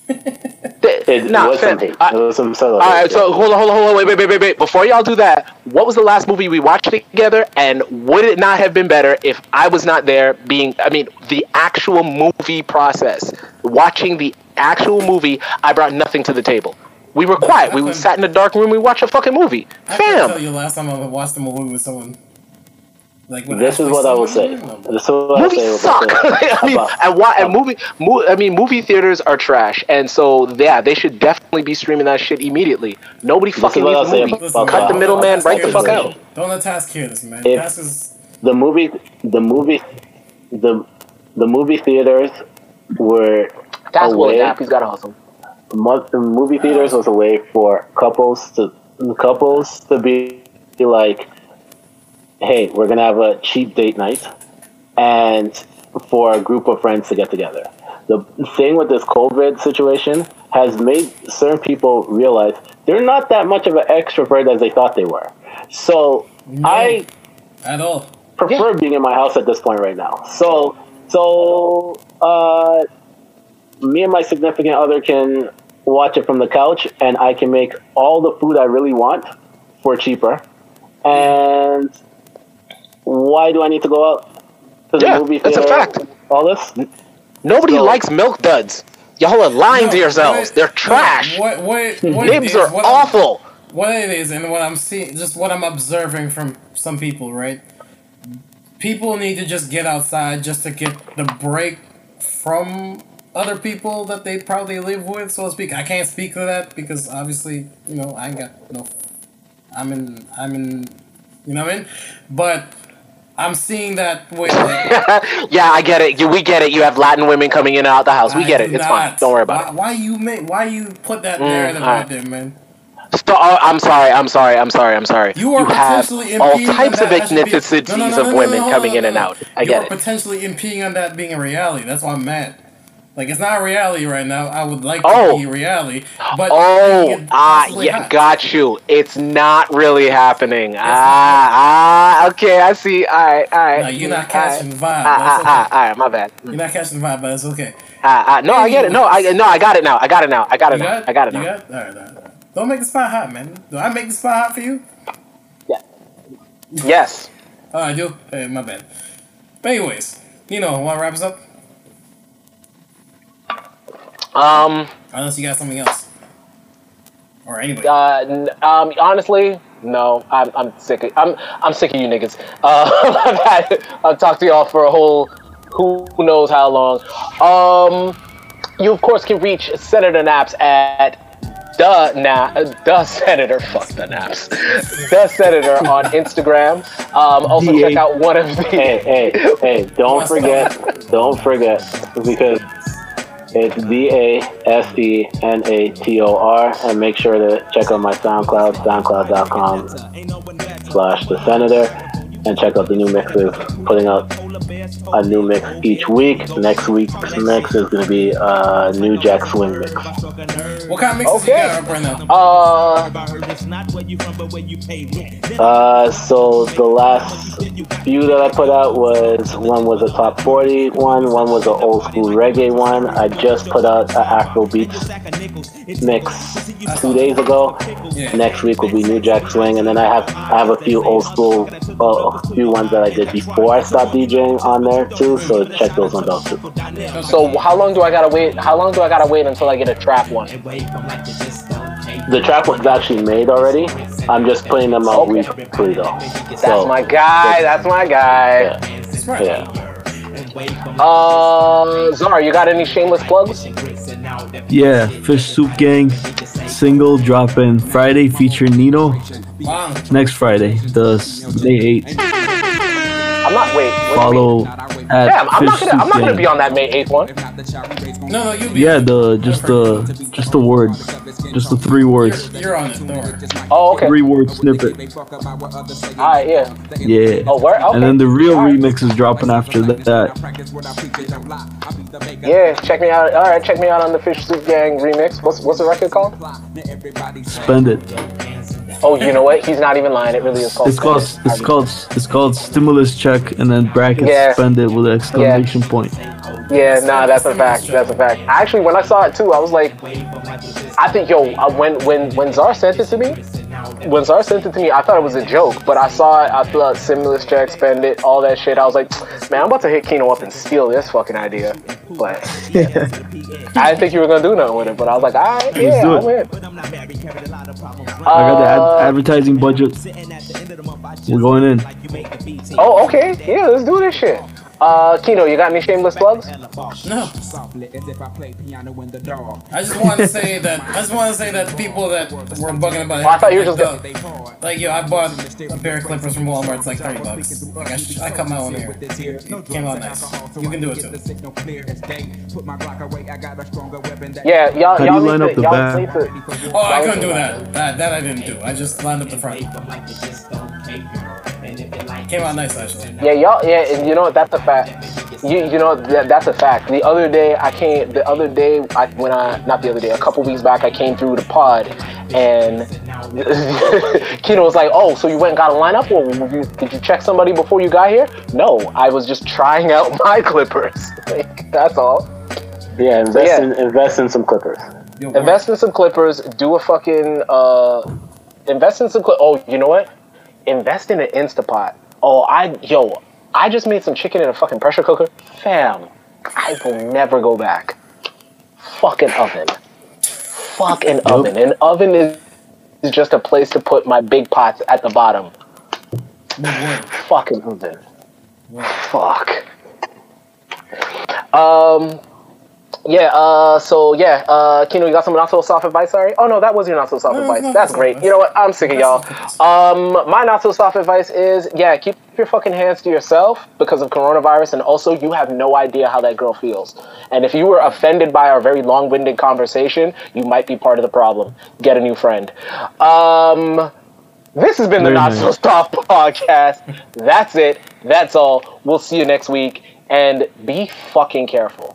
It Nah, was fam. I- It was some all hate, so hold on, hold on, hold on, wait, wait, wait, wait, wait. Before y'all do that, what was the last movie we watched together, and would it not have been better if I was not there? Being, I mean, the actual movie process, watching the actual movie, I brought nothing to the table. We were quiet. We couldn't- sat in a dark room. We watched a fucking movie. I can't tell you last time I watched a movie with someone. Like This is what I will say. someone- This is what I movies say suck. I mean, about- and why? And movie, mo- I mean, movie theaters are trash, and so yeah, they should definitely be streaming that shit immediately. Nobody is fucking what I'll needs the say movie. Listen, Cut the man, middleman don't right the fuck out. Don't let Task hear this, man. If- Task is the movie the movie the the movie theaters were That's a what way nap. He's got to hustle. The movie theaters was a way for couples to couples to be, be like, hey, we're gonna have a cheap date night, and for a group of friends to get together. The thing with this COVID situation has made certain people realize they're not that much of an extrovert as they thought they were. So I At all. prefer being in my house at this point right now. So, so uh, me and my significant other can watch it from the couch, and I can make all the food I really want for cheaper. And why do I need to go out to the Yeah, movie that's a theater? fact. All this. Nobody So- likes milk duds. Y'all are lying to yourselves. what- They're trash. What what what it Nibs is, are what I'm- awful. what it is and what I'm seeing, just what I'm observing from some people, right? People need to just get outside just to get the break from other people that they probably live with, so to speak. I can't speak to that because obviously, you know, I ain't got no. I'm in. I'm in. You know what I mean? But I'm seeing that with. yeah, I get it. You, we get it. You have Latin women coming in and out the house. We I get it. It's fine. Don't worry about why, it. Why you make? Why you put that mm, narrative alright. out there, man? Sto- oh, I'm sorry. I'm sorry. I'm sorry. I'm sorry. You are have potentially all types of that actually being- ethnicities No, no, no, of women coming in and out. I you get are it. potentially impeding on that being a reality. That's why I'm mad. Like it's not reality right now. I would like Oh. to be reality, but Oh, ah, yeah, not. got you. It's not really happening. Ah, ah, okay, I see. All right, all right. No, you're not catching the vibe. Ah, ah, ah, all right, my bad. You're not catching the vibe, but it's okay. Ah, ah, no, I get it. No, I no, I got it now. I got it now. I got it You now. got? I got it You now. got? All right, all right, all right. Don't make the spot hot, man. Do I make the spot hot for you? Yeah. Yes. Oh, I do. Hey, my bad. But anyways, you know, want to wrap us up? Um. Unless you got something else, or anybody. Uh. n- Um. Honestly, no. I'm. I'm sick. Of, I'm. I'm sick of you niggas. Uh. I've had. I've talked to y'all for a whole. Who knows how long. Um. You of course can reach Senator Nappz at the na the senator. Fuck the Nappz. the senator on Instagram. Um. Also DA. check out one of the. Hey, hey, hey! Don't forget, don't forget, because it's D A S E N A T O R, and make sure to check out my SoundCloud, SoundCloud.com slash the Senator, and check out the new mixes. Putting out a new mix each week. Next week's mix is going to be a new Jack Swing mix. What kind of mixes Okay. you got up right now? Uh. Uh, so the last few that I put out was one was a top 40 one, one was an old school reggae one. I just put out an Afro beats mix two days ago. Yeah. Next week will be New Jack Swing, and then I have I have a few old school, uh, a few ones that I did before I stopped DJing on there too. So check those ones out too. So how long do I gotta wait? How long do I gotta wait until I get a trap one? The trap one's actually made already. I'm just putting them out Okay. weekly though. That's So, my guy. That's my guy. yeah, yeah. Uh, Zara, you got any shameless plugs? Yeah, Fish Soup Gang single dropping Friday featuring Nino next Friday, the s- May Follow at Damn, I'm not gonna. I'm not gonna be on that May 8th one. No, no, you be. Yeah, the just the just the word, just the three words, You're, you're on it. Don't. Oh, okay. three word snippet. All right. Yeah. Yeah. Oh, where? Okay. And then the real All right. remix is dropping after that. Yeah. Check me out. All right. Check me out on the Fish Soup Gang remix. What's What's the record called? Spend it. Oh, you know what? He's not even lying. It really is called. It's called it's called it's called stimulus check and then brackets Yeah. spend it with an exclamation point. Yeah, nah, that's a fact. That's a fact. Actually, when I saw it too, I was like, I think, yo, uh, when when when Zar sent it to me, when Zar sent it to me, I thought it was a joke, but I saw it. I thought stimulus check, spend it, all that shit. I was like, man, I'm about to hit Kino up and steal this fucking idea. But I didn't think you were gonna do nothing with it. But I was like, all right, yeah, do I'm it. in. I got the Uh, ad- advertising budget. We're going in. Oh, okay. Yeah, let's do this shit. Uh, Kino, you got any shameless plugs? No. Softly as if I play piano in the dark. I just want to say that I just want to say that people that were bugging about it. Oh, I thought you were just like, They hard. like yo, I bought a pair of clippers from Walmart. It's like thirty bucks. Like I, sh- I cut my own hair. With this here. No It came out nice. or alcohol, so You can do it too. The signal clear as day. Put my Glock away. I got a stronger weapon that Yeah, y'all, How y'all you line need up to, the y'all back? need to. Oh, I couldn't do that. That that I didn't do. I just lined up the front. Came out nice actually. Yeah, y'all. Yeah, and you know what? That's a fact. You, you know that, that's a fact. The other day I came. The other day I when I not the other day. A couple weeks back I came through the pod, and Kino was like, "Oh, so you went and got a lineup, or did you, did you check somebody before you got here?" No, I was just trying out my clippers. Like, that's all. Yeah, invest yeah. in invest in some clippers. Yo, Invest in some clippers. Do a fucking uh, invest in some. Cli- oh, you know what? Invest in an Instapot. Oh, I yo, I just made some chicken in a fucking pressure cooker. Fam, I will never go back. Fucking oven. Fucking oven. An oven is, is just a place to put my big pots at the bottom. Fucking oven. Fuck. Um. Yeah. Uh. So yeah. Uh. Kino, you got some not so soft advice? Sorry. Oh no, that was your not so soft advice. That's great. You know what? I'm sick of y'all. Um. My not so soft advice is yeah, keep your fucking hands to yourself because of coronavirus, and also you have no idea how that girl feels. And if you were offended by our very long-winded conversation, you might be part of the problem. Get a new friend. Um. This has been the Not. So Soft podcast. That's it. That's all. We'll see you next week. And be fucking careful.